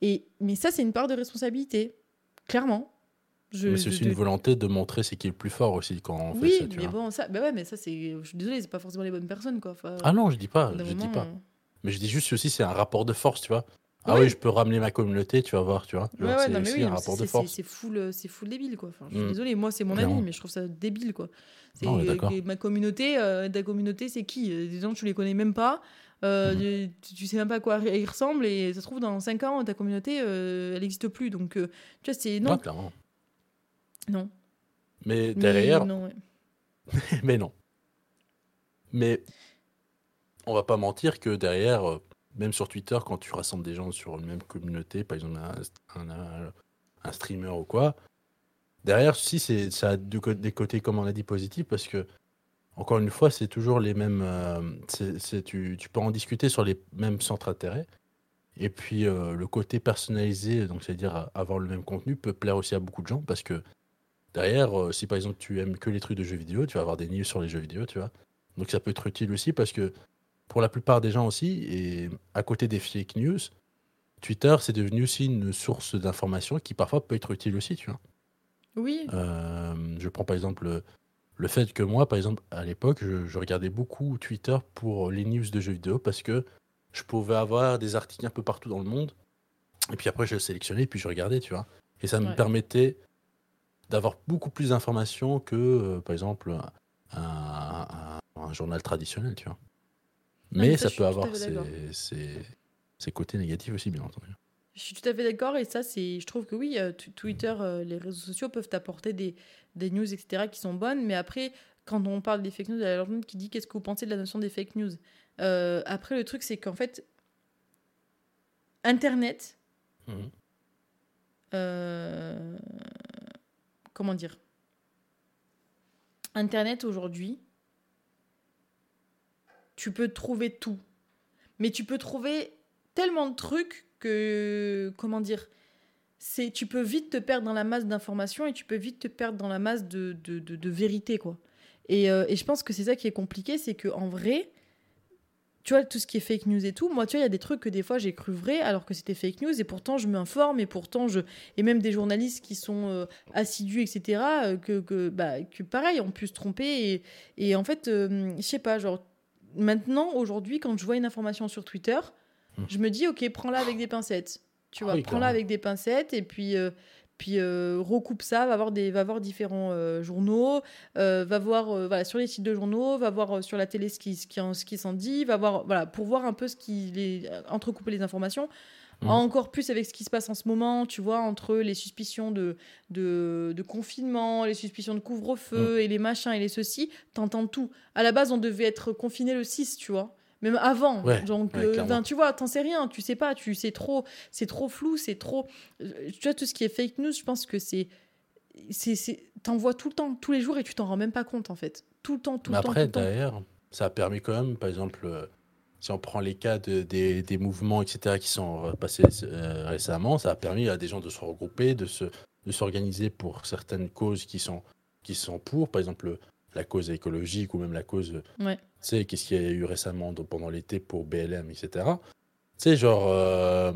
Et mais ça c'est une part de responsabilité, clairement. Je, Mais c'est aussi de- une volonté de montrer c'est qui est le plus fort aussi quand on oui, fait ça, tu mais vois. bon ça, bah ouais, mais ça c'est. Je suis désolée, c'est pas forcément les bonnes personnes quoi. Enfin, Ah non, je dis pas, je dis moment, pas. euh, Mais je dis juste aussi c'est un rapport de force, tu vois. Ah oui, je peux ramener ma communauté, tu vas voir, tu vois. Ouais, Genre, ouais, c'est non, mais oui, un mais rapport c'est- de c'est- force. C'est full, euh, full débile, quoi. Enfin, je suis Mm. désolée, moi, c'est mon avis, mais je trouve ça débile, quoi. Non, euh, ma communauté, euh, ta communauté, c'est qui? Euh, Des gens, tu les connais même pas. euh, Mhm. tu, tu sais même pas à quoi ils ressemblent et ça se trouve dans 5 ans ta communauté elle n'existe plus donc tu vois c'est non clairement. non Mais Mais derrière, non, ouais. mais non. Mais on va pas mentir que derrière, même sur Twitter, quand tu rassembles des gens sur une même communauté, par exemple un, un- streamer ou quoi, derrière, si ça a des côtés, comme on a dit, positifs, parce que encore une fois, c'est toujours les mêmes. euh, tu, peux en discuter sur les mêmes centres d'intérêt. Et puis euh, le côté personnalisé, c'est-à-dire avoir le même contenu, peut plaire aussi à beaucoup de gens parce que derrière, euh, si par exemple tu aimes que les trucs de jeux vidéo, tu vas avoir des news sur les jeux vidéo, tu vois. Donc ça peut être utile aussi parce que pour la plupart des gens aussi, et à côté des fake news, Twitter c'est devenu aussi une source d'information qui parfois peut être utile aussi, tu vois. oui Euh, je prends par exemple le, le fait que moi, par exemple, à l'époque, je, je regardais beaucoup Twitter pour les news de jeux vidéo parce que je pouvais avoir des articles un peu partout dans le monde. Et puis après, je sélectionnais et puis je regardais, tu vois. Et ça me permettait d'avoir beaucoup plus d'informations que, euh, par exemple, un, un- un journal traditionnel, tu vois. Non, Mais, ça, peut avoir ses, d'accord. ses- ses côtés négatifs aussi, bien entendu. Je suis tout à fait d'accord et ça, c'est, je trouve que oui, euh, Twitter, euh, les réseaux sociaux peuvent apporter des, des news, etc., qui sont bonnes, mais après, quand on parle des fake news, il y a gens qui dit qu'est-ce que vous pensez de la notion des fake news. Euh, après, le truc, c'est qu'en fait, Internet, Mhm. euh, comment dire? Internet aujourd'hui, tu peux trouver tout. Mais tu peux trouver tellement de trucs que, comment dire, c'est, tu peux vite te perdre dans la masse d'informations et tu peux vite te perdre dans la masse de, de, de, vérité, quoi. Et, euh, et je pense que c'est ça qui est compliqué, c'est que en vrai, tu vois, tout ce qui est fake news et tout, moi, tu vois, il y a des trucs que des fois j'ai cru vrai alors que c'était fake news et pourtant je m'informe et pourtant je. Et même des journalistes qui sont euh, assidus, etc., euh, que, que, bah, que pareil, ont pu se tromper. Et, et en fait, je sais pas, genre, maintenant, aujourd'hui, quand je vois une information sur Twitter, Hmm. je me dis, ok, prends-la avec des pincettes. Tu Ah vois, oui, prends-la avec des pincettes et puis. euh, puis euh, recoupe ça, va voir des, va voir différents euh, journaux, va voir voilà sur les sites de journaux, va voir sur la télé ce qui ce qui ce qui s'en dit, va voir voilà pour voir un peu ce qui les entrecouper les informations. Mhm. Encore plus avec ce qui se passe en ce moment, tu vois, entre les suspicions de, de, de confinement, les suspicions de couvre-feu et les machins et les ceci, t'entends tout. À la base, on devait être confiné le 6, tu vois. Même avant, Ouais, donc ouais, euh, tu vois, t'en sais rien, tu sais pas, tu sais trop, c'est trop flou, c'est trop, euh, tu vois tout ce qui est fake news, je pense que c'est, t'en vois tout le temps, tous les jours et tu t'en rends même pas compte en fait, tout le temps, tout Mais le temps, après, temps. derrière, ça a permis quand même, par exemple, euh, si on prend les cas de- des, des mouvements, etc., qui sont euh, passés euh, récemment, ça a permis à des gens de se regrouper, de se de s'organiser pour certaines causes qui sont, qui sont pour, par exemple la cause écologique ou même la cause, Ouais. tu sais, qu'est-ce qu'il y a eu récemment pendant l'été pour BLM, etc. Tu sais, genre, euh,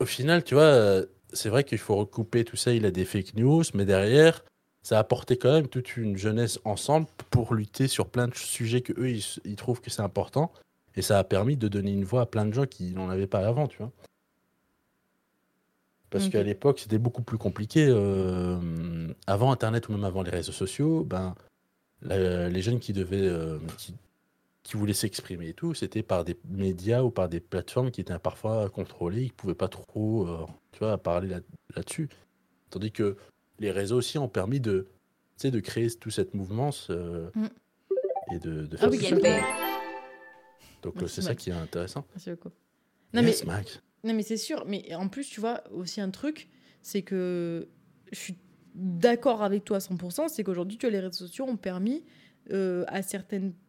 au final, tu vois, c'est vrai qu'il faut recouper tout ça, il a des fake news, mais derrière, ça a apporté quand même toute une jeunesse ensemble pour lutter sur plein de sujets que eux ils, ils trouvent que c'est important. Et ça a permis de donner une voix à plein de gens qui n'en avaient pas avant tu vois. Parce Ok. qu'à l'époque c'était beaucoup plus compliqué euh, avant internet ou même avant les réseaux sociaux ben la- les jeunes qui devaient euh, qui, qui voulaient s'exprimer et tout c'était par des médias ou par des plateformes qui étaient parfois contrôlées ils pouvaient pas trop euh, tu vois parler là- là-dessus. Tandis que les réseaux aussi ont permis de, de créer toute cette mouvance euh, Mm. et de, de Ah faire tout. Pay. Donc euh, c'est ça qui est intéressant. Merci beaucoup. Non, Yes, mais Max. Non, mais c'est sûr. Mais en plus, tu vois, aussi un truc, c'est que je suis d'accord avec toi à 100%, c'est qu'aujourd'hui, tu vois, les réseaux sociaux ont permis euh, à certaines personnes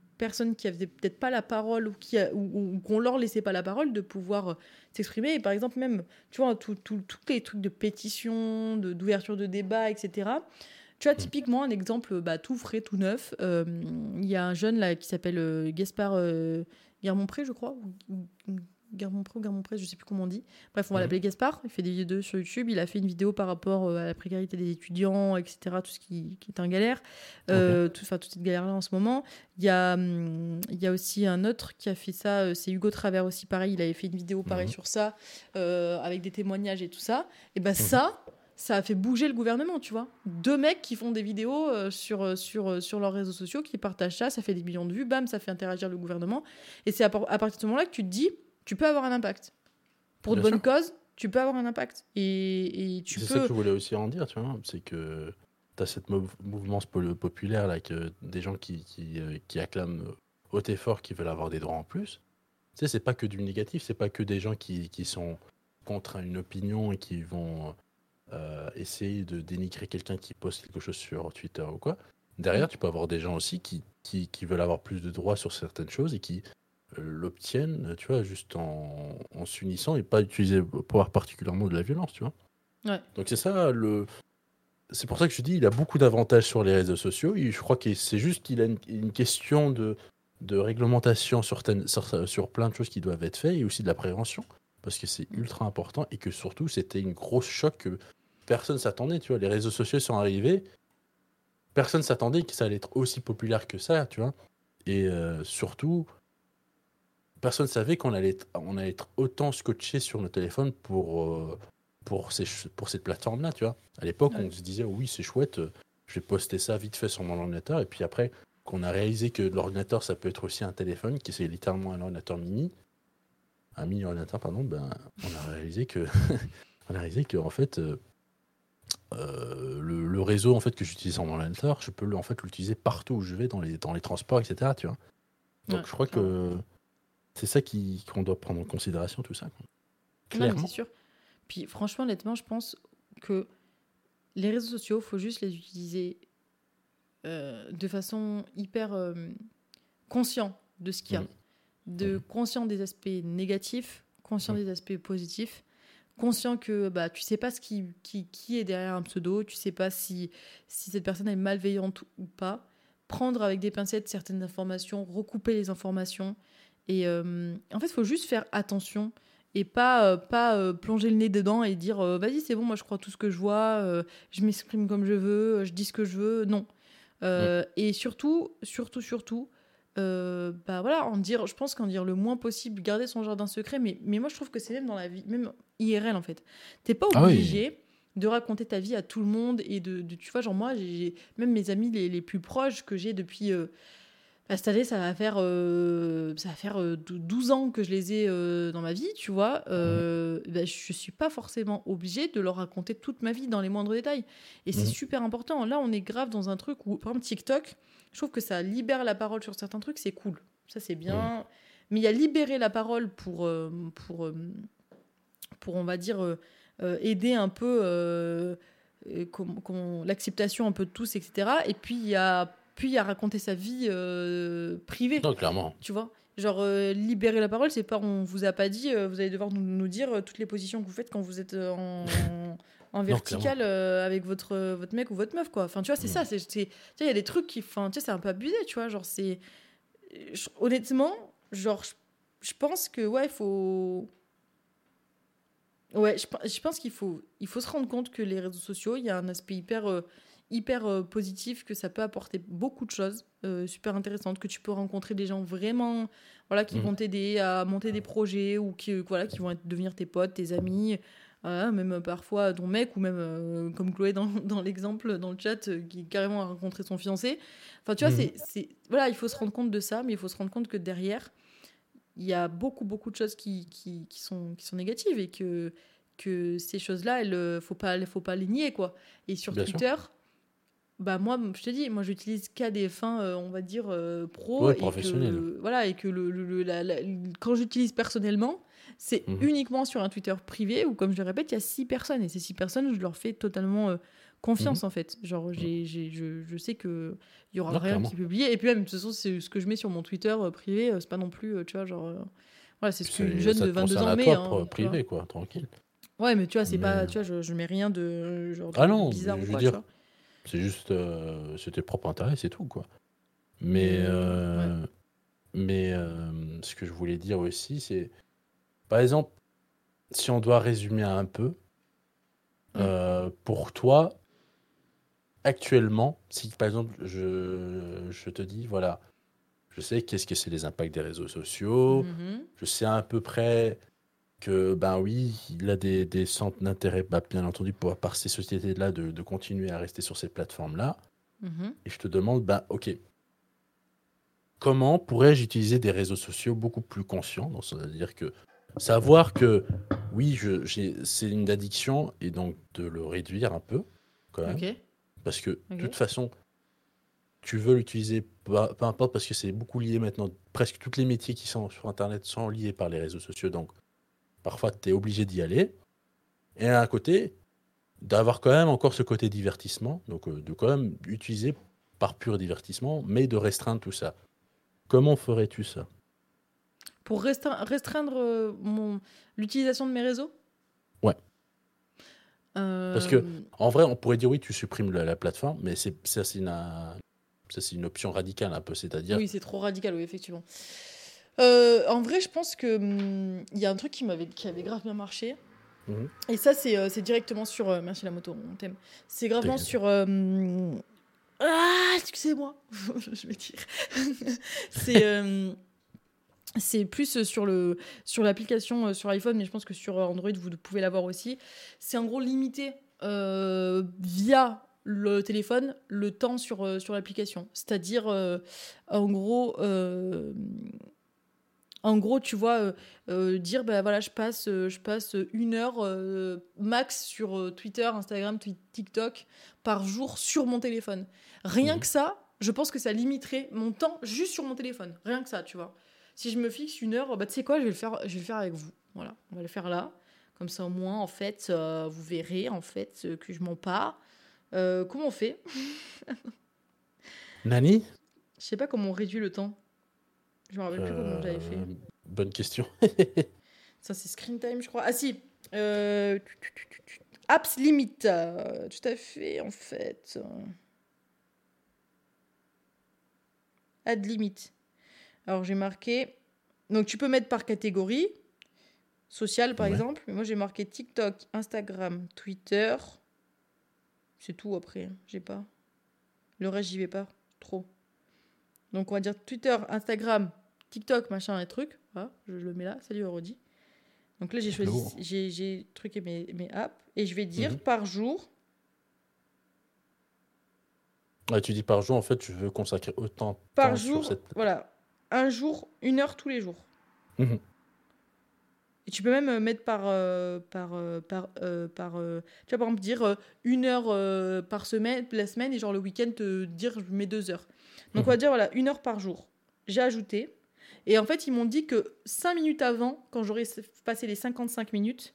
qui avaient peut-être pas la parole ou, qui a- ou, ou qu'on leur laissait pas la parole de pouvoir euh, s'exprimer. Et par exemple, même, tu vois, tous les trucs de pétition, de- d'ouverture de, débat, etc. Tu vois, typiquement, un exemple bah, tout frais, tout neuf. euh, Il y a un jeune là qui s'appelle euh, Gaspard euh, Guermont-Pré, je crois, ou, ou- ou Guermont-Pré ou Guermont-Pré, je sais plus comment on dit. Bref, on va Mhm. l'appeler Gaspard. Il fait des vidéos sur YouTube. Il a fait une vidéo par rapport euh, à la précarité des étudiants, etc. Tout ce qui, qui est en galère. Euh, tout, enfin, toute cette galère-là en ce moment. Il y, a, hum, il y a aussi un autre qui a fait ça. euh, C'est Hugo Travers aussi, pareil. Il avait fait une vidéo pareil Mhm. sur ça, euh, avec des témoignages et tout ça. Et ben Mhm. ça, ça a fait bouger le gouvernement, tu vois. Deux mecs qui font des vidéos euh, sur, euh, sur, euh, sur leurs réseaux sociaux, qui partagent ça, ça fait des millions de vues, bam, ça fait interagir le gouvernement. Et c'est à partir de ce moment-là que tu te dis, tu peux avoir un impact. Pour de bonnes sûr. causes, tu peux avoir un impact. Et, et tu C'est ça peux. que je voulais aussi en dire, tu vois. C'est que tu as cette mou- mouvement populaire, là, que des gens qui, qui, euh, qui acclament haut et fort qui veulent avoir des droits en plus. Tu sais, c'est pas que du négatif, c'est pas que des gens qui, qui sont contre une opinion et qui vont euh, essayer de dénigrer quelqu'un qui poste quelque chose sur Twitter ou quoi. Derrière, tu peux avoir des gens aussi qui, qui, qui veulent avoir plus de droits sur certaines choses et qui l'obtiennent, tu vois, juste en, en s'unissant et pas utiliser pouvoir particulièrement de la violence, tu vois. Ouais. Donc c'est ça le. C'est pour ça que je dis, il a beaucoup d'avantages sur les réseaux sociaux. Et je crois que c'est juste qu'il a une, une question de, de réglementation sur, sur, sur plein de choses qui doivent être faites et aussi de la prévention parce que c'est ultra important et que surtout c'était une grosse choc que personne s'attendait. Tu vois, les réseaux sociaux sont arrivés, personne s'attendait que ça allait être aussi populaire que ça, tu vois. Et euh, surtout, personne savait qu'on allait, être- on allait être autant scotché sur nos téléphones pour, euh, pour, ces, pour cette plateforme-là, tu vois. À l'époque, Ouais. on se disait, oui, c'est chouette, euh, je vais poster ça vite fait sur mon ordinateur. Et puis après, qu'on a réalisé que l'ordinateur, ça peut être aussi un téléphone, qui c'est littéralement un ordinateur mini, un mini ordinateur, pardon, ben, on a réalisé que, on a réalisé que en fait, euh, le, réseau en fait que j'utilise en ordinateur, je peux en fait l'utiliser partout où je vais, dans les, dans les transports, etc. Tu vois. Donc je crois que c'est ça qu'on doit prendre en considération, tout ça. Clairement. c'est sûr. Puis franchement, honnêtement, je pense que les réseaux sociaux, faut juste les utiliser euh, de façon hyper euh, conscient de ce qu'il y a, de conscient des aspects négatifs, conscient des aspects positifs, conscient que bah tu sais pas ce qui, qui, qui est derrière un pseudo, tu sais pas si si cette personne est malveillante ou pas. Prendre avec des pincettes certaines informations, recouper les informations et euh, en fait, il faut juste faire attention et pas, euh, pas euh, plonger le nez dedans et dire vas-y, c'est bon, moi je crois tout ce que je vois, je m'exprime comme je veux, je dis ce que je veux. Non. Et surtout, surtout, surtout, bah voilà, en dire, je pense qu'en dire le moins possible, garder son jardin secret, mais, mais moi je trouve que c'est même dans la vie, même IRL en fait. T'es pas ah obligé. de raconter ta vie à tout le monde et de, tu vois genre moi j'ai même mes amis les, les plus proches que j'ai depuis bah, cette année, ça va faire, euh, ça va faire 12 euh, ans que je les ai euh, dans ma vie, tu vois. Euh, bah, je suis pas forcément obligée de leur raconter toute ma vie dans les moindres détails. Et c'est mhm. super important. Là, on est grave dans un truc où, par exemple, TikTok, je trouve que ça libère la parole sur certains trucs, c'est cool. Ça, c'est bien. Mais il y a libérer la parole pour, pour, pour, on va dire, aider un peu l'acceptation un peu de tous, etc. Et puis, il y a puis à raconter sa vie euh, privée. Non, clairement. Tu vois? Genre, euh, libérer la parole, c'est pas on vous a pas dit, euh, vous allez devoir nous, nous, dire toutes les positions que vous faites quand vous êtes en, en vertical avec votre, votre mec ou votre meuf, quoi. Enfin, tu vois, c'est ça. c'est Il y a des trucs qui. Enfin, tu sais, c'est un peu abusé, tu vois. Genre, c'est. Honnêtement, genre, je pense que, ouais, il faut. Ouais, je, je pense qu'il faut, il faut se rendre compte que les réseaux sociaux, il y a un aspect hyper hyper euh, positif, que ça peut apporter beaucoup de choses euh, super intéressantes, que tu peux rencontrer des gens vraiment voilà, qui mhm. vont t'aider à monter des projets ou qui, voilà, qui vont être, devenir tes potes, tes amis. même parfois ton mec ou même euh, comme Chloé dans, dans l'exemple dans le chat qui carrément a rencontré son fiancé. Enfin tu vois, mhm. c'est, voilà, il faut se rendre compte de ça, mais il faut se rendre compte que derrière, il y a beaucoup beaucoup de choses qui, qui, qui sont, qui sont négatives et que, que ces choses-là, il ne faut pas, faut pas les nier. Quoi. Et sur Twitter, bah moi je te dis moi j'utilise qu'à des fins euh, on va dire euh, pro ouais, et voilà et que le, le quand j'utilise personnellement c'est mhm. uniquement sur un Twitter privé où comme je le répète il y a six personnes et ces six personnes je leur fais totalement euh, confiance mhm. en fait. Genre j'ai, j'ai je, je, sais que il y aura rien qui est publié. Et puis même de toute façon c'est ce que je mets sur mon Twitter privé c'est pas non plus tu vois genre voilà c'est ce qu'une jeune de 22 ans met hein, privé quoi tranquille. Ouais mais tu vois c'est pas tu vois je, je mets rien de genre ah non, bizarre quoi, dire, c'est juste, euh, c'était propre intérêt, c'est tout, quoi. Mais, euh, mais euh, ce que je voulais dire aussi, c'est, par exemple, si on doit résumer un peu, pour toi, actuellement, si par exemple, je, je te dis, voilà, je sais qu'est-ce que c'est les impacts des réseaux sociaux, mm-hmm. je sais à peu près que ben oui, il a des, des centres d'intérêt, bah, bien entendu, pour, par ces sociétés-là, de, de, continuer à rester sur ces plateformes-là. Mhm. Et je te demande, ben ok, comment pourrais-je utiliser des réseaux sociaux beaucoup plus conscients C'est-à-dire que savoir que oui, je, c'est une addiction et donc de le réduire un peu, quand même. Parce que de toute façon, tu veux l'utiliser, peu, importe, parce que c'est beaucoup lié maintenant. Presque tous les métiers qui sont sur Internet sont liés par les réseaux sociaux. Donc, Parfois, tu es obligé d'y aller. Et à côté, d'avoir quand même encore ce côté divertissement, donc euh, de quand même utiliser par pur divertissement, mais de restreindre tout ça. Comment ferais-tu ça? Pour restreindre, euh, mon... l'utilisation de mes réseaux? Ouais. Euh, Parce que, en vrai, on pourrait dire oui, tu supprimes la, plateforme, mais c'est, ça, c'est une, c'est une option radicale un peu, c'est-à-dire. Oui, c'est trop radical, oui, effectivement. Euh, en vrai, je pense que hum, il y a un truc qui m'avait qui avait grave bien marché. Mhm. Et ça, c'est euh, directement sur. Euh, merci la moto, on t'aime. C'est gravement sur. ah, excusez-moi, je vais dire. c'est. c'est plus sur le sur l'application sur iPhone, mais je pense que sur Android vous pouvez l'avoir aussi. C'est en gros limité via le téléphone le temps sur sur l'application. C'est-à-dire en gros En gros, tu vois, euh, euh, dire, bah voilà, je passe, euh, je passe une heure max sur Twitter, Instagram, TikTok par jour sur mon téléphone. Rien Mhm. que ça, je pense que ça limiterait mon temps juste sur mon téléphone. Rien que ça, tu vois. Si je me fixe une heure, bah tu sais quoi, je vais le faire, je vais le faire avec vous. Voilà, on va le faire là. Comme ça, au moins, en fait, euh, vous verrez, en fait, euh, que je mens pas. Euh, comment on fait? Nani? Je sais pas comment on réduit le temps. Je me rappelle plus comment j'avais fait. Euh, Bonne question. Ça, c'est screen time, je crois. Ah, si. Euh, Apps limit. euh, Tout à fait, en fait. Add limit. Alors, j'ai marqué. Donc, tu peux mettre par catégorie. Sociale, par Ouais. exemple. Mais moi, j'ai marqué TikTok, Instagram, Twitter. C'est tout après. J'ai pas. Le reste, j'y vais pas. Trop. Donc, on va dire Twitter, Instagram, TikTok, machin, et trucs. Voilà, je le mets là. Salut, Rodi. Donc là, j'ai choisi, j'ai, j'ai truqué mes, mes apps. Et je vais dire Mhm. par jour. Ouais, tu dis par jour, en fait, tu veux consacrer autant de Par temps jour, sur cette. voilà. Un jour, une heure tous les jours. Mhm. Et tu peux même euh, mettre par. euh, par, euh, par, euh, par tu vas par exemple dire une heure par semaine, la semaine, et genre le week-end, te dire je mets deux heures. Donc on va dire voilà, une heure par jour. J'ai ajouté. Et en fait, ils m'ont dit que cinq minutes avant, quand j'aurai passé les 55 minutes,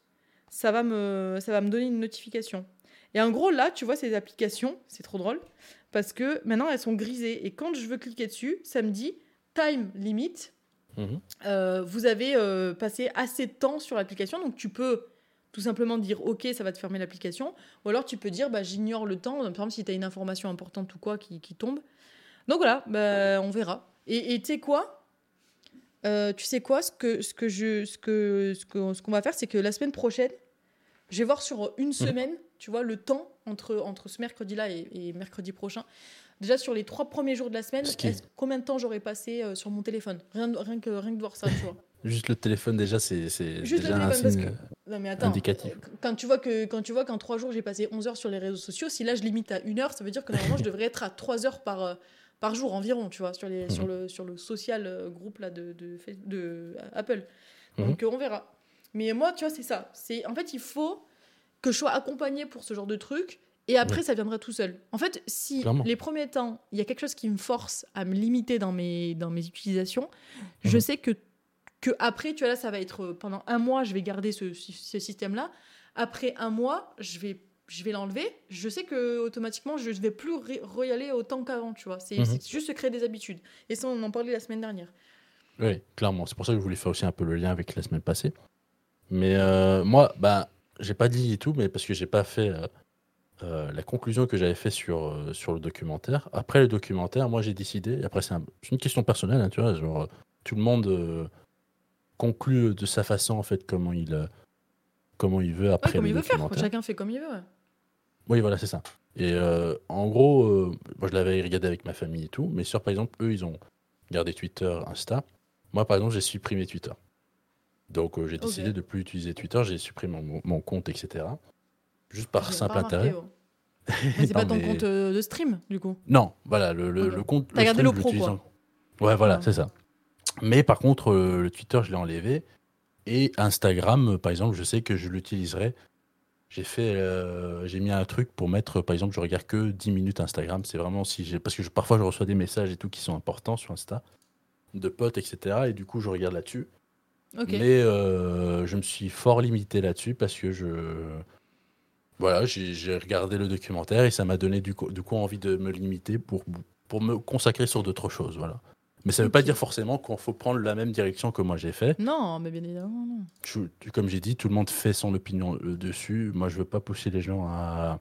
ça va, me, ça va me donner une notification. Et en gros, là, tu vois, ces applications, c'est trop drôle, parce que maintenant, elles sont grisées. Et quand je veux cliquer dessus, ça me dit time limit. Mhm. Euh, vous avez euh, passé assez de temps sur l'application, donc tu peux tout simplement dire OK, ça va te fermer l'application, ou alors tu peux dire bah, j'ignore le temps, par exemple si tu as une information importante ou quoi qui, qui tombe. Donc voilà, bah, on verra. Et et tu sais quoi? Euh, Tu sais quoi? Ce que ce que je ce que ce qu'on va faire, c'est que la semaine prochaine, je vais voir sur une semaine, tu vois, le temps entre entre ce mercredi-là et, et mercredi prochain. Déjà sur les trois premiers jours de la semaine, combien de temps j'aurais passé euh, sur mon téléphone? Rien, rien, que, rien que de voir ça, tu vois. Juste le téléphone, déjà, c'est déjà un signe. que- Non mais attends, Indicatif. euh, quand tu vois que quand tu vois qu'en trois jours j'ai passé 11 heures sur les réseaux sociaux, si là je limite à une heure, ça veut dire que normalement je devrais être à 3 heures par, euh, par jour environ, tu vois, sur, les, sur, le, sur le social euh, groupe là de, de, euh, Apple. Donc euh, on verra. Mais moi, tu vois, c'est ça. C'est En fait, il faut que je sois accompagnée pour ce genre de truc. Et après, ça viendra tout seul. En fait, si Clairement. les premiers temps, il y a quelque chose qui me force à me limiter dans mes, dans mes utilisations, je Mhm. sais que, que après, tu vois, là, ça va être euh, pendant un mois, je vais garder ce, ce système-là. Après un mois, je vais, je vais l'enlever. Je sais que automatiquement, je ne vais plus y aller autant qu'avant, tu vois. C'est Mhm. c'est juste se créer des habitudes. Et ça, on en parlait la semaine dernière. Oui, clairement. C'est pour ça que je voulais faire aussi un peu le lien avec la semaine passée. Mais euh, moi, bah, j'ai pas dit et tout, mais parce que j'ai pas fait euh, euh, la conclusion que j'avais fait sur, euh, sur le documentaire. Après le documentaire, moi j'ai décidé, et après c'est un- c'est une question personnelle, hein, tu vois, genre, euh, tout le monde euh, conclut de sa façon, en fait, comment il, comment il veut Ouais, après comme le il veut faire. Chacun fait comme il veut. ouais. Oui, voilà, c'est ça. Et en gros, moi je l'avais regardé avec ma famille et tout, mes soeurs, par exemple, eux, ils ont gardé Twitter, Insta. Moi, par exemple, j'ai supprimé Twitter. Donc, j'ai décidé de plus utiliser Twitter, j'ai supprimé mon, mon compte, etc. Juste par simple intérêt. c'est pas ton mais- compte euh, de stream, du coup. Non, voilà, le, le, Ok. le compte. T'as gardé le pro, quoi. en- Ouais, voilà, Ouais. c'est ça. Mais par contre, euh, le Twitter, je l'ai enlevé. Et Instagram, euh, par exemple, je sais que je l'utiliserai. J'ai fait, euh, j'ai mis un truc pour mettre, par exemple, je regarde que 10 minutes Instagram. C'est vraiment si j'ai, parce que je- parfois je reçois des messages et tout qui sont importants sur Insta, de potes, etc. Et du coup, je regarde là-dessus. Ok. Mais euh, je me suis fort limité là-dessus parce que je, voilà, j'ai regardé le documentaire et ça m'a donné du coup, du coup envie de me limiter pour, pour me consacrer sur d'autres choses, voilà. Mais ça ne veut pas dire forcément qu'il faut prendre la même direction que moi j'ai fait. Non, mais bien évidemment, non. Je- tu- comme j'ai dit, tout le monde fait son opinion euh, dessus. Moi, je veux pas pousser les gens à,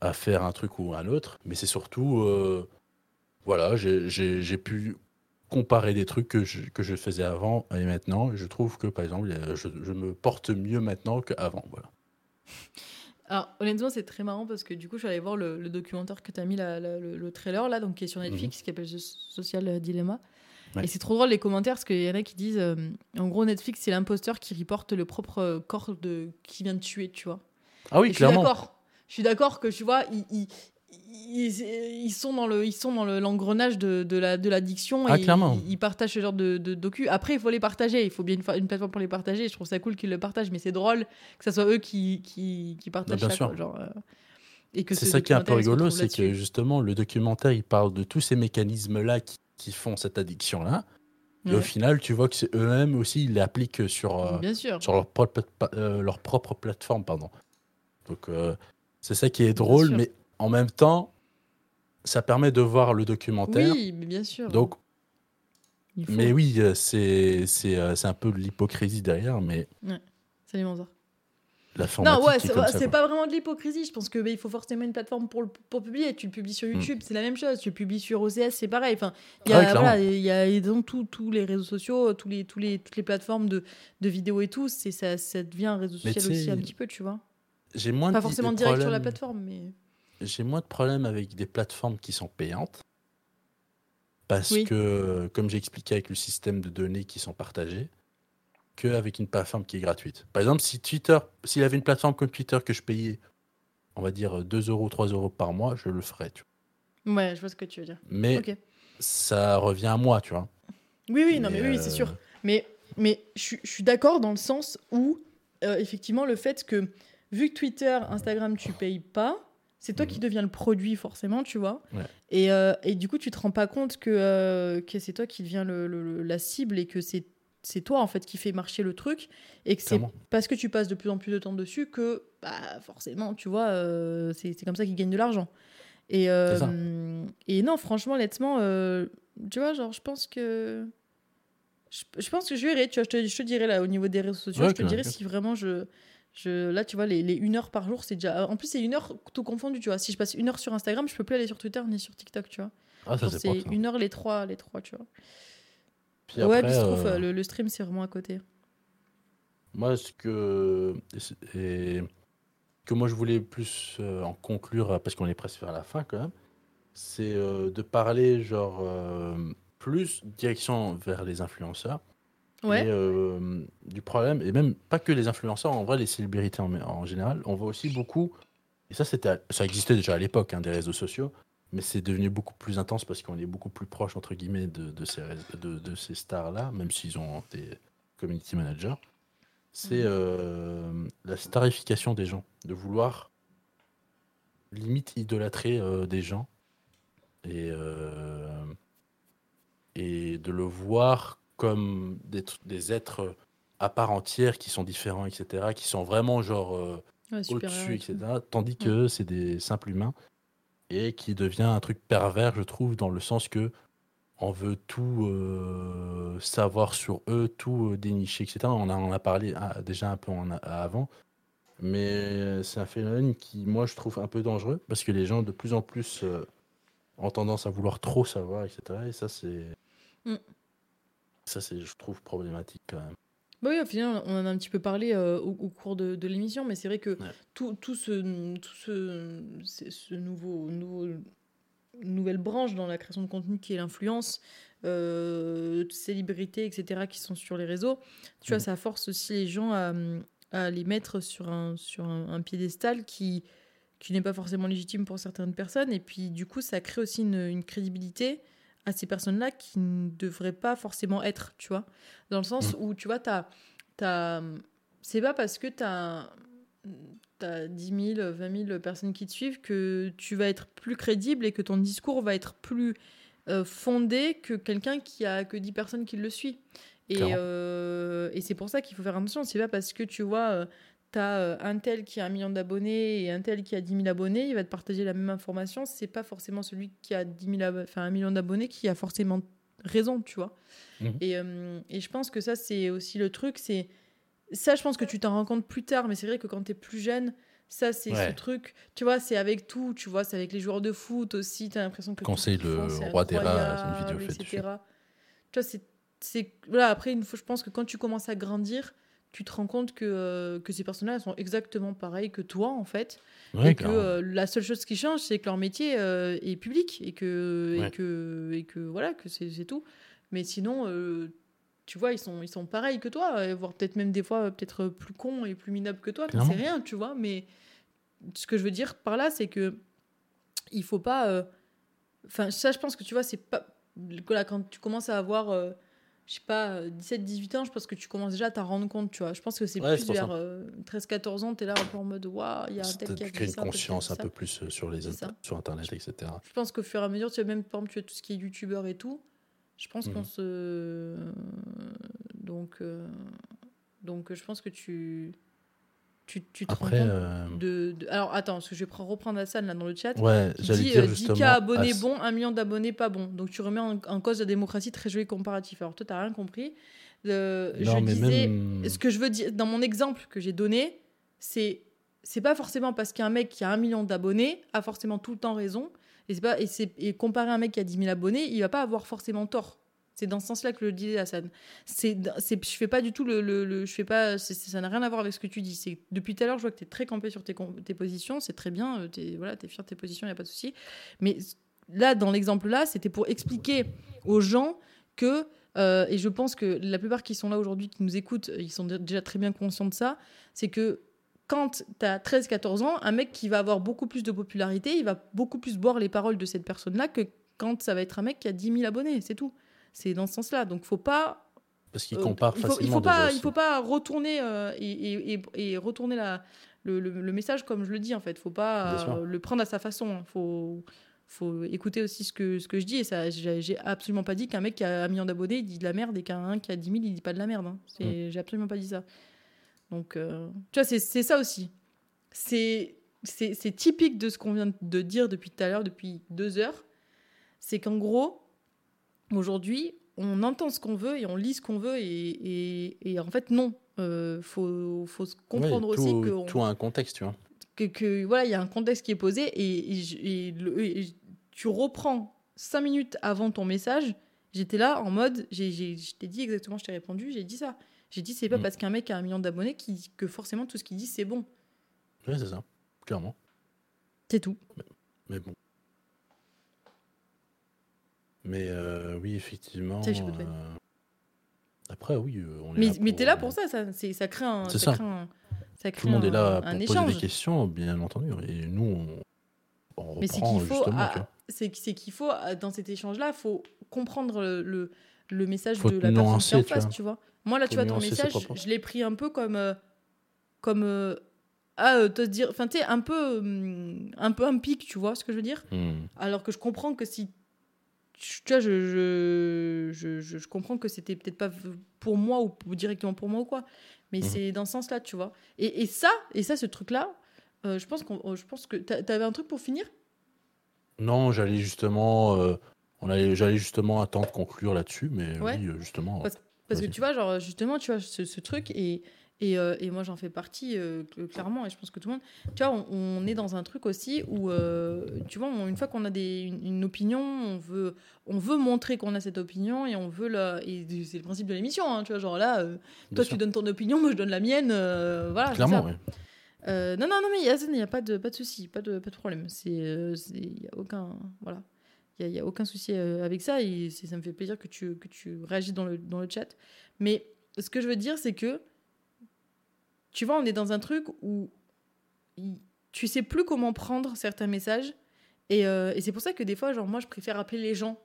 à faire un truc ou un autre, mais c'est surtout, euh, voilà, j'ai- pu comparer des trucs que je, que je faisais avant et maintenant. Je trouve que, par exemple, je, je me porte mieux maintenant qu'avant, voilà. Alors, honnêtement, c'est très marrant parce que du coup, je suis allée voir le, le documentaire que tu as mis, la- la- le, le trailer là, donc qui est sur Netflix, qui s'appelle Social Dilemma. Ouais. Et c'est trop drôle les commentaires parce qu'il y en a qui disent euh, en gros, Netflix, c'est l'imposteur qui reporte le propre euh, corps de, qui vient de tuer, tu vois. Ah oui, Et je suis clairement. d'accord. Je suis d'accord que tu vois, il, il- ils, ils sont dans le ils sont dans le- l'engrenage de, de la de l'addiction Ah, et clairement. ils, ils partagent ce genre de, de docu après il faut les partager il faut bien une, une plateforme pour les partager je trouve ça cool qu'ils le partagent mais c'est drôle que ce soit eux qui qui, qui partagent Bah, bien ça sûr. quoi, genre, euh, et que C'est ce ça qui est un peu rigolo, c'est que justement, le documentaire, il parle de tous ces mécanismes-là qui, qui font cette addiction-là. Et au final, tu vois que c'est eux-mêmes aussi, ils l'appliquent sur, euh, bien sûr sur leur, propre, euh, leur propre plateforme. Pardon. Donc, euh, c'est ça qui est drôle, mais en même temps, ça permet de voir le documentaire. oui mais bien sûr Donc, Il mais oui, euh, c'est c'est euh, c'est un peu de l'hypocrisie derrière, mais Non, ouais, est c'est comme ouais, ça, c'est quoi. pas vraiment de l'hypocrisie. Je pense que bah, il faut forcément une plateforme pour, le- pour publier. Tu le publies sur YouTube, c'est la même chose. Tu le publies sur OCS, c'est pareil. Enfin, il y Ah a, oui, clairement. voilà, il y a dans tous les réseaux sociaux, tous les, tous les, toutes les plateformes de, de vidéos et tout, c'est ça, ça devient un réseau social aussi un petit peu, tu vois. J'ai moins Pas forcément direct sur la plateforme, mais J'ai moins de problèmes avec des plateformes qui sont payantes. Parce Oui. que, comme j'ai expliqué avec le système de données qui sont partagées, qu'avec une plateforme qui est gratuite. Par exemple, si Twitter, s'il avait une plateforme comme Twitter que je payais, on va dire 2 euros, 3 euros par mois, je le ferais. Tu vois. ouais, je vois ce que tu veux dire. Mais ça revient à moi, tu vois. Oui, oui, non, mais, oui, oui, c'est euh, sûr. Mais, mais je, suis- je suis d'accord dans le sens où, euh, effectivement, le fait que, vu que Twitter, Instagram, tu payes pas, c'est toi Mhm. qui deviens le produit, forcément, tu vois. Ouais. Et, euh, et du coup, tu te rends pas compte que, euh, que c'est toi qui deviens le, le- la cible et que c'est c'est toi en fait qui fait marcher le truc et que c'est parce que tu passes de plus en plus de temps dessus que bah forcément tu vois euh, c'est c'est comme ça qu'ils gagnent de l'argent et et non franchement honnêtement tu vois genre je pense que je, je pense que je verrai tu vois je te, je te dirai là au niveau des réseaux sociaux Ouais, je te dirai si vraiment je je, là, tu vois, les, les une heure par jour, c'est déjà. En plus, c'est une heure tout confondu, tu vois. Si je passe une heure sur Instagram, je peux plus aller sur Twitter ni sur TikTok, tu vois. Ah, ça, c'est pas ça. une heure les trois, les trois, tu vois. Puis ouais, après, puis je trouve euh, le, le stream, c'est vraiment à côté. Moi, ce que, et que moi je voulais plus euh, en conclure, euh, parce qu'on est presque vers la fin quand même, c'est de parler genre plus direction vers les influenceurs. Ouais. Et, euh, du problème, et même pas que les influenceurs, en vrai, les célébrités en, en général, on voit aussi beaucoup, et ça, c'était, ça existait déjà à l'époque hein, des réseaux sociaux, mais c'est devenu beaucoup plus intense parce qu'on est beaucoup plus proche, entre guillemets, de, de ces, de, de ces stars-là, même s'ils ont des community managers. C'est Mhm. euh, la starification des gens, de vouloir limite idolâtrer euh, des gens et, et de le voir comme des, tr- des êtres à part entière qui sont différents, etc., qui sont vraiment genre euh, Ouais, au-dessus, et etc., tandis que c'est des simples humains et qui devient un truc pervers, je trouve, dans le sens que on veut tout euh, savoir sur eux, tout euh, dénicher, etc. On en a, on a parlé ah, déjà un peu en a- avant, mais c'est un phénomène qui, moi, je trouve un peu dangereux parce que les gens de plus en plus euh, ont tendance à vouloir trop savoir, etc. Et ça, c'est. Mm. Ça, c'est, je trouve, problématique quand même. Bah oui, au final, on en a un petit peu parlé euh, au, au cours de, de l'émission, mais c'est vrai que Ouais. tout, tout ce, tout ce, nouveau, nouveau, nouvelle branche dans la création de contenu qui est l'influence, euh, célébrités, etc., qui sont sur les réseaux, tu vois, Mhm. ça force aussi les gens à, à les mettre sur un, sur un, un piédestal qui, qui n'est pas forcément légitime pour certaines personnes. Et puis, du coup, ça crée aussi une, une crédibilité à ces personnes-là qui ne devraient pas forcément être, tu vois. Dans le sens où, tu vois, t'as, t'as, c'est pas parce que tu as, 10 000, 20 000 personnes qui te suivent que tu vas être plus crédible et que ton discours va être plus euh, fondé que quelqu'un qui a que 10 personnes qui le suivent. Et, euh, et c'est pour ça qu'il faut faire attention. C'est pas parce que tu vois, euh, t'as euh, un tel qui a un million d'abonnés et un tel qui a 10 000 abonnés, il va te partager la même information. C'est pas forcément celui qui a 10 000 abo- enfin, un million d'abonnés qui a forcément raison, tu vois. Mhm. Et, euh, et je pense que ça, c'est aussi le truc. C'est ça, je pense que tu t'en rends compte plus tard, mais c'est vrai que quand tu es plus jeune, ça, c'est ce truc. Tu vois, c'est avec tout. Tu vois, c'est avec les joueurs de foot aussi. Tu as l'impression que. tout Conseil ce qu'ils le c'est roi des rats, c'est une vidéo faite. Tu vois, c'est. c'est- Voilà, après, une fois, je pense que quand tu commences à grandir, tu te rends compte que, euh, que ces personnages sont exactement pareils que toi, en fait. Ouais, et que euh, la seule chose qui change, c'est que leur métier euh, est public et que, et que, et que voilà, que c'est c'est tout. Mais sinon, tu vois, ils sont, ils sont pareils que toi, voire peut-être même des fois peut-être plus cons et plus minables que toi. Clairement. rien, tu vois. Mais ce que je veux dire par là, c'est que il faut pas. Enfin, ça, je pense que tu vois, c'est pas. Là, quand tu commences à avoir, je sais pas, 17-18 ans, je pense que tu commences déjà à t'en rendre compte, tu vois. Je pense que c'est Ouais, plus vers euh, 13-14 ans, t'es là un peu en mode, waouh, il y a un tel qui a tu crées une conscience un peu plus euh, sur, les sur Internet, etc. Je pense qu'au fur et à mesure, tu vois, même par exemple, tu as tout ce qui est youtubeur et tout, je pense Mhm. qu'on se. Donc, euh, donc, je pense que tu. Tu, tu te Après, rends compte euh, de, de- Alors, attends, parce que je vais pre- reprendre Hassan là dans le chat. ouais, j'allais dire euh, justement. 10K abonnés ah, bons, 1 million d'abonnés pas bons. Donc, tu remets en, en cause la démocratie, très joli comparatif. Alors, toi, tu rien compris. Euh, non, je mais disais. même. Ce que je veux dire, dans mon exemple que j'ai donné, c'est c'est pas forcément parce qu'un mec qui a un million d'abonnés a forcément tout le temps raison. Et, pas, et, et comparer un mec qui a 10 000 abonnés, il va pas avoir forcément tort. C'est dans ce sens-là que le disait Hassan. C'est, je fais pas du tout le. je fais pas, ça n'a rien à voir avec ce que tu dis. Depuis tout à l'heure, je vois que tu es très campé sur tes, positions. C'est très bien. Tu es, voilà, t'es fier de tes positions, il n'y a pas de souci. Mais là, dans l'exemple-là, c'était pour expliquer aux gens que euh, et je pense que la plupart qui sont là aujourd'hui, qui nous écoutent, ils sont dé- déjà très bien conscients de ça. C'est que quand tu as 13-14 ans, un mec qui va avoir beaucoup plus de popularité, il va beaucoup plus boire les paroles de cette personne-là que quand ça va être un mec qui a 10 000 abonnés. C'est tout. C'est dans ce sens-là. Donc, faut pas. Parce qu'ils euh, il faut, facilement. il faut déjà pas, il faut pas retourner euh, et, et- et- et retourner la, le, le- le message comme je le dis en fait. Faut pas euh, le prendre à sa façon. hein. Faut faut écouter aussi ce que ce que je dis et ça j'ai absolument pas dit qu'un mec qui a un million d'abonnés il dit de la merde et qu'un qui a 10 000 il dit pas de la merde. hein. C'est- J'ai absolument pas dit ça. Donc euh, tu vois c'est ça aussi. C'est typique de ce qu'on vient de dire depuis tout à l'heure depuis deux heures. C'est qu'en gros aujourd'hui on entend ce qu'on veut et on lit ce qu'on veut et, et, et en fait non. Euh, faut, faut se comprendre aussi tout, que, on- tout a un contexte, tu vois. que, que, voilà, il y a un contexte qui est posé et, le- tu reprends cinq minutes avant ton message. J'étais là en mode, j'ai, j'ai- je t'ai dit exactement, je t'ai répondu, j'ai dit ça. J'ai dit, c'est pas Mm. parce qu'un mec a un million d'abonnés qui, que forcément tout ce qu'il dit c'est bon. Ouais, c'est ça. Clairement. C'est tout. Mais bon. Mais euh, oui, effectivement. Euh, Après, oui, euh, on est Mais, là mais t'es là pour ça, ça, ça crée un. Ça ça. crée un- ça crée Tout le monde un- est là pour poser échange. des questions, bien entendu. Et nous, on, on Mais c'est reprend qu'il faut, tu c'est qu'il faut dans cet échange-là, faut comprendre le, le, message Faut de la personne qui est en tu face, vois. tu vois. Moi là, tu Faut vois ton message, je l'ai pris un peu comme euh, comme euh, ah te dire, enfin tu sais un peu hum, un peu un pic, tu vois ce que je veux dire. Hmm. Alors que je comprends que si tu vois, je, je, je, je- comprends que c'était peut-être pas pour moi ou directement pour moi ou quoi, mais Mhm. c'est dans ce sens-là, tu vois. Et, et ça, et ça, ce truc-là, euh, je pense qu'on, je pense que t'a- t'avais un truc pour finir? Non, j'allais justement. euh, on allait, j'allais justement attendre conclure là-dessus, mais Ouais. oui, euh, justement. Parce- Parce que tu vois, genre, justement, tu vois, ce, ce truc, et, et, euh, et moi j'en fais partie, euh, cl- clairement, et je pense que tout le monde. Tu vois, on, on est dans un truc aussi où, euh, tu vois, on- une fois qu'on a des, une, une opinion, on veut, on veut montrer qu'on a cette opinion, et on veut la. Et c'est le principe de l'émission, hein, tu vois, genre là, toi sûr. tu donnes ton opinion, moi je donne la mienne, voilà. Clairement, oui. Euh, non, non, non, mais il n'y a pas de, pas de souci, pas de, pas de problème. Euh, il y a aucun, voilà, il y a, y a aucun souci avec ça et ça me fait plaisir que tu, que tu réagis dans le, dans le chat. Mais ce que je veux dire, c'est que, tu vois, on est dans un truc où tu sais plus comment prendre certains messages et, euh, et c'est pour ça que des fois, genre moi, je préfère appeler les gens.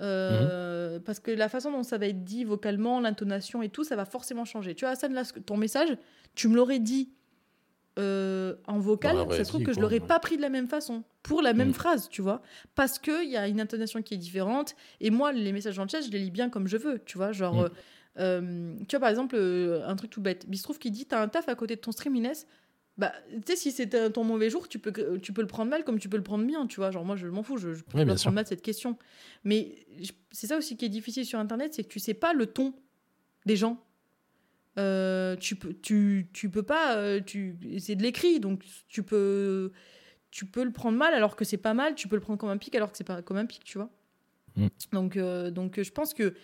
Euh, Parce que la façon dont ça va être dit vocalement, l'intonation et tout, ça va forcément changer. Tu vois, Hassan, là, ton message, tu me l'aurais dit euh, en vocal, ça se trouve que je l'aurais ouais. pas pris de la même façon, pour la même Mm. phrase, tu vois. Parce qu'il y a une intonation qui est différente. Et moi, les messages le chat, je les lis bien comme je veux, tu vois. Genre, Mm. Euh, tu vois, par exemple, euh, un truc tout bête. Bistrouf qui dit T'as un taf à côté de ton stream, Inès bah, tu sais, si c'était ton mauvais jour, tu peux, tu peux le prendre mal comme tu peux le prendre bien, tu vois. Genre, moi, je m'en fous, je, je peux Oui, pas prendre mal cette question. Mais c'est ça aussi qui est difficile sur Internet, c'est que tu sais pas le ton des gens. Euh, tu peux, tu, tu peux pas, tu, c'est de l'écrit, donc tu peux, tu peux le prendre mal alors que c'est pas mal, tu peux le prendre comme un pic alors que c'est pas comme un pic, tu vois. Mm. Donc, euh, donc je pense que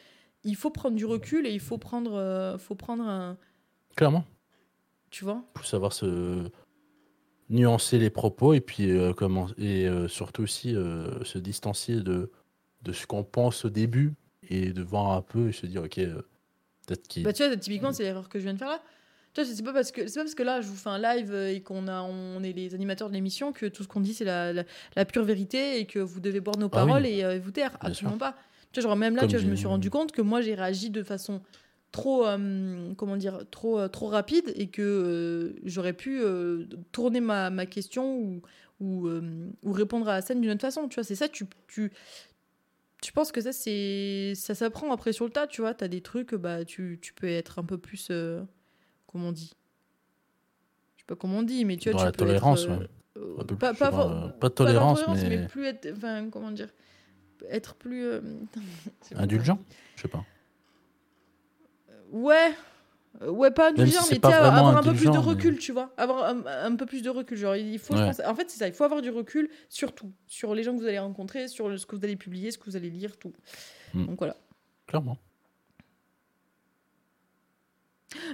il faut prendre du recul et il faut prendre, euh, faut prendre un, Clairement. tu vois. Pour savoir se nuancer les propos et puis euh, comment et euh, surtout aussi se distancier de, de ce qu'on pense au début et de voir un peu et se dire ok peut-être qu'il Bah, tu vois, typiquement, c'est l'erreur que je viens de faire là. Tu vois, c'est pas parce que c'est pas parce que là je vous fais un live et qu'on a on est les animateurs de l'émission que tout ce qu'on dit c'est la, la, la pure vérité et que vous devez boire nos Ah oui. paroles et vous taire. Absolument pas. Tu vois, genre même là, Comme tu vois, je me suis rendu compte que moi j'ai réagi de façon trop euh, comment dire trop euh, trop rapide et que euh, j'aurais pu euh, tourner ma, ma question ou ou, ou répondre à la scène d'une autre façon. Tu vois, c'est ça. Tu tu tu penses que ça c'est ça s'apprend après sur le tas. Tu vois, t'as des trucs bah tu, tu peux être un peu plus comment on dit. Je sais pas comment on dit, mais tu vois, Dans tu la peux tolérance, être, ouais. pas, pas, je pas, pas de tolérance, mais- plus être enfin comment dire être plus euh, Indulgent Je sais pas. Ouais. Euh, Ouais, pas si indulgent, c'est mais pas tu sais, avoir un peu plus de indulgent, mais- recul, tu vois. Avoir un, un peu plus de recul. Genre, il faut, je Ouais. pense, en fait, c'est ça, il faut avoir du recul sur tout. Sur les gens que vous allez rencontrer, sur le- ce que vous allez publier, ce que vous allez lire, tout. Mm. Donc voilà. Clairement.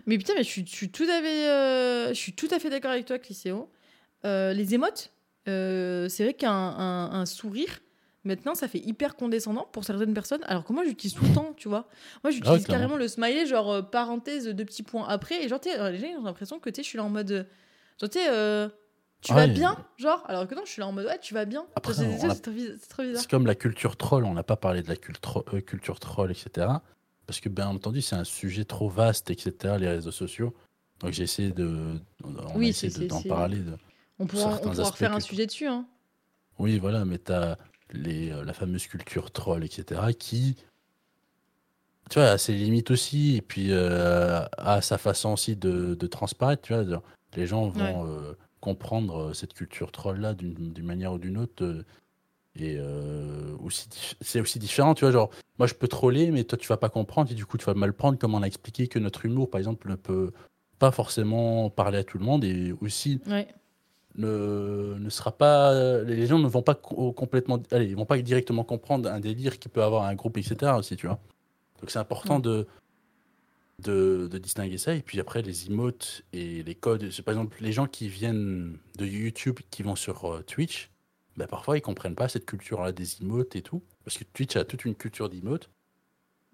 Mais putain, mais je suis, je suis tout à fait, euh, je suis tout à fait d'accord avec toi, Clicéo. Euh, les émotes, euh, c'est vrai qu'un un, un sourire, maintenant, ça fait hyper condescendant pour certaines personnes, alors que moi, j'utilise tout le temps, tu vois. Moi, j'utilise Ah carrément le smiley, genre euh, parenthèse, deux petits points après, et genre, les gens ont l'impression que je suis là en mode. euh, Genre, euh, tu Ouais. vas bien, genre, alors que non, je suis là en mode, ouais, tu vas bien. Après, C'est- c'est trop bizarre. c'est trop bizarre. C'est comme la culture troll, on n'a pas parlé de la culture, euh, culture troll, etc. Parce que, bien entendu, c'est un sujet trop vaste, etc., les réseaux sociaux. Donc j'ai essayé de. On Oui, a essayé d'en c'est- parler. De... On pourra, on pourra refaire un sujet dessus, hein. Oui, voilà, mais tu as les, euh, la fameuse culture troll, etc., qui, tu vois, a ses limites aussi, et puis euh, a sa façon aussi de, de transparaître, tu vois. Les gens vont euh, comprendre cette culture troll-là d'une d'une manière ou d'une autre. euh, et aussi, c'est aussi différent, tu vois. Genre, moi, je peux troller, mais toi, tu vas pas comprendre, et du coup, tu vas mal prendre, comme on a expliqué que notre humour, par exemple, ne peut pas forcément parler à tout le monde, et aussi Ouais. Ne, ne sera pas. Les gens ne vont pas co- complètement. Allez, ils vont pas directement comprendre un délire qui peut avoir un groupe, etc. aussi, tu vois. Donc c'est important Ouais. de, de, de distinguer ça. Et puis après, les emotes et les codes. c'est Par exemple, les gens qui viennent de YouTube, qui vont sur euh, Twitch, bah, parfois ils comprennent pas cette culture-là des emotes et tout. Parce que Twitch a toute une culture d'emotes.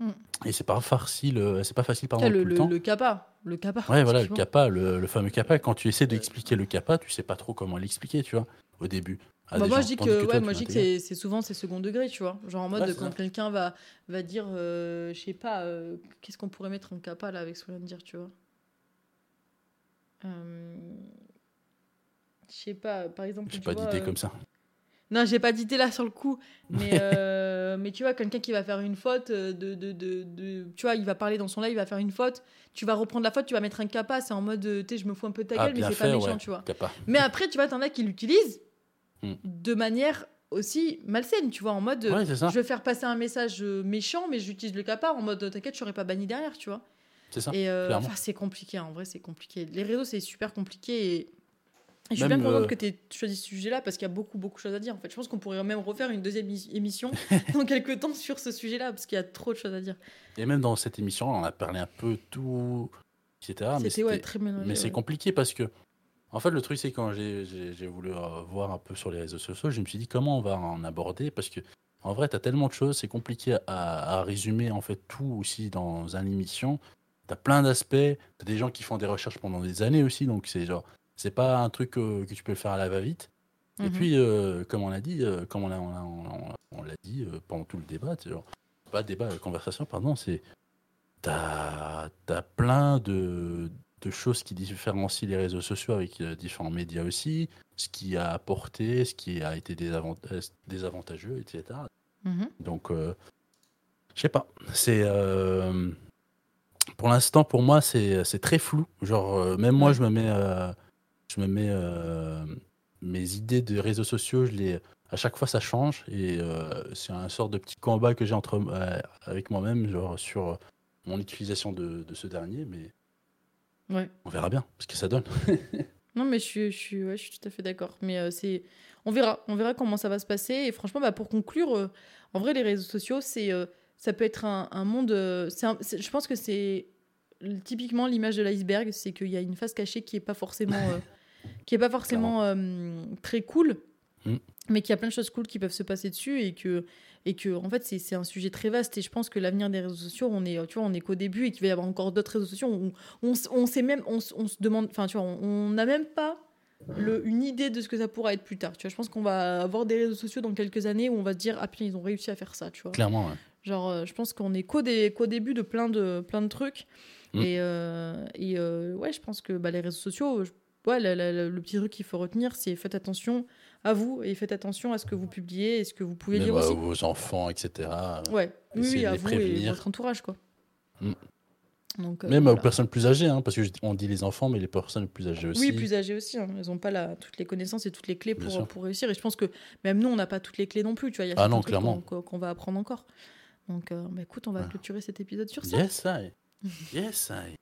Mm. Et c'est pas facile, euh, c'est pas facile tout le, le, le, temps. le kappa. Le kappa. Ouais, voilà, le kappa, le, le fameux kappa. Quand tu essaies d'expliquer le kappa, tu sais pas trop comment l'expliquer, tu vois, au début. à Bah, moi, je dis que, toi, ouais, tu moi, je dis que l'intègres. c'est souvent c'est second degré, tu vois. Genre en mode Ouais, quand quelqu'un va, va dire, euh, je sais pas, euh, qu'est-ce qu'on pourrait mettre en kappa là avec ce qu'on vient de dire, tu vois. Euh, Je sais pas, par exemple. J'ai pas d'idée euh, comme ça. Non, j'ai pas d'idée là sur le coup. Mais, euh, mais tu vois, quelqu'un qui va faire une faute, euh, de, de, de, de- tu vois, il va parler dans son live, il va faire une faute. Tu vas reprendre la faute, tu vas mettre un kappa. C'est en mode, euh, tu sais, je me fous un peu de ta Ah, gueule, mais c'est pas méchant, ouais, tu vois. Mais après, tu vois, t'en as qui l'utilisent Hmm. de manière aussi malsaine, tu vois, en mode, Ouais, je vais faire passer un message méchant, mais j'utilise le kappa en mode, t'inquiète, je serai pas banni derrière, tu vois. C'est ça. Et euh, c'est compliqué, en vrai, c'est compliqué. Les réseaux, c'est super compliqué et. Je suis Même, bien contente euh, que tu aies choisi ce sujet-là parce qu'il y a beaucoup, beaucoup de choses à dire. En fait, je pense qu'on pourrait même refaire une deuxième émi- émission dans quelques temps sur ce sujet-là parce qu'il y a trop de choses à dire. Et même dans cette émission, on a parlé un peu tout, etc. Mais C'était ouais, très mélangé. Mais c'est compliqué parce que, en fait, le truc, c'est quand j'ai- voulu euh, voir un peu sur les réseaux sociaux, je me suis dit comment on va en aborder? Parce que, en vrai, tu as tellement de choses, c'est compliqué à, à résumer en fait tout aussi dans une émission. Tu as plein d'aspects, tu as des gens qui font des recherches pendant des années aussi, donc c'est genre, c'est pas un truc euh, que tu peux faire à la va-vite. Et Mhm. puis, euh, comme on l'a dit, euh, comme on l'a on l'a- on- on l'a dit euh, pendant tout le débat, genre, pas débat, euh, conversation, pardon, c'est t'as as plein de, de choses qui différencient les réseaux sociaux avec euh, différents médias aussi, ce qui a apporté, ce qui a été désavant- euh, désavantageux, etc. Mhm. Donc, euh, je sais pas. C'est euh, pour l'instant pour moi c'est très flou. Genre euh, même moi je me mets euh, je me mets euh, mes idées de réseaux sociaux. Je les à chaque fois ça change et euh, c'est un sort de petit combat que j'ai entre euh, avec moi-même genre sur mon utilisation de, de ce dernier. Mais Ouais. on verra bien ce que ça donne. Non, mais je suis, je suis, ouais, je suis tout à fait d'accord. Mais c'est, on verra, on verra comment ça va se passer. Et franchement, bah, pour conclure, en vrai, les réseaux sociaux, c'est, ça peut être un, un monde. un- je pense que c'est typiquement l'image de l'iceberg, c'est qu'il y a une face cachée qui est pas forcément, euh, qui est pas forcément euh, très cool, Mm. mais qu'il y a plein de choses cool qui peuvent se passer dessus et que et que en fait c'est un sujet très vaste et je pense que l'avenir des réseaux sociaux on est tu vois on est qu'au début et qu'il va y avoir encore d'autres réseaux sociaux où on, s- on sait même on, on se demande enfin tu vois on on n'a même pas le, une idée de ce que ça pourra être plus tard tu vois je pense qu'on va avoir des réseaux sociaux dans quelques années où on va se dire ah putain ils ont réussi à faire ça tu vois Clairement, ouais. genre euh, je pense qu'on est qu'au des- qu'au début de plein de plein de trucs Mm. et, euh, et euh, ouais je pense que bah, les réseaux sociaux je- ouais la- la- la- le petit truc qu'il faut retenir c'est faites attention à vous et faites attention à ce que vous publiez et ce que vous pouvez Même lire à aussi vos enfants, etc. Ouais, oui, oui, à vous et prévenir. votre entourage, quoi. Mm. Donc, euh, Même voilà. aux personnes plus âgées, hein, parce que je- on dit les enfants, mais les personnes plus âgées aussi. Oui, plus âgés aussi. hein. Elles n'ont pas la, toutes les connaissances et toutes les clés pour, pour réussir. Et je pense que même nous, on n'a pas toutes les clés non plus. Tu vois, il y a Ah non, clairement. qu'on qu'on- qu'on va apprendre encore. Donc, euh, bah, écoute, on va Ah. clôturer cet épisode sur ça. Yes, I. Yes, I.